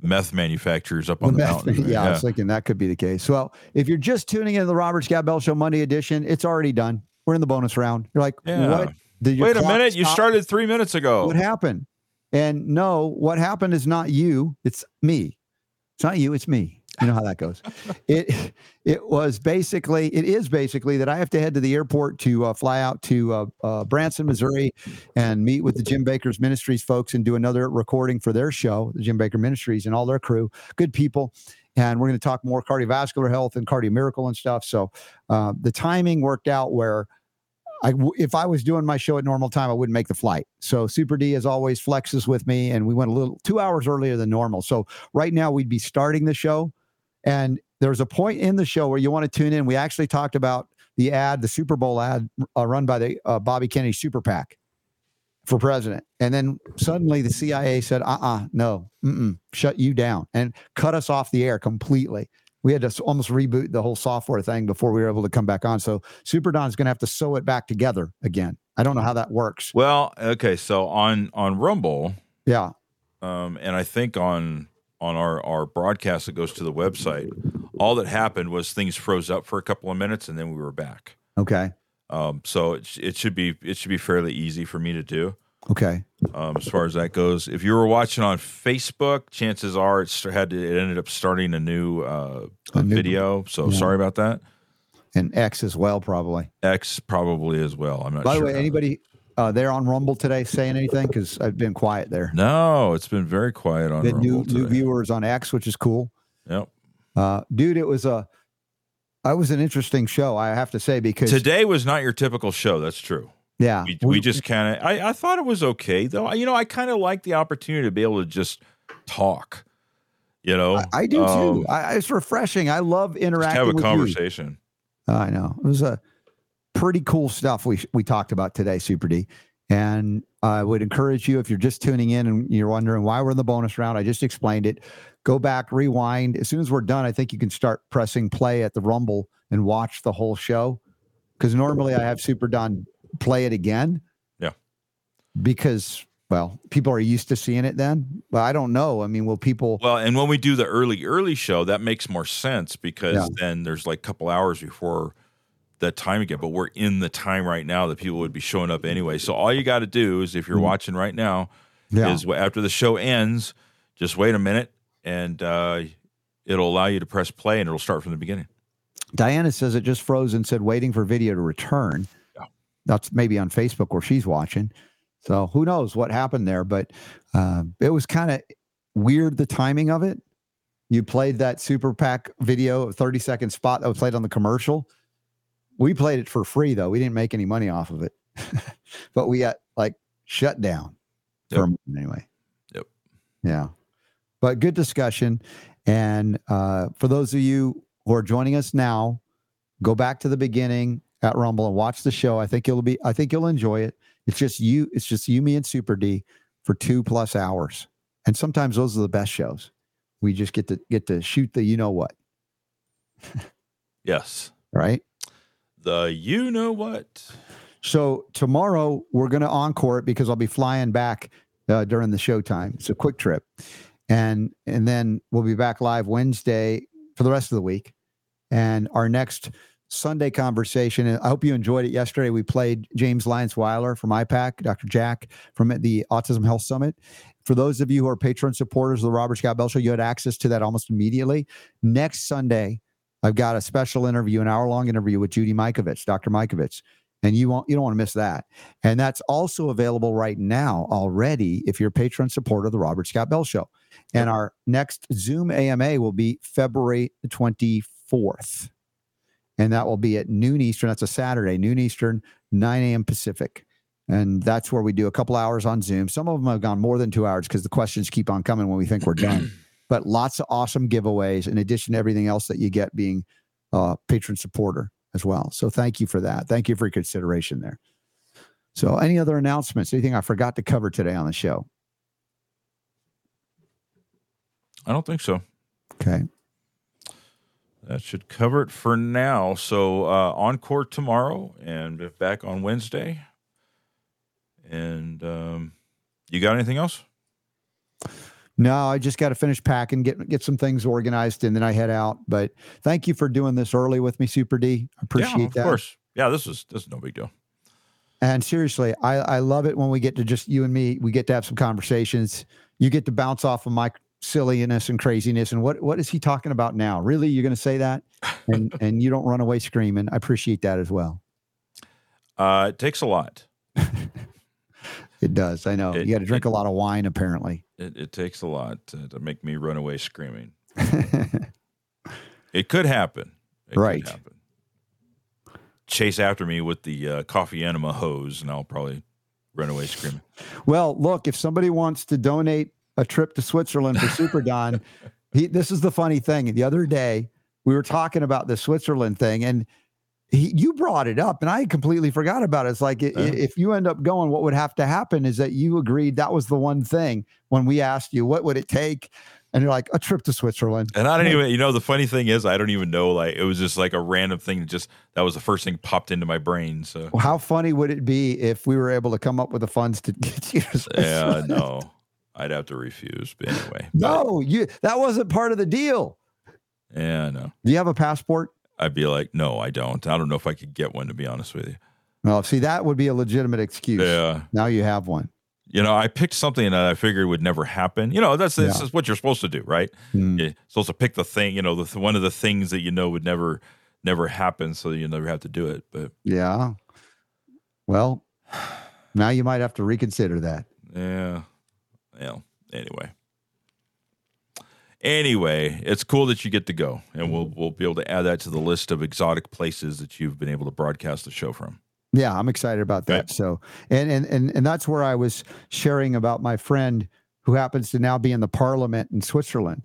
meth manufacturers up on the, The mountain. meth- yeah, I was thinking that could be the case. Well, if you're just tuning into the Robert Scott Bell Show Monday edition, it's already done. We're in the bonus round. You're like, Yeah. what? Did Wait a minute! You started three minutes ago. What happened? And no, what happened is not you. It's me. It's not you. It's me. You know how that goes. it it was basically it is basically that I have to head to the airport to uh, fly out to uh, uh, Branson, Missouri, and meet with the Jim Bakker's Ministries folks and do another recording for their show, the Jim Baker Ministries, and all their crew, good people. And we're going to talk more cardiovascular health and cardio miracle and stuff. So uh, the timing worked out where I if I was doing my show at normal time, I wouldn't make the flight. So Super D, as always, flexes with me, and we went a little two hours earlier than normal. So right now we'd be starting the show, and there's a point in the show where you want to tune in. We actually talked about the ad, the Super Bowl ad uh, run by the uh, Bobby Kennedy Super PAC for president, and then suddenly the CIA said, "Uh-uh, no, mm-mm, shut you down," and cut us off the air completely. We had to almost reboot the whole software thing before we were able to come back on. So Super Don's going to have to sew it back together again. I don't know how that works. Well, okay, so on on Rumble, Yeah. um, and I think on on our our broadcast that goes to the website, all that happened was things froze up for a couple of minutes, and then we were back. Okay. Um, so it it should be it should be fairly easy for me to do. Okay. Um, as far as that goes, if you were watching on Facebook, chances are it had to, it ended up starting a new uh, a new- video. So yeah. sorry about that. And X as well, probably. X probably as well. I'm not By sure. the way, anybody uh, there on Rumble today saying anything? Because I've been quiet there. No, it's been very quiet on The Rumble new new viewers on X, which is cool. Yep. Uh, dude, it was a, I was an interesting show. I have to say because Today was not your typical show. That's true. yeah, We, we just kind of, I, I thought it was okay though. You know, I kind of like the opportunity to be able to just talk. You know, I, I do Um, too. I, it's refreshing. I love just interacting have a with you. conversation. I know it was a pretty cool stuff we we talked about today, Super D. And I would encourage you if you're just tuning in and you're wondering why we're in the bonus round. I just explained it. Go back, rewind. As soon as we're done, I think you can start pressing play at the Rumble and watch the whole show. Because normally I have Super Don play it again. Yeah. Because well, people are used to seeing it then. But I don't know. I mean, will people? Well, and when we do the early, early show, that makes more sense because Yeah. then there's like a couple hours before that time again. But we're in the time right now that people would be showing up anyway. So all you got to do is if you're Mhm. watching right now, Yeah. is after the show ends, just wait a minute and uh, it'll allow you to press play and it'll start from the beginning. Diana says it just froze and said waiting for video to return. Yeah. That's maybe on Facebook where she's watching. So who knows what happened there? But uh, it was kind of weird the timing of it. You played that Super PAC video, 30 second spot that was played on the commercial. We played it for free though. We didn't make any money off of it, but we got like shut down for a moment anyway. Yep. Yeah. But good discussion. And uh, for those of you who are joining us now, go back to the beginning at Rumble and watch the show. I think you'll be I think you'll enjoy it. It's just you, it's just you, me, and Super D. for two plus hours. And sometimes those are the best shows. We just get to get to shoot the you know what, Yes. right? The you know what? So tomorrow we're going to encore it because I'll be flying back uh, during the showtime. It's a quick trip, and and then we'll be back live Wednesday for the rest of the week. And our next Sunday conversation. I hope you enjoyed it yesterday. We played James Lyons Weiler from IPAK, Dr. Jack from the Autism Health Summit. For those of you who are patron supporters of the Robert Scott Bell Show, you had access to that almost immediately. Next Sunday, I've got a special interview, an hour long interview with Judy Mikovits, Dr. Mikovits and you won't you don't want to miss that. And that's also available right now already if you're a patron supporter of the robert scott bell show. And our next zoom ama will be february 24th and that will be at noon eastern. That's a saturday noon eastern 9 a.m pacific. And that's where we do a couple hours on zoom. Some of them have gone more than two hours because the questions keep on coming when we think we're done but lots of awesome giveaways in addition to everything else that you get being a patron supporter as well. So thank you for that. Thank you for your consideration there. So, any other announcements? Anything I forgot to cover today on the show? I don't think so. Okay. That should cover it for now. So uh, encore tomorrow and back on Wednesday. And um, you got anything else? No, I just got to finish packing, get get some things organized, and then I head out. But thank you for doing this early with me, Super D. I appreciate yeah, of that. course. Yeah, this is this is no big deal. And seriously, I, I love it when we get to just you and me. We get to have some conversations. You get to bounce off of my silliness and craziness. And what what is he talking about now? Really, you're going to say that? And and you don't run away screaming. I appreciate that as well. Uh, it takes a lot. It does. I know. It- you got to drink it- a lot of wine, apparently. It, it takes a lot to, to make me run away screaming. It could happen. It Right. Could happen. Chase after me with the uh, coffee enema hose, and I'll probably run away screaming. Well, look, if somebody wants to donate a trip to Switzerland for Super Don, he, this is the funny thing. The other day, we were talking about the Switzerland thing, and he, you brought it up, and I completely forgot about it. It's like i- Yeah. if you end up going, what would have to happen is that you agreed that was the one thing when we asked you, what would it take? And you're like, a trip to Switzerland. And I don't even, you know, the funny thing is, I don't even know. Like, it was just like a random thing. that Just that was the first thing popped into my brain. So How funny would it be if we were able to come up with the funds to get you to yeah, no, I'd have to refuse. But anyway, But, No, you that wasn't part of the deal. yeah, no, Do you have a passport? I'd be like, no, I don't. I don't know if I could get one to be honest with you. Well, see, that would be a legitimate excuse. Yeah, Now you have one. you know, I picked something that I figured would never happen. You know, that's this Yeah. is what you're supposed to do, right? Mm. You're supposed to pick the thing. You know, the one of the things that you know would never, never happen, so you never have to do it. But Yeah. Well, now you might have to reconsider that. Yeah. Well, anyway. Anyway, it's cool that you get to go, and we'll we'll be able to add that to the list of exotic places that you've been able to broadcast the show from. Yeah, I'm excited about that. Right. So, and, and and and that's where I was sharing about my friend who happens to now be in the parliament in Switzerland.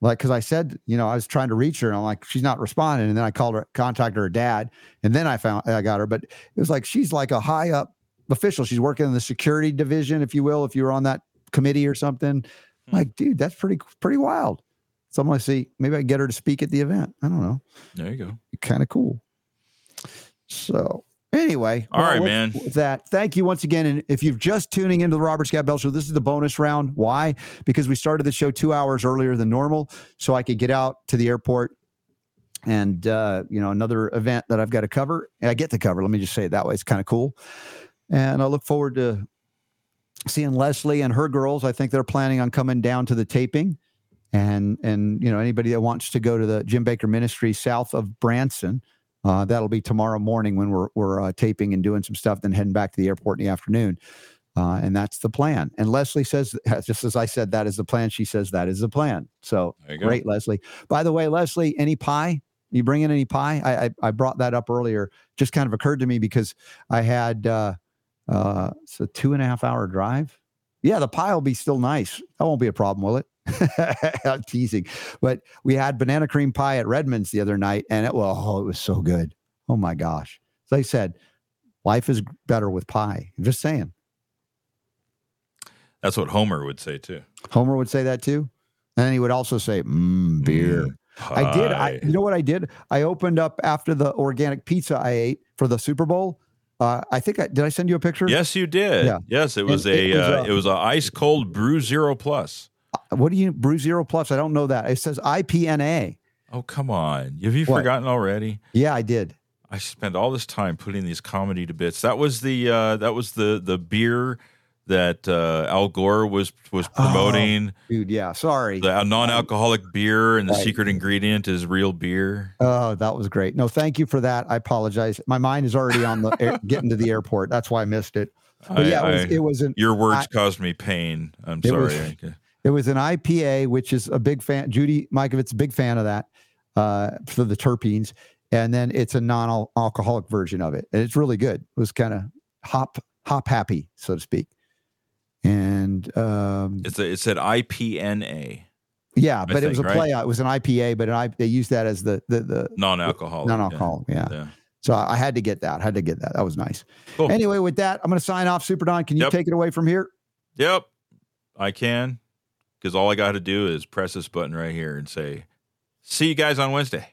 Like, because I said, you know, I was trying to reach her, and I'm like, she's not responding. And then I called her, contacted her dad, and then I found I got her. But it was like she's like a high up official. She's working in the security division, if you will, if you were on that committee or something. Hmm. Like, dude, that's pretty pretty wild. So I'm gonna see. Maybe I get her to speak at the event. I don't know. There you go. Kind of cool. So anyway, All right, with- man. With that, thank you once again. And if you're just tuning into the Robert Scott Bell Show, this is the bonus round. Why? Because we started the show two hours earlier than normal, so I could get out to the airport and uh, you know another event that I've got to cover. I get to cover. Let me just say it that way. It's kind of cool, and I look forward to seeing Leslie and her girls. I think they're planning on coming down to the taping, and and you know anybody that wants to go to the Jim Bakker Ministry south of Branson. Uh, that'll be tomorrow morning when we're we're uh, taping and doing some stuff, then heading back to the airport in the afternoon. Uh, and that's the plan. And Leslie says, just as I said, that is the plan. She says that is the plan. So go. great, Leslie. By the way, Leslie, any pie? You bring in any pie? I, I I brought that up earlier. Just kind of occurred to me because I had uh, uh, it's a two and a half hour drive. Yeah, the pie will be still nice. That won't be a problem, will it? I'm teasing. But we had banana cream pie at Redmond's the other night, and it well, oh, it was so good. Oh my gosh. As I said, life is better with pie. I'm just saying. That's what Homer would say too. Homer would say that too. And then he would also say, mm, beer. I did. I, you know what I did? I opened up after the organic pizza I ate for the Super Bowl. Uh, I think I did. I send you a picture. Yes, you did. Yeah. Yes, it was And a it was, uh, uh, it was a ice cold brew zero plus. What do you brew zero plus? I don't know that. It says IPNA. Oh come on, have you What? forgotten already? Yeah, I did. I spent all this time putting these comedy to bits. That was the uh, that was the the beer that uh, Al Gore was was promoting. Dude, yeah. Sorry. The non-alcoholic beer and the Right. secret ingredient is real beer. Oh, that was great. No, thank you for that. I apologize. My mind is already on the air, getting to the airport. That's why I missed it. But I- yeah, it was, I- it was an your words I- caused me pain. I'm It was- sorry. it was an IPA, which is a big fan. Judy Mikovits, a big fan of that uh, for the terpenes, and then it's a non-alcoholic version of it, and it's really good. It was kind of hop hop happy, so to speak. And um, It's a, it said IPNA, yeah, but it was a right? play. It was an IPA, but an I, they used that as the the, the non-alcoholic. non-alcoholic. Yeah. Yeah. So I I had to get that. I had to get that. That was nice. Cool. Anyway, with that, I'm going to sign off. Super Don, can you Yep. take it away from here? Yep, I can, because all I got to do is press this button right here and say, "See you guys on Wednesday."